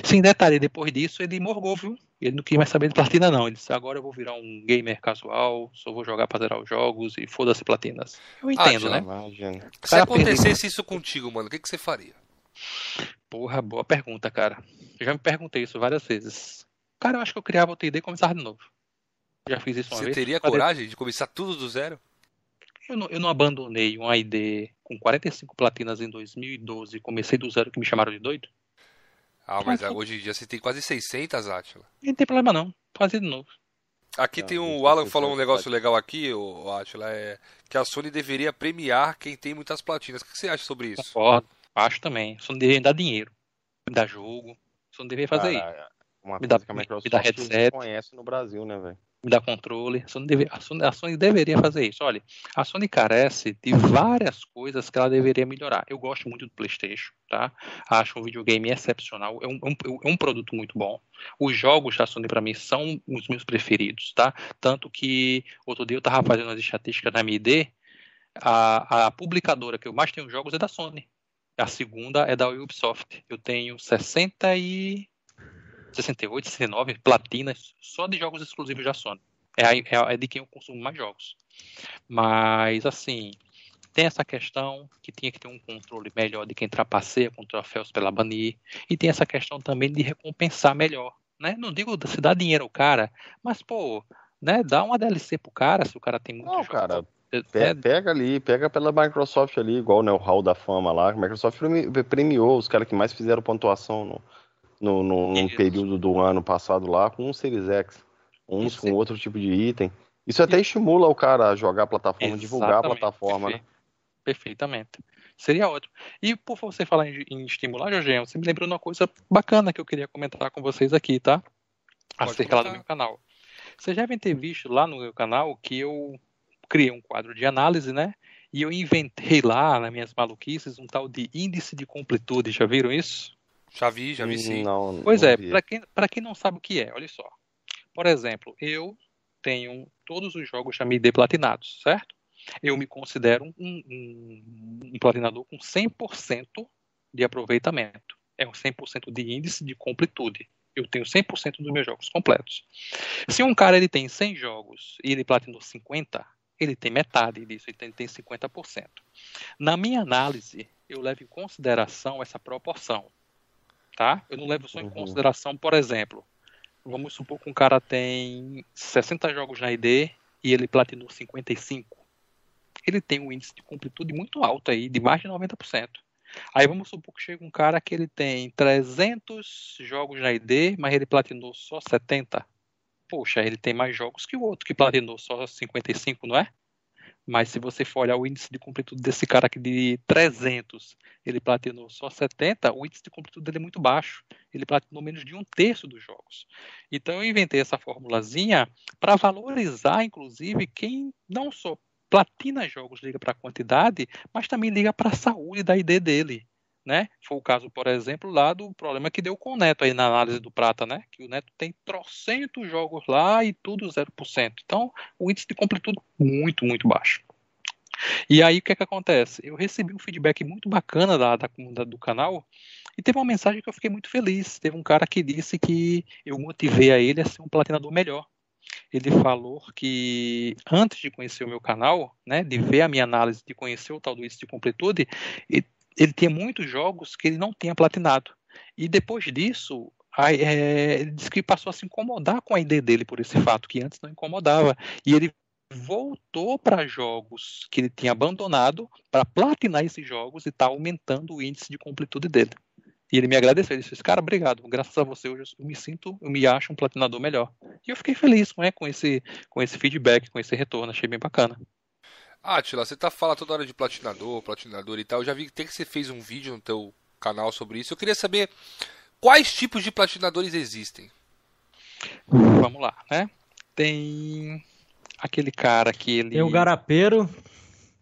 [SPEAKER 4] Sem detalhe, depois disso ele morgou, viu? Ele não queria mais saber de platina, não. Ele disse: agora eu vou virar um gamer casual, só vou jogar pra zerar os jogos e foda-se platinas. Eu entendo,
[SPEAKER 2] Átila,
[SPEAKER 4] né?
[SPEAKER 3] Imagina.
[SPEAKER 2] Se
[SPEAKER 4] Cara,
[SPEAKER 2] acontecesse isso contigo, mano, o que, que você faria?
[SPEAKER 4] Porra, boa pergunta, cara. Eu já me perguntei isso várias vezes. Cara, eu acho que eu criava o TD e começava de novo. Já fiz isso uma
[SPEAKER 2] Você
[SPEAKER 4] vez.
[SPEAKER 2] teria
[SPEAKER 4] Falei,
[SPEAKER 2] coragem de começar tudo do zero?
[SPEAKER 4] Eu não, eu não abandonei um ID com 45 platinas em 2012 e comecei do zero que me chamaram de doido.
[SPEAKER 2] Ah, mas ah, hoje em dia você tem quase 600, Átila.
[SPEAKER 4] Não tem problema não. Fazer de novo.
[SPEAKER 2] Aqui
[SPEAKER 3] Não,
[SPEAKER 2] tem um,
[SPEAKER 3] isso
[SPEAKER 2] o Alan
[SPEAKER 3] é
[SPEAKER 2] falou um negócio legal aqui, o Átila, é que a Sony deveria premiar quem tem muitas platinas. O que você acha sobre isso?
[SPEAKER 4] Concordo. Acho também. Só não deveria dar dinheiro. Me dar jogo. Só não deveria fazer isso.
[SPEAKER 3] Cara, Uma
[SPEAKER 4] Me
[SPEAKER 3] coisa
[SPEAKER 4] dá-
[SPEAKER 3] que a
[SPEAKER 4] me- me
[SPEAKER 3] Microsoft
[SPEAKER 4] dá headset.
[SPEAKER 3] conhece no Brasil, né, velho?
[SPEAKER 4] Dar controle. A Sony, deve- a Sony- a Sony deveria fazer isso. Olha, a Sony carece de várias coisas que ela deveria melhorar. Eu gosto muito do PlayStation, tá? Acho um videogame excepcional. É um, é um- é um produto muito bom. Os jogos da Sony, para mim, são os meus preferidos, tá? Tanto que outro dia eu tava fazendo as estatísticas na ID. A, a publicadora que eu mais tenho jogos é da Sony. A segunda é da Ubisoft. Eu tenho 60 e 68, 69 platinas só de jogos exclusivos da Sony. É, a- é, a- é de quem eu consumo mais jogos. Mas, assim, tem essa questão que tinha que ter um controle melhor de quem trapaceia com troféus pela banir. E tem essa questão também de recompensar melhor. Né? Não digo se dá dinheiro ao cara, mas, pô, né, dá uma DLC pro cara se o cara tem muito
[SPEAKER 3] Não,
[SPEAKER 4] jogo.
[SPEAKER 3] cara,
[SPEAKER 4] É,
[SPEAKER 3] Pe- Pega ali, pega pela Microsoft ali, igual né, o Hall da Fama lá. A Microsoft premi- premiou os caras que mais fizeram pontuação no, no, no-
[SPEAKER 4] Isso.
[SPEAKER 3] período do ano passado lá com um Series X. Uns com outro tipo de item. Isso até estimula o cara a jogar a plataforma, divulgar a
[SPEAKER 4] Exatamente,
[SPEAKER 3] plataforma, né?
[SPEAKER 4] Perfeitamente. Seria ótimo. E por você falar em, em estimular, Jorginho, você me lembrou de uma coisa bacana que eu queria comentar com vocês aqui, tá?
[SPEAKER 2] Pode
[SPEAKER 4] Acerca lá do meu canal. Vocês devem ter visto lá no meu canal que eu criei um quadro de análise, né? E eu inventei lá, nas minhas maluquices, um tal de índice de completude. Já viram isso?
[SPEAKER 2] Já vi, já vi sim.
[SPEAKER 3] Não,
[SPEAKER 4] Pois
[SPEAKER 3] não
[SPEAKER 4] é, para quem, pra quem não sabe o que é, olha só. Por exemplo, eu tenho todos os jogos da MD platinados, certo? Eu me considero um, um, um platinador com 100% de aproveitamento. É um 100% de índice de completude. Eu tenho 100% dos meus jogos completos. Se um cara ele tem 100 jogos e ele platinou 50, ele tem metade disso, ele tem, tem 50%. Na minha análise, eu levo em consideração essa proporção tá? Eu não levo só em
[SPEAKER 3] Uhum.
[SPEAKER 4] consideração, por exemplo, vamos supor que um cara tem 60 jogos na ID e ele platinou 55. Ele tem um índice de completude muito alto aí, de mais de 90%. Aí vamos supor que chega um cara que ele tem 300 jogos na ID, mas ele platinou só 70. Poxa, ele tem mais jogos que o outro que platinou só 55, não é? Mas se você for olhar o índice de completude desse cara aqui de 300, ele platinou só 70, o índice de completude dele é muito baixo. Ele platinou menos de um terço dos jogos. Então eu inventei essa formulazinha para valorizar, inclusive, quem não só platina jogos, liga para a quantidade, mas também liga para a saúde da ID dele. Né? Foi o caso, por exemplo, lá do problema que deu com o Neto aí na análise do Prata, né? Que o Neto tem trocentos jogos lá e tudo 0%. Então, o índice de completude muito, muito baixo. E aí, o que é que acontece? Eu recebi um feedback muito bacana da, da do canal e teve uma mensagem que eu fiquei muito feliz. Teve um cara que disse que eu motivei a ele a ser um platinador melhor. Ele falou que antes de conhecer o meu canal, né, de ver a minha análise, de conhecer o tal do índice de completude, ele, tinha muitos jogos que ele não tinha platinado. E depois disso, aí, é, ele disse que passou a se incomodar com a ID dele por esse fato, que antes não incomodava. E ele voltou para jogos que ele tinha abandonado para platinar esses jogos e tá aumentando o índice de completude dele. E ele me agradeceu, ele disse, cara, obrigado, graças a você hoje eu me sinto, eu me acho um platinador melhor. E eu fiquei feliz né, com, esse, com esse feedback, com esse retorno, achei bem bacana.
[SPEAKER 2] Atila, você tá falando toda hora de platinador, platinador e tal. Eu já vi que tem que você fez um vídeo no teu canal sobre isso. Eu queria saber quais tipos de platinadores existem.
[SPEAKER 4] Vamos lá, né? Tem aquele cara que ele
[SPEAKER 6] Tem o garapeiro.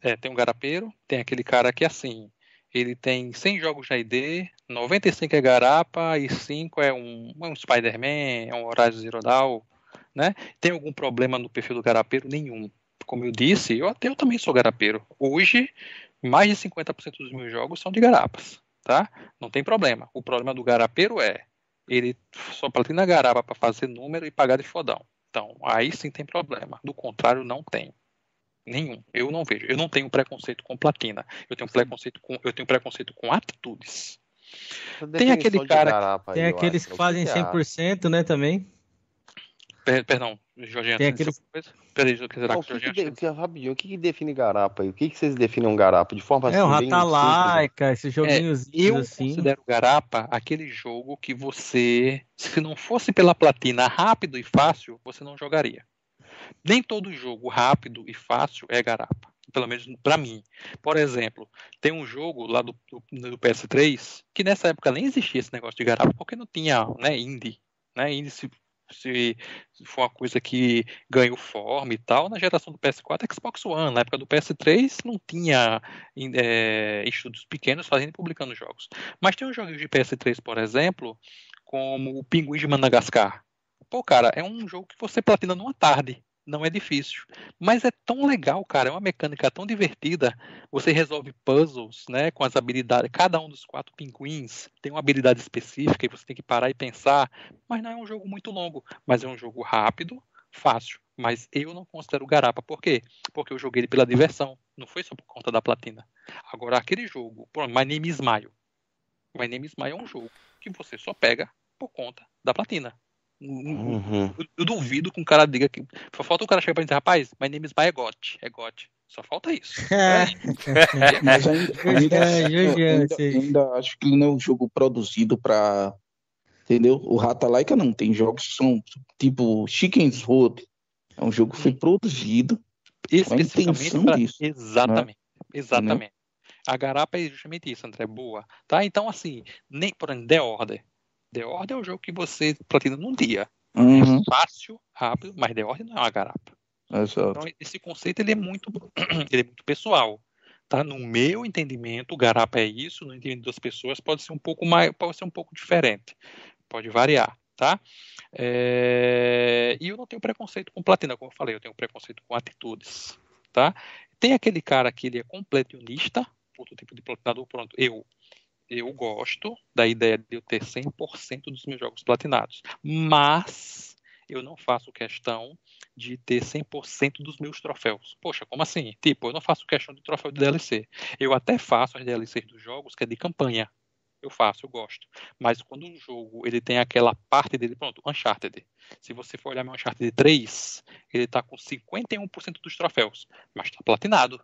[SPEAKER 4] É, tem um garapeiro, tem aquele cara que assim, ele tem 100 jogos na ID, 95 é garapa e 5 é um, é um Spider-Man, é um Horizon Zero Dawn, né? Tem algum problema no perfil do garapeiro? Nenhum. Como eu disse, eu até eu também sou garapeiro. Hoje, mais de 50% dos meus jogos são de garapas, tá? Não tem problema. O problema do garapeiro é ele só platina garapa para fazer número e pagar de fodão. Então, aí sim tem problema. Do contrário, não tem. Nenhum. Eu não vejo. Eu não tenho preconceito com platina. Eu tenho preconceito com, eu tenho preconceito com atitudes. Tem aquele cara.
[SPEAKER 6] Tem aqueles que fazem 100%, né, também.
[SPEAKER 4] Per, perdão, Jorginho,
[SPEAKER 6] tem aqueles...
[SPEAKER 4] Peraí, será
[SPEAKER 3] que, o que, que, de, que, rapidinho, o que, que define garapa? O que, que vocês definem um garapa? De forma
[SPEAKER 6] é, assim, o Rata Laica, esses joguinhos
[SPEAKER 4] é, eu
[SPEAKER 6] assim.
[SPEAKER 4] Eu considero garapa aquele jogo que você, se não fosse pela platina rápido e fácil, você não jogaria. Nem todo jogo rápido e fácil é garapa. Pelo menos para mim. Por exemplo, tem um jogo lá do, do, do, PS3 que nessa época nem existia esse negócio de garapa porque não tinha né, indie. Né, indie se for uma coisa que ganhou forma e tal, na geração do PS4 Xbox One. Na época do PS3 não tinha é, estudos pequenos fazendo e publicando jogos. Mas tem um jogo de PS3, por exemplo, como o Pinguim de Madagascar. Pô, cara, é um jogo que você platina numa tarde não é difícil. Mas é tão legal, cara, é uma mecânica tão divertida. Você resolve puzzles, né, com as habilidades. Cada um dos quatro pinguins tem uma habilidade específica e você tem que parar e pensar. Mas não é um jogo muito longo, mas é um jogo rápido, fácil. Mas eu não considero garapa. Por quê? Porque eu joguei ele pela diversão. Não foi só por conta da platina. Agora, aquele jogo, My Name is Maio. My Name is Maio é um jogo que você só pega por conta da platina. Uhum. Eu, eu, duvido que um cara diga que. Só falta o cara chegar pra dizer, rapaz, my name is by é GOT. Só falta isso. É.
[SPEAKER 5] Mas ainda, ainda, é, ainda, ainda, acho que não é um jogo produzido pra. Entendeu? O Rata Laika não. Tem jogos que são tipo Chicken's Road. É um jogo que foi produzido intenção pra... disso.
[SPEAKER 4] Exatamente. Né? Exatamente. Entendeu? A garapa é justamente isso, André. Boa. Tá? Então, assim, nem por exemplo, The Order. The Order é um jogo que você platina num dia.
[SPEAKER 5] Uhum.
[SPEAKER 4] É fácil, rápido, mas The Order não é uma garapa.
[SPEAKER 5] Exato.
[SPEAKER 4] Então, esse conceito ele é muito, ele é muito pessoal. Tá? No meu entendimento, garapa é isso, no entendimento das pessoas pode ser um pouco mais, pode ser um pouco diferente. Pode variar, tá? É... E eu não tenho preconceito com platina, como eu falei, eu tenho preconceito com atitudes, tá? Tem aquele cara que ele é completionista, outro tipo de platinador, pronto, eu eu gosto da ideia de eu ter 100% dos meus jogos platinados, mas eu não faço questão de ter 100% dos meus troféus. Poxa, como assim? Tipo, eu não faço questão de troféu de DLC. Eu até faço as DLCs dos jogos que é de campanha. Eu faço, eu gosto. Mas quando o jogo ele tem aquela parte dele, pronto, Uncharted. Se você for olhar meu Uncharted 3, ele está com 51% dos troféus, mas está platinado.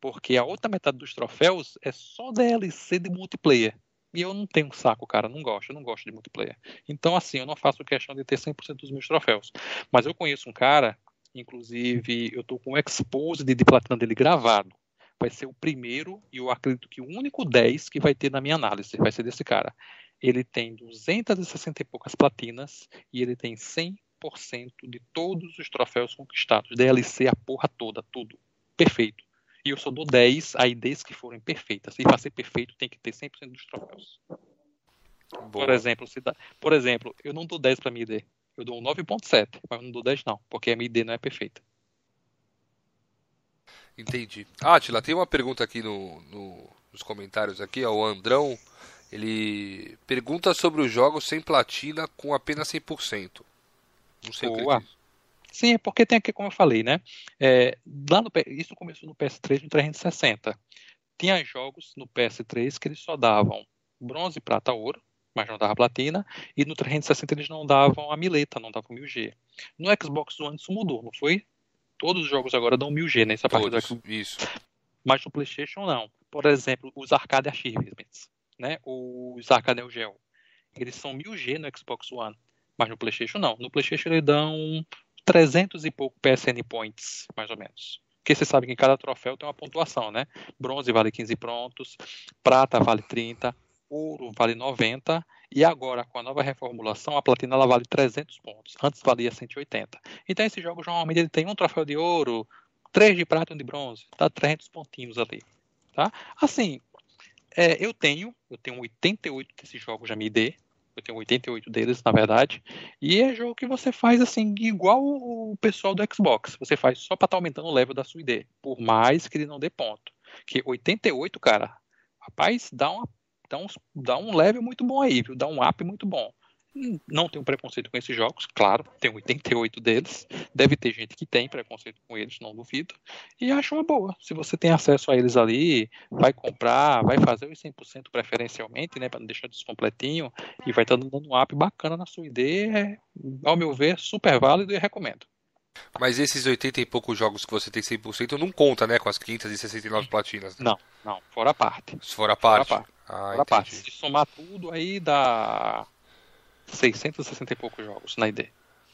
[SPEAKER 4] Porque a outra metade dos troféus é só DLC de multiplayer. E eu não tenho saco, cara, não gosto, eu não gosto de multiplayer. Então, assim, eu não faço questão de ter 100% dos meus troféus. Mas eu conheço um cara, inclusive, eu tô com o expose de platina dele gravado. Vai ser o primeiro e eu acredito que o único 10 que vai ter na minha análise vai ser desse cara. Ele tem 260 e poucas platinas e ele tem 100% de todos os troféus conquistados. DLC a porra toda, tudo. Perfeito. E eu só dou 10 a IDs que forem perfeitas. E para ser perfeito tem que ter 100% dos troféus. Boa. Por exemplo, se dá, por exemplo, eu não dou 10 para minha ID. Eu dou um 9.7, mas eu não dou 10 não, porque a minha ID não é perfeita.
[SPEAKER 2] Entendi. Atila, tem uma pergunta aqui no, no, nos comentários aqui, ó, o Andrão, ele pergunta sobre os jogos sem platina com apenas 100%. Não sei Boa. o que é
[SPEAKER 4] Sim, é porque tem aqui, como eu falei, né? É, lá no, isso começou no PS3 no 360. Tinha jogos no PS3 que eles só davam bronze, prata, ouro, mas não dava platina, e no 360 eles não davam a mileta, não davam 1000G. No Xbox One isso mudou, não foi? Todos os jogos agora dão 1000G nessa parte do Xbox.
[SPEAKER 2] Isso.
[SPEAKER 4] Mas no PlayStation não. Por exemplo, os Arcade Achievements, né? Os Arcade Neo Geo, eles são 1000G no Xbox One, mas no PlayStation não. No PlayStation eles dão 300 e pouco PSN Points, mais ou menos. Porque você sabe que em cada troféu tem uma pontuação, né? Bronze vale 15 prontos, prata vale 30, ouro vale 90 e agora com a nova reformulação a platina ela vale 300 pontos. Antes valia 180. Então esses jogos normalmente ele tem um troféu de ouro, três de prata e um de bronze, tá 300 pontinhos ali, tá? Assim, é, eu tenho, eu tenho 88 desses jogos já me dê, Eu tenho 88 deles, na verdade. E é jogo que você faz assim, igual o pessoal do Xbox. Você faz só pra estar tá aumentando o level da sua ID. Por mais que ele não dê ponto. Que 88, cara, rapaz, dá, uma, dá, um, dá um level muito bom aí, viu? Dá um up muito bom. Não tenho preconceito com esses jogos, claro, tem 88 deles. Deve ter gente que tem preconceito com eles, não duvido. E acho uma boa. Se você tem acesso a eles ali, vai comprar, vai fazer os 100% preferencialmente, né, para não deixar descompletinho, e vai estar tá dando um app bacana na sua ideia. É, ao meu ver, super válido e recomendo.
[SPEAKER 2] Mas esses 80 e poucos jogos que você tem 100% não conta, né, com as 569 platinas?
[SPEAKER 4] Né? Não, não, fora a parte.
[SPEAKER 2] Fora a parte.
[SPEAKER 4] Fora a parte. Ah, fora a parte. Se somar tudo aí dá 660 e poucos jogos na ID.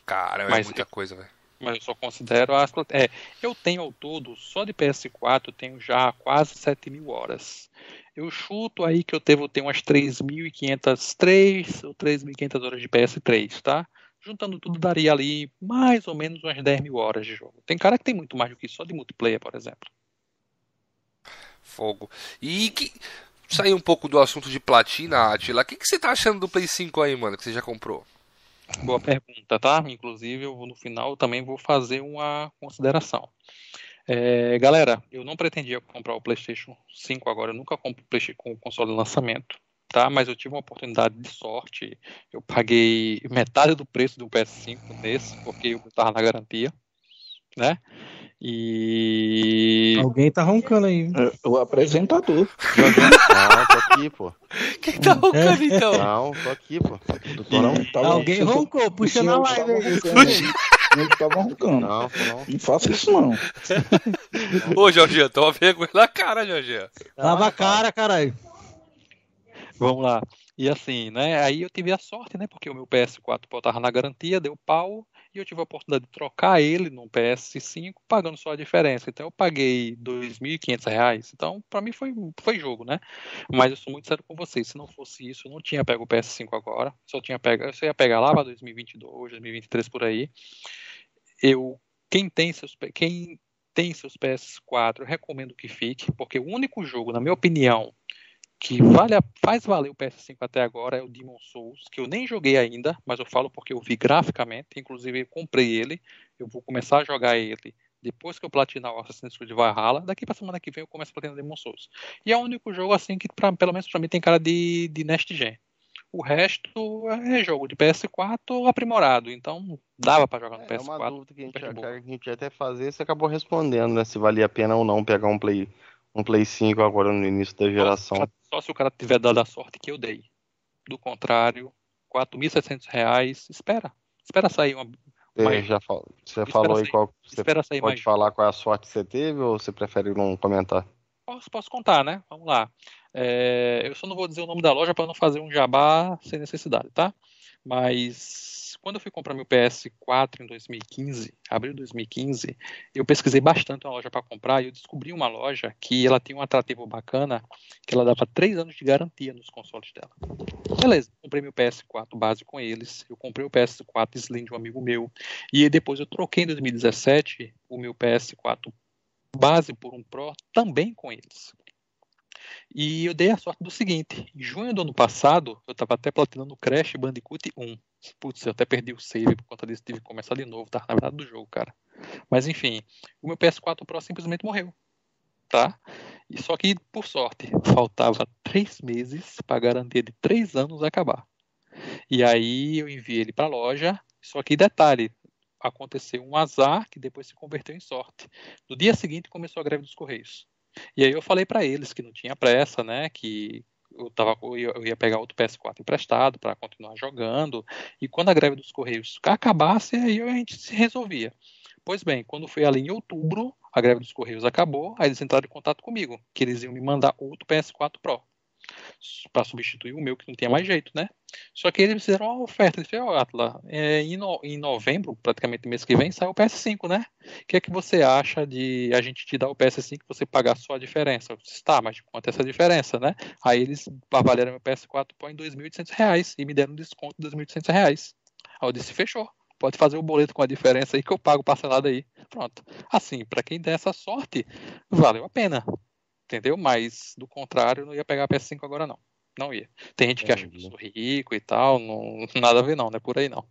[SPEAKER 2] Cara, é muita coisa, velho.
[SPEAKER 4] Mas eu só considero as. É, eu tenho ao todo, só de PS4, eu tenho já quase 7 mil horas. Eu chuto aí que eu devo ter umas 3.503 ou 3.500 horas de PS3, tá? Juntando tudo, daria ali mais ou menos umas 10 mil horas de jogo. Tem cara que tem muito mais do que isso, só de multiplayer, por exemplo.
[SPEAKER 2] Fogo. E que sair um pouco do assunto de platina, Atila, o que, que você tá achando do Play 5 aí, mano, que você já comprou?
[SPEAKER 4] Boa pergunta, tá? Inclusive, eu vou, no final também vou fazer uma consideração. É, galera, eu não pretendia comprar o PlayStation 5 agora, eu nunca compro com o console de lançamento, tá? Mas eu tive uma oportunidade de sorte. Eu paguei metade do preço do PS5 nesse, porque eu estava na garantia, né? E.
[SPEAKER 6] Alguém tá roncando aí.
[SPEAKER 5] É, o apresentador.
[SPEAKER 3] Não, tô aqui, pô.
[SPEAKER 2] Quem tá roncando então?
[SPEAKER 3] Não, tô aqui, pô.
[SPEAKER 6] Doutorão, tava, Alguém roncou, puxa na live aí.
[SPEAKER 5] Tava roncando. Não, não. Não faça isso, não.
[SPEAKER 2] Ô, Jorginho, toma vergonha na cara, Jorginho.
[SPEAKER 6] Lava a cara, caralho.
[SPEAKER 4] Vamos lá. E assim, né? Aí eu tive a sorte, né? Porque o meu PS4 tava na garantia, deu pau e eu tive a oportunidade de trocar ele num PS5 pagando só a diferença. Então eu paguei R$ 2.500. Então para mim foi, foi jogo, né? Mas eu sou muito sério com vocês. Se não fosse isso, eu não tinha pego o PS5 agora. Só tinha pego, eu só ia pegar lá para 2022, 2023 por aí. Eu quem tem seus quem tem seus PS4, eu recomendo que fique, porque o único jogo, na minha opinião, que vale a, faz valer o PS5 até agora é o Demon Souls, que eu nem joguei ainda, mas eu falo porque eu vi graficamente, inclusive eu comprei ele, eu vou começar a jogar ele depois que eu platinar o Assassin's Creed Valhalla, daqui pra semana que vem eu começo a platinar Demon Souls. E é o único jogo assim que, pra, pelo menos pra mim, tem cara de, de Next Gen. O resto é jogo de PS4 aprimorado, então dava para jogar no PS4.
[SPEAKER 3] É uma dúvida que a gente, que a gente ia até fazer, você acabou respondendo, né? Se valia a pena ou não pegar um Play, um Play 5 agora no início da geração.
[SPEAKER 4] Só, só se o cara tiver dado a sorte que eu dei. Do contrário, R$ 4.700, espera. Espera sair uma.
[SPEAKER 3] uma... já fal... Você falou sair. aí qual. Você pode mais. falar qual é a sorte que você teve ou você prefere não comentar?
[SPEAKER 4] Posso, posso contar, né? Vamos lá. É, eu só não vou dizer o nome da loja para não fazer um jabá sem necessidade, tá? Mas quando eu fui comprar meu PS4 em 2015, abril de 2015, eu pesquisei bastante uma loja para comprar e eu descobri uma loja que ela tem um atrativo bacana, que ela dava 3 anos de garantia nos consoles dela. Beleza, comprei meu PS4 base com eles, eu comprei o PS4 Slim de um amigo meu, e depois eu troquei em 2017 o meu PS4 base por um Pro também com eles. E eu dei a sorte do seguinte: em junho do ano passado, eu estava até platinando Crash Bandicoot 1. Putz, eu até perdi o save por conta disso, tive que começar de novo, tá? Na verdade, do jogo, cara. Mas enfim, o meu PS4 Pro simplesmente morreu. Tá? E só que, por sorte, faltava três meses para garantia de três anos acabar. E aí eu enviei ele para a loja. Só que detalhe, aconteceu um azar que depois se converteu em sorte. No dia seguinte começou a greve dos Correios. E aí eu falei para eles que não tinha pressa, né? Que eu, tava, eu ia pegar outro PS4 emprestado para continuar jogando. E quando a greve dos Correios acabasse, aí a gente se resolvia. Pois bem, quando foi ali em outubro, a greve dos Correios acabou, aí eles entraram em contato comigo, que eles iam me mandar outro PS4 Pro para substituir o meu, que não tinha mais jeito, né? Só que eles fizeram uma oferta. Eles falaram, oh, Atla, é, em, no, em novembro, praticamente mês que vem, sai o PS5, né? O que é que você acha de a gente te dar o PS5 e você pagar só a diferença? Eu disse, tá, mas quanto é essa diferença, né? Aí eles avaliaram meu PS4 Pro em R$ 2.800 e me deram um desconto de R$ 2.800. Aí eu disse, fechou. Pode fazer o boleto com a diferença aí que eu pago parcelado aí. Pronto. Assim, para quem der essa sorte, valeu a pena entendeu? Mas, do contrário, não ia pegar a PS5 agora não. Não ia. Tem gente que acha que eu sou rico e tal, não, nada a ver não, não é por aí não.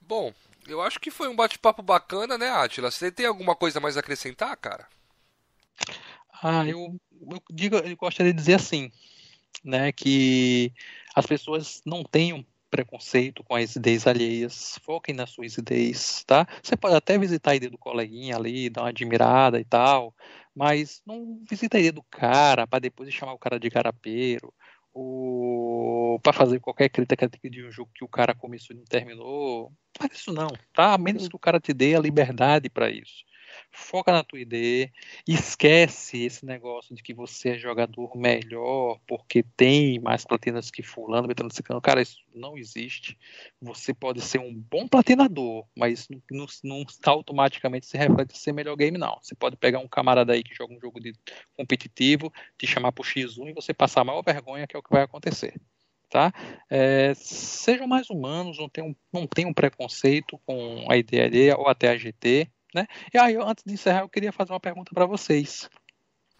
[SPEAKER 2] Bom, eu acho que foi um bate-papo bacana, né, Atila? Você tem alguma coisa mais a acrescentar, cara?
[SPEAKER 4] Ah, eu, eu, digo, eu gostaria de dizer assim, né, que as pessoas não tenham preconceito com as ideias alheias, foquem nas suas ideias, tá? Você pode até visitar a ideia do coleguinha ali, dar uma admirada e tal, mas não visita a ideia do cara para depois chamar o cara de garapeiro, ou para fazer qualquer crítica de um jogo que o cara começou e não terminou. Faz isso não, tá? A menos que o cara te dê a liberdade para isso foca na tua ideia, esquece esse negócio de que você é jogador melhor porque tem mais platinas que fulano, betano, ciclano. Cara, isso não existe. Você pode ser um bom platinador, mas não, não, automaticamente se reflete ser melhor game, não. Você pode pegar um camarada aí que joga um jogo de competitivo, te chamar pro X1 e você passar a maior vergonha, que é o que vai acontecer tá? É, sejam mais humanos, não tenham, não tenham preconceito com a ideia ou até a GT, né? E aí, antes de encerrar, eu queria fazer uma pergunta para vocês.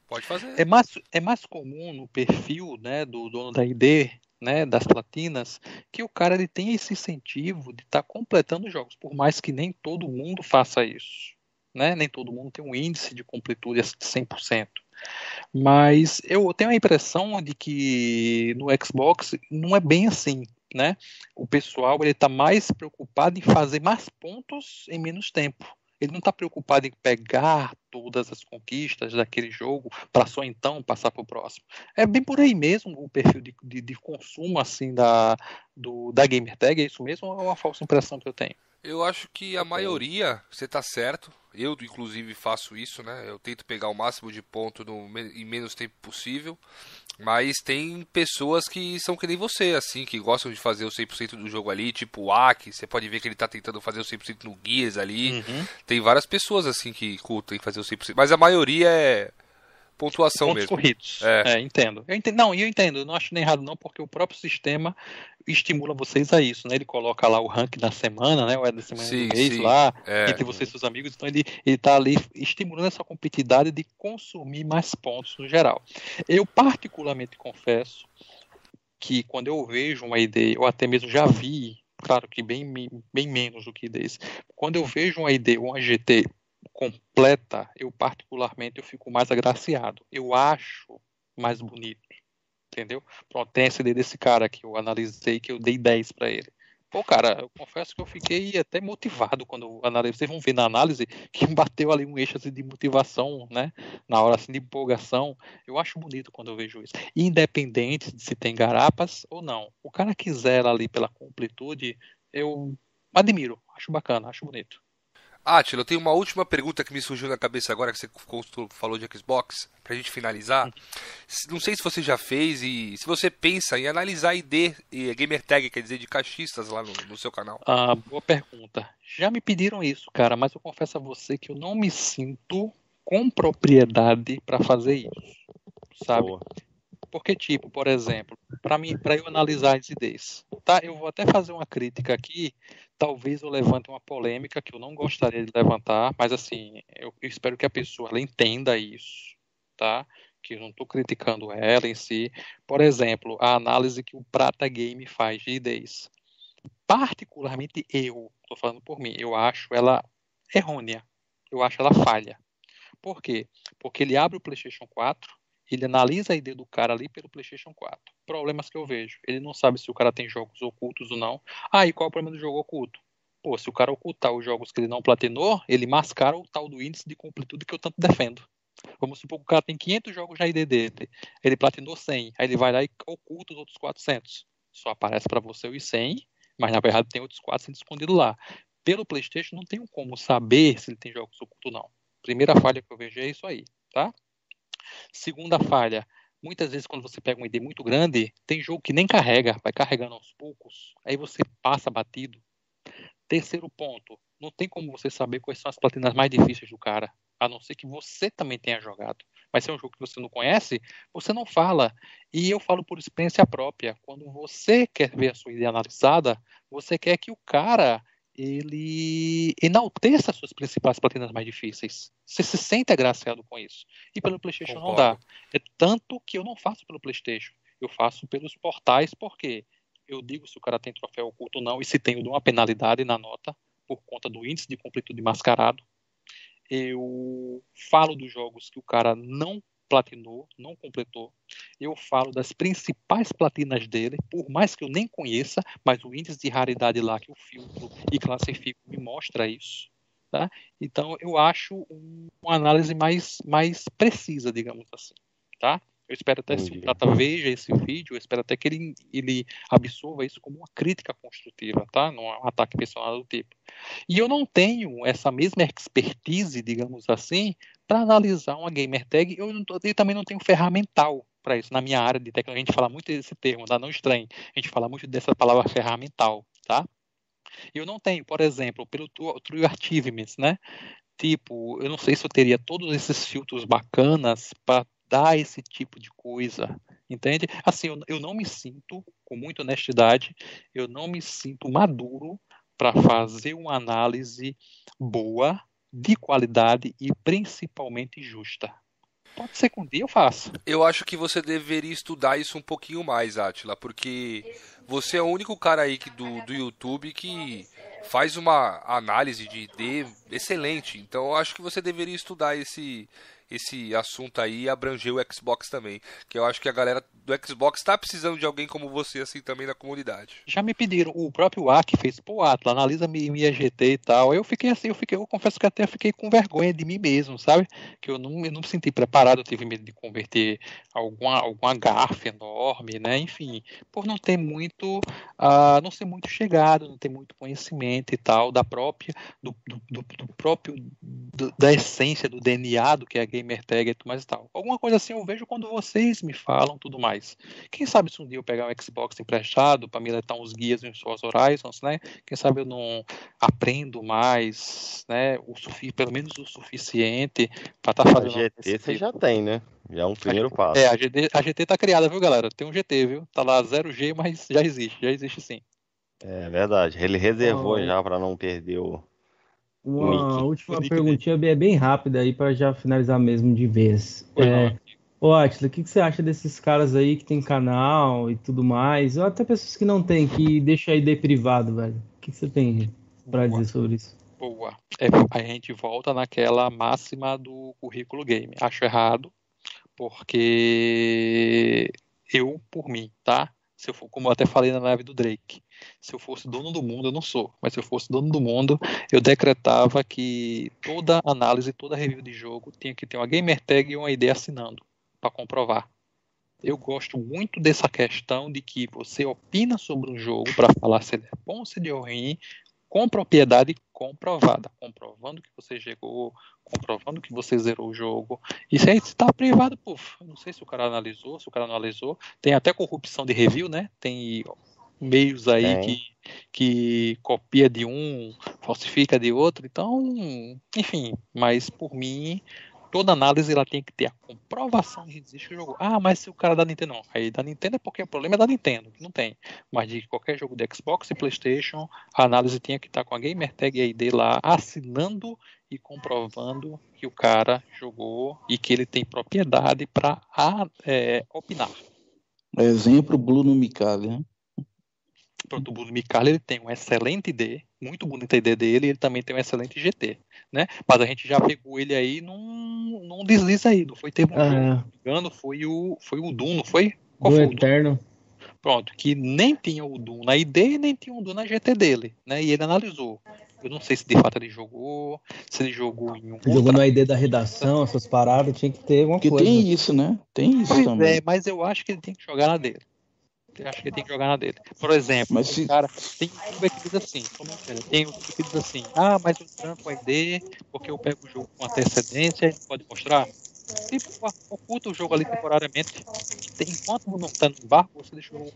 [SPEAKER 2] Pode fazer.
[SPEAKER 4] É mais, é mais comum no perfil né, do dono da ID, né, das platinas, que o cara ele tem esse incentivo de estar tá completando jogos, por mais que nem todo mundo faça isso. Né? Nem todo mundo tem um índice de completude de 100%. Mas eu tenho a impressão de que no Xbox não é bem assim. Né? O pessoal ele está mais preocupado em fazer mais pontos em menos tempo. Ele não está preocupado em pegar todas as conquistas daquele jogo para só então passar para o próximo. É bem por aí mesmo o perfil de, de, de consumo assim da, da Gamertag, é isso mesmo ou é uma falsa impressão que eu tenho?
[SPEAKER 2] Eu acho que a maioria, você está certo. Eu, inclusive, faço isso, né? Eu tento pegar o máximo de ponto no, em menos tempo possível. Mas tem pessoas que são que nem você, assim, que gostam de fazer o 100% do jogo ali, tipo o Aki, você pode ver que ele tá tentando fazer o 100% no Guias ali. Uhum. Tem várias pessoas, assim, que curtem fazer o 100%, mas a maioria é pontuação
[SPEAKER 4] Pontos
[SPEAKER 2] mesmo.
[SPEAKER 4] corridos. É. é. entendo. Eu entendo. Não, eu entendo, eu não acho nem errado não, porque o próprio sistema estimula vocês a isso, né? Ele coloca lá o rank da semana, né? O é da semana sim, do mês sim. lá, é. entre vocês e seus amigos, então ele, ele tá ali estimulando essa competitividade de consumir mais pontos no geral. Eu particularmente confesso que quando eu vejo uma ideia, ou até mesmo já vi, claro que bem, bem menos do que desse, quando eu vejo uma ideia, uma GT completa, eu particularmente eu fico mais agraciado. Eu acho mais bonito. Entendeu? Pronto, tem essa ideia desse cara que eu analisei, que eu dei 10 para ele. Pô, cara, eu confesso que eu fiquei até motivado quando analisei. Vocês vão ver na análise que bateu ali um eixo assim, de motivação, né? Na hora assim, de empolgação. Eu acho bonito quando eu vejo isso. Independente de se tem garapas ou não. O cara quiser ali pela completude, eu admiro, acho bacana, acho bonito.
[SPEAKER 2] Atila, eu tenho uma última pergunta que me surgiu na cabeça agora que você falou de Xbox, pra gente finalizar. Não sei se você já fez e se você pensa em analisar ID e Gamer Tag, quer dizer, de caixistas lá no, no, seu canal.
[SPEAKER 4] Ah, boa pergunta. Já me pediram isso, cara, mas eu confesso a você que eu não me sinto com propriedade para fazer isso, sabe? Boa. Porque, tipo, por exemplo, para mim, para eu analisar as ideias, tá? Eu vou até fazer uma crítica aqui talvez eu levante uma polêmica que eu não gostaria de levantar, mas assim, eu, espero que a pessoa ela entenda isso, tá? Que eu não estou criticando ela em si. Por exemplo, a análise que o Prata Game faz de ideias. Particularmente eu, estou falando por mim, eu acho ela errônea. Eu acho ela falha. Por quê? Porque ele abre o PlayStation 4, ele analisa a ideia do cara ali pelo PlayStation 4. Problemas que eu vejo. Ele não sabe se o cara tem jogos ocultos ou não. Ah, e qual é o problema do jogo oculto? Pô, se o cara ocultar os jogos que ele não platinou, ele mascara o tal do índice de completude que eu tanto defendo. Vamos supor que o cara tem 500 jogos na ID dele. Ele platinou 100. Aí ele vai lá e oculta os outros 400. Só aparece para você os 100, mas na verdade tem outros 400 escondidos lá. Pelo PlayStation não tenho como saber se ele tem jogos ocultos ou não. Primeira falha que eu vejo é isso aí, tá? Segunda falha, muitas vezes quando você pega uma ID muito grande, tem jogo que nem carrega, vai carregando aos poucos, aí você passa batido. Terceiro ponto, não tem como você saber quais são as platinas mais difíceis do cara, a não ser que você também tenha jogado. Mas se é um jogo que você não conhece, você não fala. E eu falo por experiência própria. Quando você quer ver a sua ideia analisada, você quer que o cara ele enalteça as suas principais platinas mais difíceis. Você se sente agraciado com isso. E pelo PlayStation Concordo. não dá. É tanto que eu não faço pelo PlayStation. Eu faço pelos portais, porque eu digo se o cara tem troféu oculto ou não, e se tem, eu dou uma penalidade na nota, por conta do índice de completude mascarado. Eu falo dos jogos que o cara não platinou, não completou. Eu falo das principais platinas dele, por mais que eu nem conheça, mas o índice de raridade lá que eu filtro e classifico me mostra isso. Tá? Então eu acho uma análise mais, mais precisa, digamos assim. Tá? Eu espero até que o Prata veja esse vídeo, eu espero até que ele, ele absorva isso como uma crítica construtiva, tá? Não é um ataque personal do tipo. E eu não tenho essa mesma expertise, digamos assim, para analisar uma gamer tag. Eu, não, eu também não tenho ferramental para isso. Na minha área de tecnologia, a gente fala muito desse termo, tá? Não estranho. A gente fala muito dessa palavra ferramental, tá? Eu não tenho, por exemplo, pelo True Achievements, né? Tipo, eu não sei se eu teria todos esses filtros bacanas para dar esse tipo de coisa, entende? Assim, eu, eu não me sinto, com muita honestidade, eu não me sinto maduro para fazer uma análise boa, de qualidade e principalmente justa. Pode ser que um dia eu faça.
[SPEAKER 2] Eu acho que você deveria estudar isso um pouquinho mais, Atila, porque você é o único cara aí que, do, do YouTube que faz uma análise de ID excelente. Então eu acho que você deveria estudar esse, esse assunto aí abranger o Xbox também. Que eu acho que a galera do Xbox está precisando de alguém como você, assim, também na comunidade.
[SPEAKER 4] Já me pediram, o próprio AK fez, pô, Atlas, analisa minha GT e tal. Eu fiquei assim, eu fiquei, eu confesso que até fiquei com vergonha de mim mesmo, sabe? Que eu não, eu não me senti preparado, eu tive medo de converter alguma, alguma gafe enorme, né? Enfim, por não ter muito, uh, não ser muito chegado, não ter muito conhecimento e tal, da própria, do, do, do, do próprio, da essência, do DNA do que é gamer tag e tudo mais e tal. Alguma coisa assim eu vejo quando vocês me falam tudo mais mais. Quem sabe se um dia eu pegar um Xbox emprestado para me letar uns guias em suas Horizons, né? Quem sabe eu não aprendo mais, né? O sufi pelo menos o suficiente para estar tá fazendo.
[SPEAKER 3] A GT você já tem, né? Já é um primeiro
[SPEAKER 4] a,
[SPEAKER 3] passo.
[SPEAKER 4] É, a GT, a GT tá criada, viu, galera? Tem um GT, viu? Tá lá 0G, mas já existe, já existe sim.
[SPEAKER 3] É verdade. Ele reservou oh. já para não perder o.
[SPEAKER 6] Uma última perguntinha bem, bem rápida aí para já finalizar mesmo de vez. É, Ô, Atila, o que, que você acha desses caras aí que tem canal e tudo mais? Ou até pessoas que não tem, que deixa a ID privado, velho. O que, que você tem para dizer sobre isso?
[SPEAKER 4] Boa. É, a gente volta naquela máxima do currículo game. Acho errado, porque eu, por mim, tá? Se eu for, como eu até falei na live do Drake, se eu fosse dono do mundo, eu não sou, mas se eu fosse dono do mundo, eu decretava que toda análise, toda review de jogo tinha que ter uma gamer tag e uma ID assinando para comprovar. Eu gosto muito dessa questão de que você opina sobre um jogo para falar se ele é bom ou se ele é ruim, com propriedade comprovada, comprovando que você chegou, comprovando que você zerou o jogo. Isso aí está privado, puf. Não sei se o cara analisou, se o cara analisou. Tem até corrupção de review, né? Tem meios aí que, que copia de um, falsifica de outro. Então, enfim, mas por mim, toda análise ela tem que ter a comprovação de que existe o jogo. Ah, mas se o cara da Nintendo não. Aí da Nintendo é porque o problema é da Nintendo, não tem. Mas de qualquer jogo de Xbox e PlayStation, a análise tinha que estar com a Gamer Tag ID lá assinando e comprovando que o cara jogou e que ele tem propriedade para é, opinar.
[SPEAKER 5] Exemplo, Bruno Micali, né?
[SPEAKER 4] Pronto, o Micali ele tem um excelente ID, muito bonita a ID dele, e ele também tem um excelente GT né? Mas a gente já pegou ele aí num, num deslize aí, não foi? Teve um ah, é. engano, foi o, foi o Doom, não foi?
[SPEAKER 6] Qual do foi Eterno.
[SPEAKER 4] Pronto, que nem tinha o Doom na ID e nem tinha o Doom na GT dele, né? E ele analisou. Eu não sei se de fato ele jogou, se ele jogou em um.
[SPEAKER 6] Jogou na ID da redação, essas paradas, tinha que ter alguma
[SPEAKER 5] Porque
[SPEAKER 6] coisa.
[SPEAKER 5] tem isso, né? Tem isso
[SPEAKER 4] pois
[SPEAKER 5] também.
[SPEAKER 4] É, mas eu acho que ele tem que jogar na dele acho que ele tem que jogar na dele. Por exemplo,
[SPEAKER 5] mas se...
[SPEAKER 4] cara, tem youtuber que diz assim, tem youtuber que diz assim, ah, mas eu tranco a ID porque eu pego o jogo com antecedência, pode mostrar? Tipo, oculta o jogo ali temporariamente. Enquanto não está no barco, você deixa o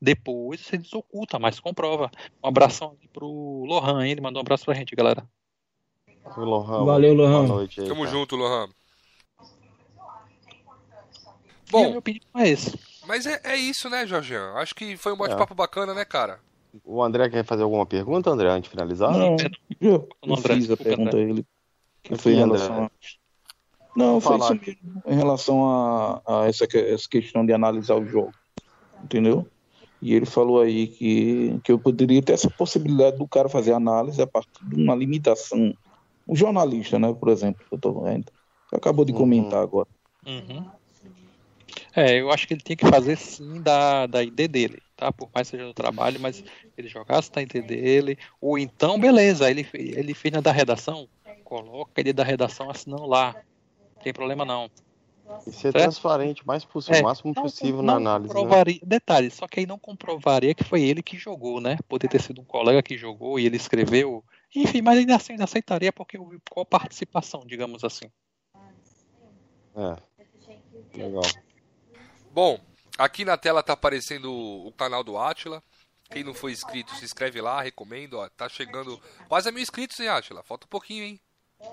[SPEAKER 4] depois você desoculta, mas comprova. Um abração aqui pro Lohan, hein? ele mandou um abraço pra gente, galera.
[SPEAKER 3] Lohan,
[SPEAKER 6] Valeu, Lohan.
[SPEAKER 2] Boa noite aí, Tamo cara. junto, Lohan.
[SPEAKER 4] Bom, e a minha opinião é esse.
[SPEAKER 2] Mas é, é isso, né, Jorge? Acho que foi um bate-papo é. bacana, né, cara?
[SPEAKER 3] O André quer fazer alguma pergunta, André, antes de finalizar?
[SPEAKER 5] Não, eu,
[SPEAKER 4] Não,
[SPEAKER 5] fiz a pergunta a ele. Que
[SPEAKER 3] Eu
[SPEAKER 5] foi em
[SPEAKER 3] fui, André.
[SPEAKER 5] relação a... Não, foi isso mesmo. Em relação a, a essa, essa questão de analisar o jogo. Entendeu? E ele falou aí que, que eu poderia ter essa possibilidade do cara fazer análise a partir de uma limitação. Um jornalista, né, por exemplo, que eu tô vendo. Que acabou de
[SPEAKER 3] Uhum.
[SPEAKER 5] comentar agora.
[SPEAKER 4] Uhum. É, eu acho que ele tinha que fazer sim da, da ID dele, tá? Por mais que seja no trabalho, mas ele jogasse da ID dele, ou então, beleza, ele, ele fez na da redação, coloca ele da redação assinando lá. Não tem problema não.
[SPEAKER 3] E ser
[SPEAKER 4] Certo?
[SPEAKER 3] transparente o mais possível,
[SPEAKER 4] É,
[SPEAKER 3] o máximo
[SPEAKER 4] Não-
[SPEAKER 3] possível
[SPEAKER 4] não
[SPEAKER 3] na análise. Né?
[SPEAKER 4] Detalhe, só que aí não comprovaria que foi ele que jogou, né? Poder ter sido um colega que jogou e ele escreveu. Enfim, mas ainda assim ainda aceitaria porque houve participação, digamos assim.
[SPEAKER 3] É. Legal.
[SPEAKER 2] Bom, aqui na tela tá aparecendo o canal do Atila. Quem não foi inscrito, se inscreve lá, recomendo. Ó, tá chegando quase a mil inscritos, hein, Atila? Falta um pouquinho, hein?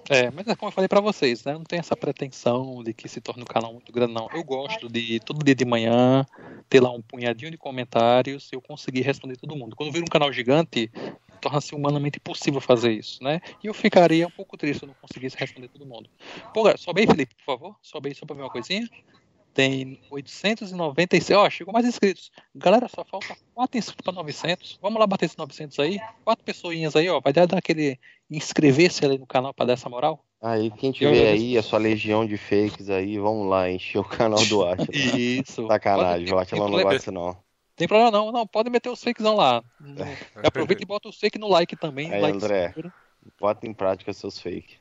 [SPEAKER 4] É, mas é como eu falei pra vocês, né? Não tem essa pretensão de que se torne um canal muito grande, não. Eu gosto de todo dia de manhã ter lá um punhadinho de comentários e eu conseguir responder todo mundo. Quando vira um canal gigante, torna-se humanamente impossível fazer isso, né? E eu ficaria um pouco triste se eu não conseguisse responder todo mundo. Pô, sobe aí, Felipe, por favor. Sobe aí só pra ver uma coisinha. Tem 896, ó, chegou mais inscritos. Galera, só falta 4 inscritos pra 900. Vamos lá bater esses 900 aí. Quatro pessoinhas aí, ó. Vai dar aquele inscrever-se ali no canal pra dar essa moral?
[SPEAKER 3] Aí, quem tiver aí, a sua legião de fakes aí, vamos lá, encher o canal do Atila.
[SPEAKER 4] Isso.
[SPEAKER 3] Sacanagem, o Atila não
[SPEAKER 4] tem,
[SPEAKER 3] gosta disso não.
[SPEAKER 4] tem problema não, não, pode meter os fakes lá. Aproveita e bota o fake no like também.
[SPEAKER 3] Aí,
[SPEAKER 4] like
[SPEAKER 3] André.
[SPEAKER 4] segura.
[SPEAKER 3] Bota em prática seus fakes.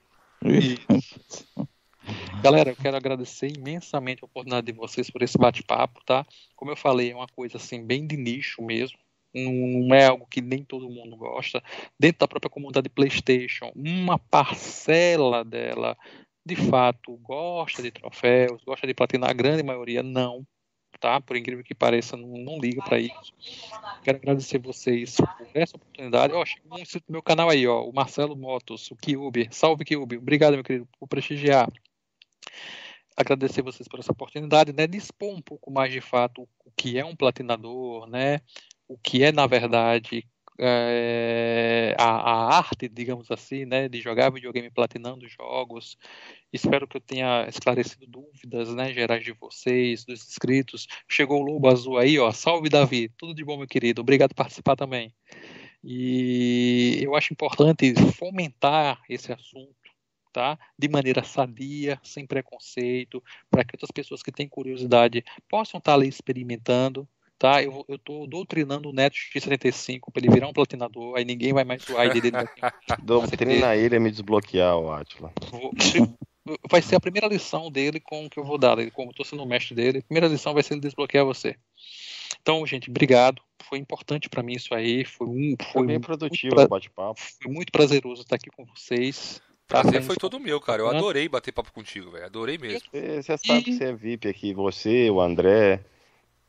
[SPEAKER 4] Galera, eu quero agradecer imensamente a oportunidade de vocês por esse bate-papo, tá? Como eu falei, é uma coisa assim bem de nicho mesmo. Não é algo que nem todo mundo gosta. Dentro da própria comunidade PlayStation, uma parcela dela, de fato, gosta de troféus, gosta de platinar. A grande maioria não, tá? Por incrível que pareça, não, não liga para isso. Quero agradecer vocês por essa oportunidade. Ó, chegou um inscrito no meu canal aí, ó, o Marcelo Motos, o Kyubi. Salve, Kyubi. Obrigado, meu querido, por prestigiar agradecer vocês por essa oportunidade, né, de expor um pouco mais de fato o que é um platinador, né, o que é na verdade é, a, a arte, digamos assim, né, de jogar videogame platinando jogos. Espero que eu tenha esclarecido dúvidas, né, gerais de vocês, dos inscritos. Chegou o Lobo Azul aí, ó. Salve Davi, tudo de bom, meu querido. Obrigado por participar também. E eu acho importante fomentar esse assunto tá? De maneira sadia, sem preconceito, para que outras pessoas que têm curiosidade possam estar ali experimentando, tá? Eu eu tô doutrinando o Neto X75 para ele virar um platinador, aí ninguém vai mais zoar ele dele.
[SPEAKER 3] Doutrina ele a me desbloquear, o Atila.
[SPEAKER 4] Vou- Vai ser a primeira lição dele com que eu vou dar, como eu tô sendo o mestre dele, a primeira lição vai ser ele desbloquear você. Então, gente, obrigado. Foi importante para mim isso aí, foi um
[SPEAKER 3] Foi
[SPEAKER 4] foi
[SPEAKER 3] bem produtivo
[SPEAKER 4] pra-
[SPEAKER 3] o bate-papo.
[SPEAKER 4] foi muito prazeroso estar aqui com vocês.
[SPEAKER 2] Prazer foi todo meu, cara. Eu adorei bater papo contigo, velho. Adorei mesmo.
[SPEAKER 3] Você sabe
[SPEAKER 4] E-
[SPEAKER 3] que você é VIP aqui, você, o André.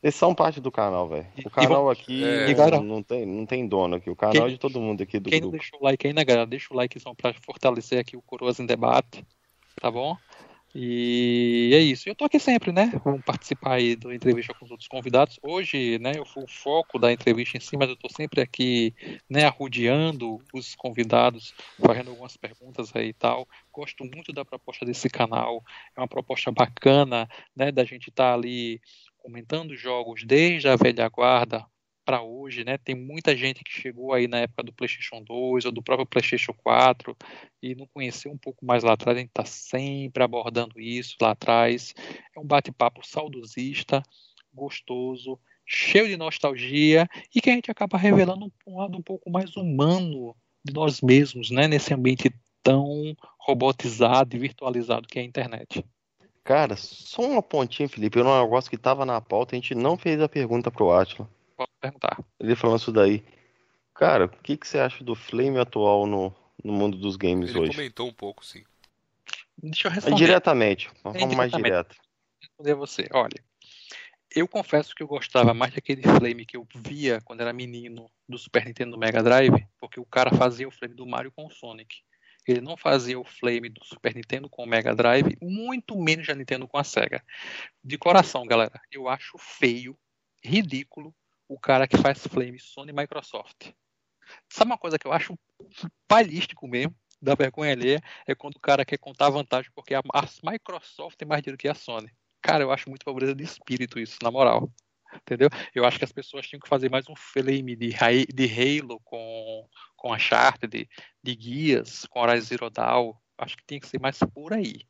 [SPEAKER 3] Eles são parte do canal, velho. O canal aqui
[SPEAKER 2] É.
[SPEAKER 3] não, não tem, não tem dono aqui. O canal
[SPEAKER 4] quem-
[SPEAKER 3] é de todo mundo aqui do
[SPEAKER 4] Quem não
[SPEAKER 3] grupo.
[SPEAKER 4] deixou o like ainda, galera, deixa o likezão pra fortalecer aqui o Coroas em Debate, tá bom? E é isso. Eu tô aqui sempre, né? Vamos participar aí da entrevista com os outros convidados. Hoje, né, eu fui o foco da entrevista em si, mas eu tô sempre aqui, né, arrodeando os convidados, fazendo algumas perguntas aí e tal. Gosto muito da proposta desse canal. É uma proposta bacana, né, da gente estar ali comentando jogos desde a velha guarda para hoje, né? Tem muita gente que chegou aí na época do PlayStation 2 ou do próprio PlayStation 4 e não conheceu um pouco mais lá atrás. A gente está sempre abordando isso lá atrás. É um bate-papo saudosista, gostoso, cheio de nostalgia e que a gente acaba revelando um lado um pouco mais humano de nós mesmos, né? Nesse ambiente tão robotizado e virtualizado que é a internet.
[SPEAKER 3] Cara, só uma pontinha, Felipe. Eu não negócio que tava na pauta, a gente não fez a pergunta pro Atila.
[SPEAKER 4] Perguntar.
[SPEAKER 3] Ele falando isso daí. Cara, o que, que você acha do Flame atual no, no mundo dos games
[SPEAKER 2] Ele
[SPEAKER 3] hoje?
[SPEAKER 2] comentou um pouco, sim.
[SPEAKER 4] Deixa eu responder.
[SPEAKER 3] diretamente, uma forma mais direta.
[SPEAKER 4] responder a você. Olha, eu confesso que eu gostava mais daquele flame que eu via quando era menino do Super Nintendo do Mega Drive, porque o cara fazia o flame do Mario com o Sonic. Ele não fazia o flame do Super Nintendo com o Mega Drive, muito menos da Nintendo com a Sega. De coração, galera, eu acho feio, ridículo, o cara que faz Flame, Sony e Microsoft. Sabe uma coisa que eu acho palístico mesmo, da vergonha alheia, é quando o cara quer contar vantagem porque a, Microsoft tem mais dinheiro que a Sony. Cara, eu acho muito pobreza de espírito isso, na moral. Entendeu? Eu acho que as pessoas tinham que fazer mais um flame de, de Halo com, com a Charter, de, de guias, com Horizon Zero Dawn. Acho que tinha que ser mais por aí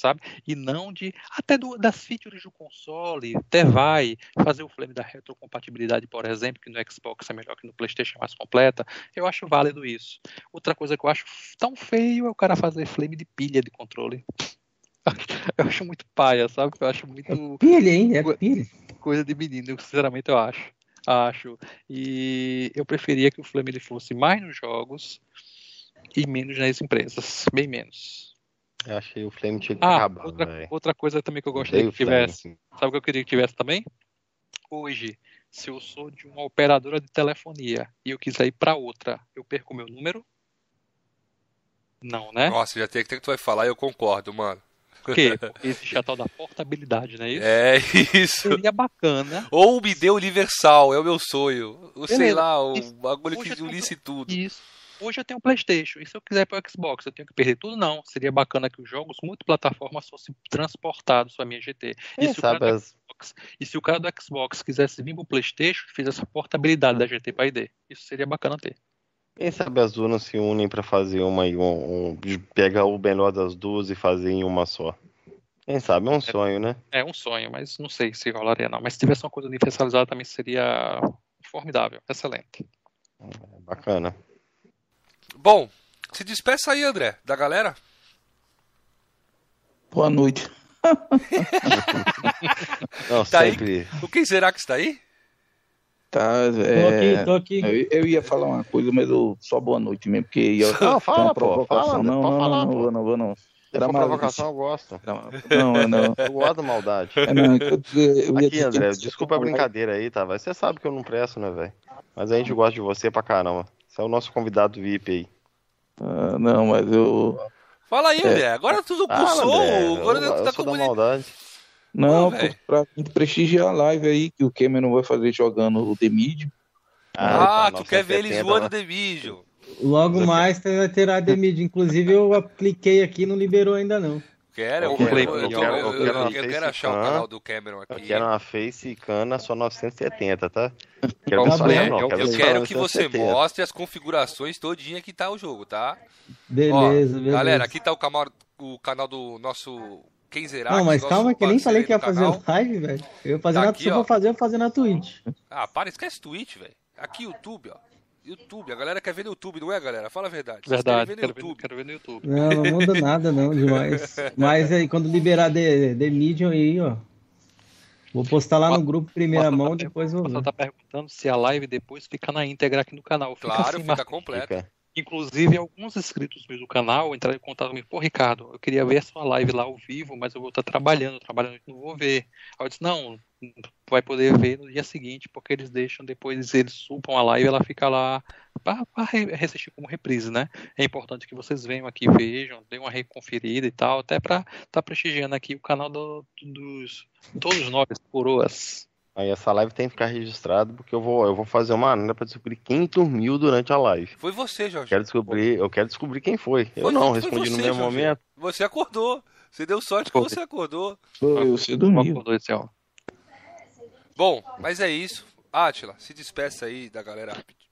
[SPEAKER 4] sabe? E não de até do, das features do console, até vai fazer o flame da retrocompatibilidade, por exemplo, que no Xbox é melhor que no PlayStation é mais completa. Eu acho válido isso. Outra coisa que eu acho tão feio é o cara fazer flame de pilha de controle. Eu acho muito paia, sabe? Eu acho muito
[SPEAKER 6] é pilha, hein? É pilha.
[SPEAKER 4] Coisa de menino, sinceramente eu acho. Acho. E eu preferia que o flame ele fosse mais nos jogos e menos nas empresas, bem menos.
[SPEAKER 3] Eu achei o Flame tinha que
[SPEAKER 4] ah,
[SPEAKER 3] acabar.
[SPEAKER 4] Outra, outra coisa também que eu gostaria que tivesse. Sabe o que eu queria que tivesse também? Hoje, se eu sou de uma operadora de telefonia e eu quiser ir para outra, eu perco meu número? Não, né?
[SPEAKER 2] Nossa, já tem que ter que tu vai falar e eu concordo, mano.
[SPEAKER 4] Por quê? Porque existe a tal da portabilidade, não é isso?
[SPEAKER 2] É isso.
[SPEAKER 4] Seria bacana.
[SPEAKER 2] Ou me dê universal, é o meu sonho. Ou sei lá, o bagulho que unisse tudo.
[SPEAKER 4] Isso. Hoje eu tenho um PlayStation, e se eu quiser para o Xbox, eu tenho que perder tudo? Não. Seria bacana que os jogos multiplataformas fossem transportados para a minha GT. E se. Xbox, e se, o cara do Xbox quisesse vir para o PlayStation, fizesse essa portabilidade da GT para ID. Isso seria bacana ter.
[SPEAKER 3] Quem sabe as duas se unem para fazer uma um, um, pegar o melhor das duas e fazer em uma só. Quem sabe, é um sonho, né?
[SPEAKER 4] É um sonho, mas não sei se rolaria não. Mas se tivesse uma coisa universalizada também seria formidável, excelente.
[SPEAKER 3] É, bacana.
[SPEAKER 2] Bom, se despeça aí, André, da galera.
[SPEAKER 5] Boa noite.
[SPEAKER 3] Não,
[SPEAKER 2] tá
[SPEAKER 3] sempre...
[SPEAKER 2] aí? O que será que está aí?
[SPEAKER 5] Tá, é...
[SPEAKER 6] Tô aqui, tô aqui.
[SPEAKER 5] Eu, eu, ia falar uma coisa, mas eu só boa noite mesmo, porque ia
[SPEAKER 3] não, fala, uma
[SPEAKER 5] provocação.
[SPEAKER 3] Pô, fala,
[SPEAKER 5] não, não,
[SPEAKER 3] falar,
[SPEAKER 5] não, não, vou, não vou, não.
[SPEAKER 3] Era uma provocação, eu gosto.
[SPEAKER 5] Não, não.
[SPEAKER 3] Eu gosto da maldade.
[SPEAKER 5] É, não, eu, eu,
[SPEAKER 3] Aqui, André, desculpa a brincadeira aí, tá? Você sabe que eu não presto, né, velho? Mas a gente gosta de você pra caramba. Você é o nosso convidado VIP aí.
[SPEAKER 5] Ah, não, mas eu.
[SPEAKER 2] Fala aí, é. André. Agora tudo pulsou.
[SPEAKER 3] Ah,
[SPEAKER 2] agora
[SPEAKER 3] eu,
[SPEAKER 2] tá
[SPEAKER 3] eu com maldade.
[SPEAKER 5] Não, Pô, pra gente prestigiar a live aí que o Cameron vai fazer jogando o The Medium.
[SPEAKER 2] Ah, ah tu quer ver ele zoando o The Medium.
[SPEAKER 6] Logo mais vai ter a The Medium. Inclusive eu apliquei aqui não liberou ainda não.
[SPEAKER 2] Quero, eu, quero, eu, quero, eu, quero, achar o canal do Cameron aqui.
[SPEAKER 3] Eu quero uma Face Cana só 970, tá?
[SPEAKER 2] Quero não, quero eu quero que você mostre as configurações todinha que tá o jogo, tá?
[SPEAKER 6] Beleza, Ó, beleza.
[SPEAKER 2] Galera, aqui tá o canal, o canal do nosso Kenzerax.
[SPEAKER 6] Não, mas calma que eu nem falei que ia fazer live, velho. Eu ia fazer tá na, aqui, só fazer, eu fazer na Twitch.
[SPEAKER 2] Ah, para, esquece Twitch, velho. Aqui YouTube, ó. YouTube, a galera quer ver no YouTube, não é, galera? Fala a verdade.
[SPEAKER 4] Verdade, ver quero, ver, quero, ver, no YouTube.
[SPEAKER 6] Não, não muda nada não, demais. Mas aí, quando liberar The, The Medium aí, ó, vou postar lá no grupo primeira mão, tá depois vou
[SPEAKER 4] Você tá perguntando se a live depois fica na íntegra aqui no canal.
[SPEAKER 2] Fica claro, assim, fica completa.
[SPEAKER 4] Inclusive, alguns inscritos meus do canal entraram em contato comigo, pô, Ricardo, eu queria ver a sua live lá ao vivo, mas eu vou estar trabalhando, trabalhando, não vou ver. Aí eu disse, não, vai poder ver no dia seguinte, porque eles deixam, depois eles supam a live ela fica lá para assistir como reprise, né? É importante que vocês venham aqui, vejam, dêem uma reconferida e tal, até para estar tá prestigiando aqui o canal do, dos todos nós, coroas.
[SPEAKER 3] Aí essa live tem que ficar registrada porque eu vou, eu vou fazer uma análise para descobrir quem dormiu durante a live.
[SPEAKER 2] Foi você, Jorge.
[SPEAKER 3] Quero descobrir, eu quero descobrir quem foi. foi eu não foi respondi você, no mesmo Jorge. momento.
[SPEAKER 2] Você acordou. Você deu sorte que você acordou.
[SPEAKER 5] Foi, você dormiu.
[SPEAKER 4] Acordou esse.
[SPEAKER 2] Bom, mas é isso. Átila, se despeça aí da galera rápido.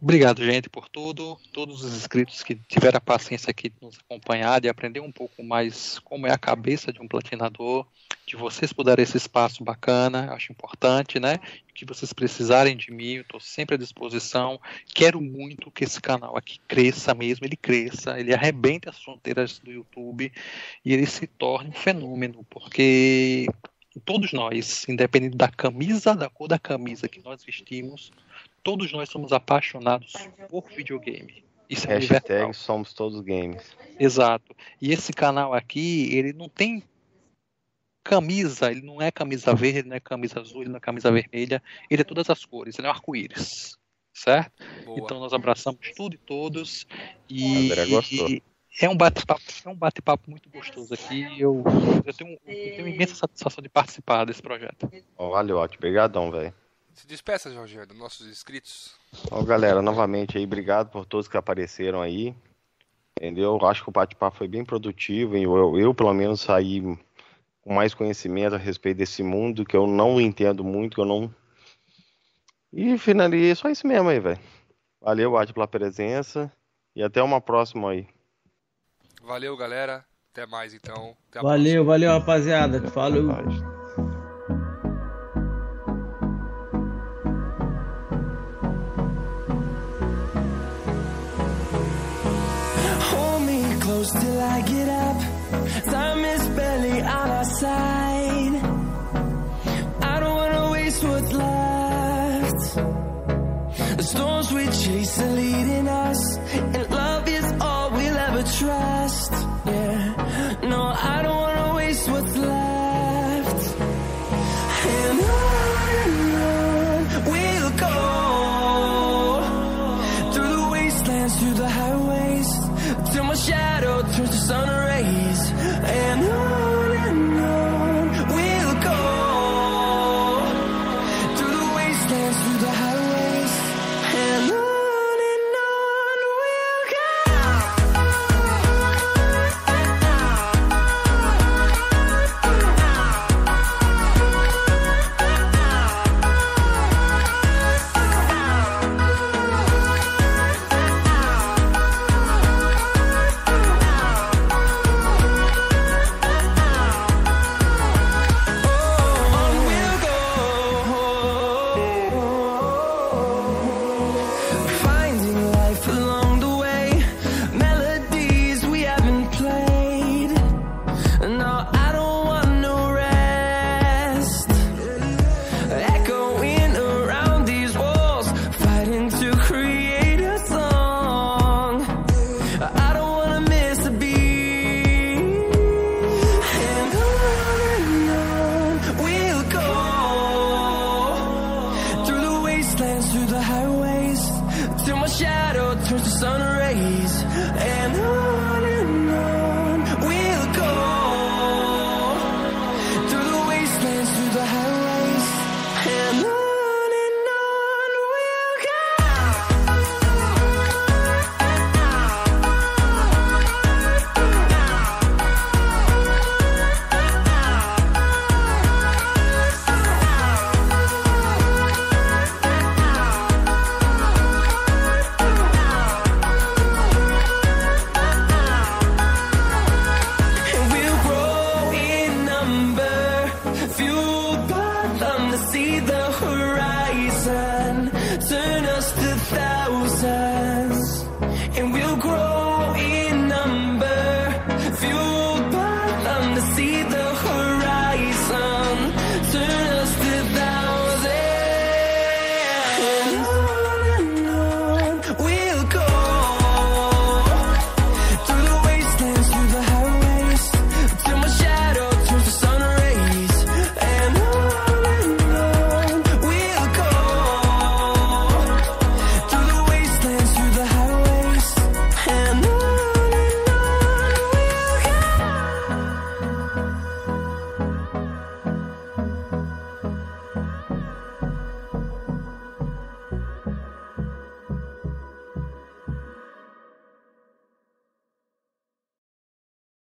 [SPEAKER 4] Obrigado, gente, por tudo. Todos os inscritos que tiveram a paciência aqui de nos acompanhar, de aprender um pouco mais como é a cabeça de um platinador, de vocês puderem esse espaço bacana, acho importante, né? Que vocês precisarem de mim, eu estou sempre à disposição. Quero muito que esse canal aqui cresça mesmo, ele cresça, ele arrebente as fronteiras do YouTube e ele se torne um fenômeno, porque todos nós, independente da camisa, da cor da camisa que nós vestimos, todos nós somos apaixonados por videogame.
[SPEAKER 3] Isso é Hashtag somos todos games.
[SPEAKER 4] Exato. E esse canal aqui, ele não tem camisa, ele não é camisa verde, ele não é camisa azul, ele não é camisa vermelha, ele é todas as cores, ele é um arco-íris. Certo? Boa. Então nós abraçamos tudo e todos. E,
[SPEAKER 3] André gostou. E,
[SPEAKER 4] é um bate-papo, é um bate-papo muito gostoso aqui. Eu, eu, tenho, eu tenho imensa satisfação de participar desse projeto.
[SPEAKER 3] Valeu, ótimo. Obrigadão, velho.
[SPEAKER 2] Se despeça, Jorge, dos nossos inscritos.
[SPEAKER 3] Ó, galera, novamente aí, obrigado por todos que apareceram aí. Entendeu? Acho que o bate-papo foi bem produtivo. Eu, eu, pelo menos, saí com mais conhecimento a respeito desse mundo que eu não entendo muito, que eu não. E finalizei só isso mesmo aí, velho. Valeu, Adi, pela presença. E até uma próxima aí.
[SPEAKER 2] Valeu, galera. Até mais, então. Até a
[SPEAKER 6] Valeu, valeu, rapaziada. Falou.
[SPEAKER 3] Paz.
[SPEAKER 1] Hold me close till I get up. Time is barely on our side. I don't wanna waste what's left. The storms we chase are leading us,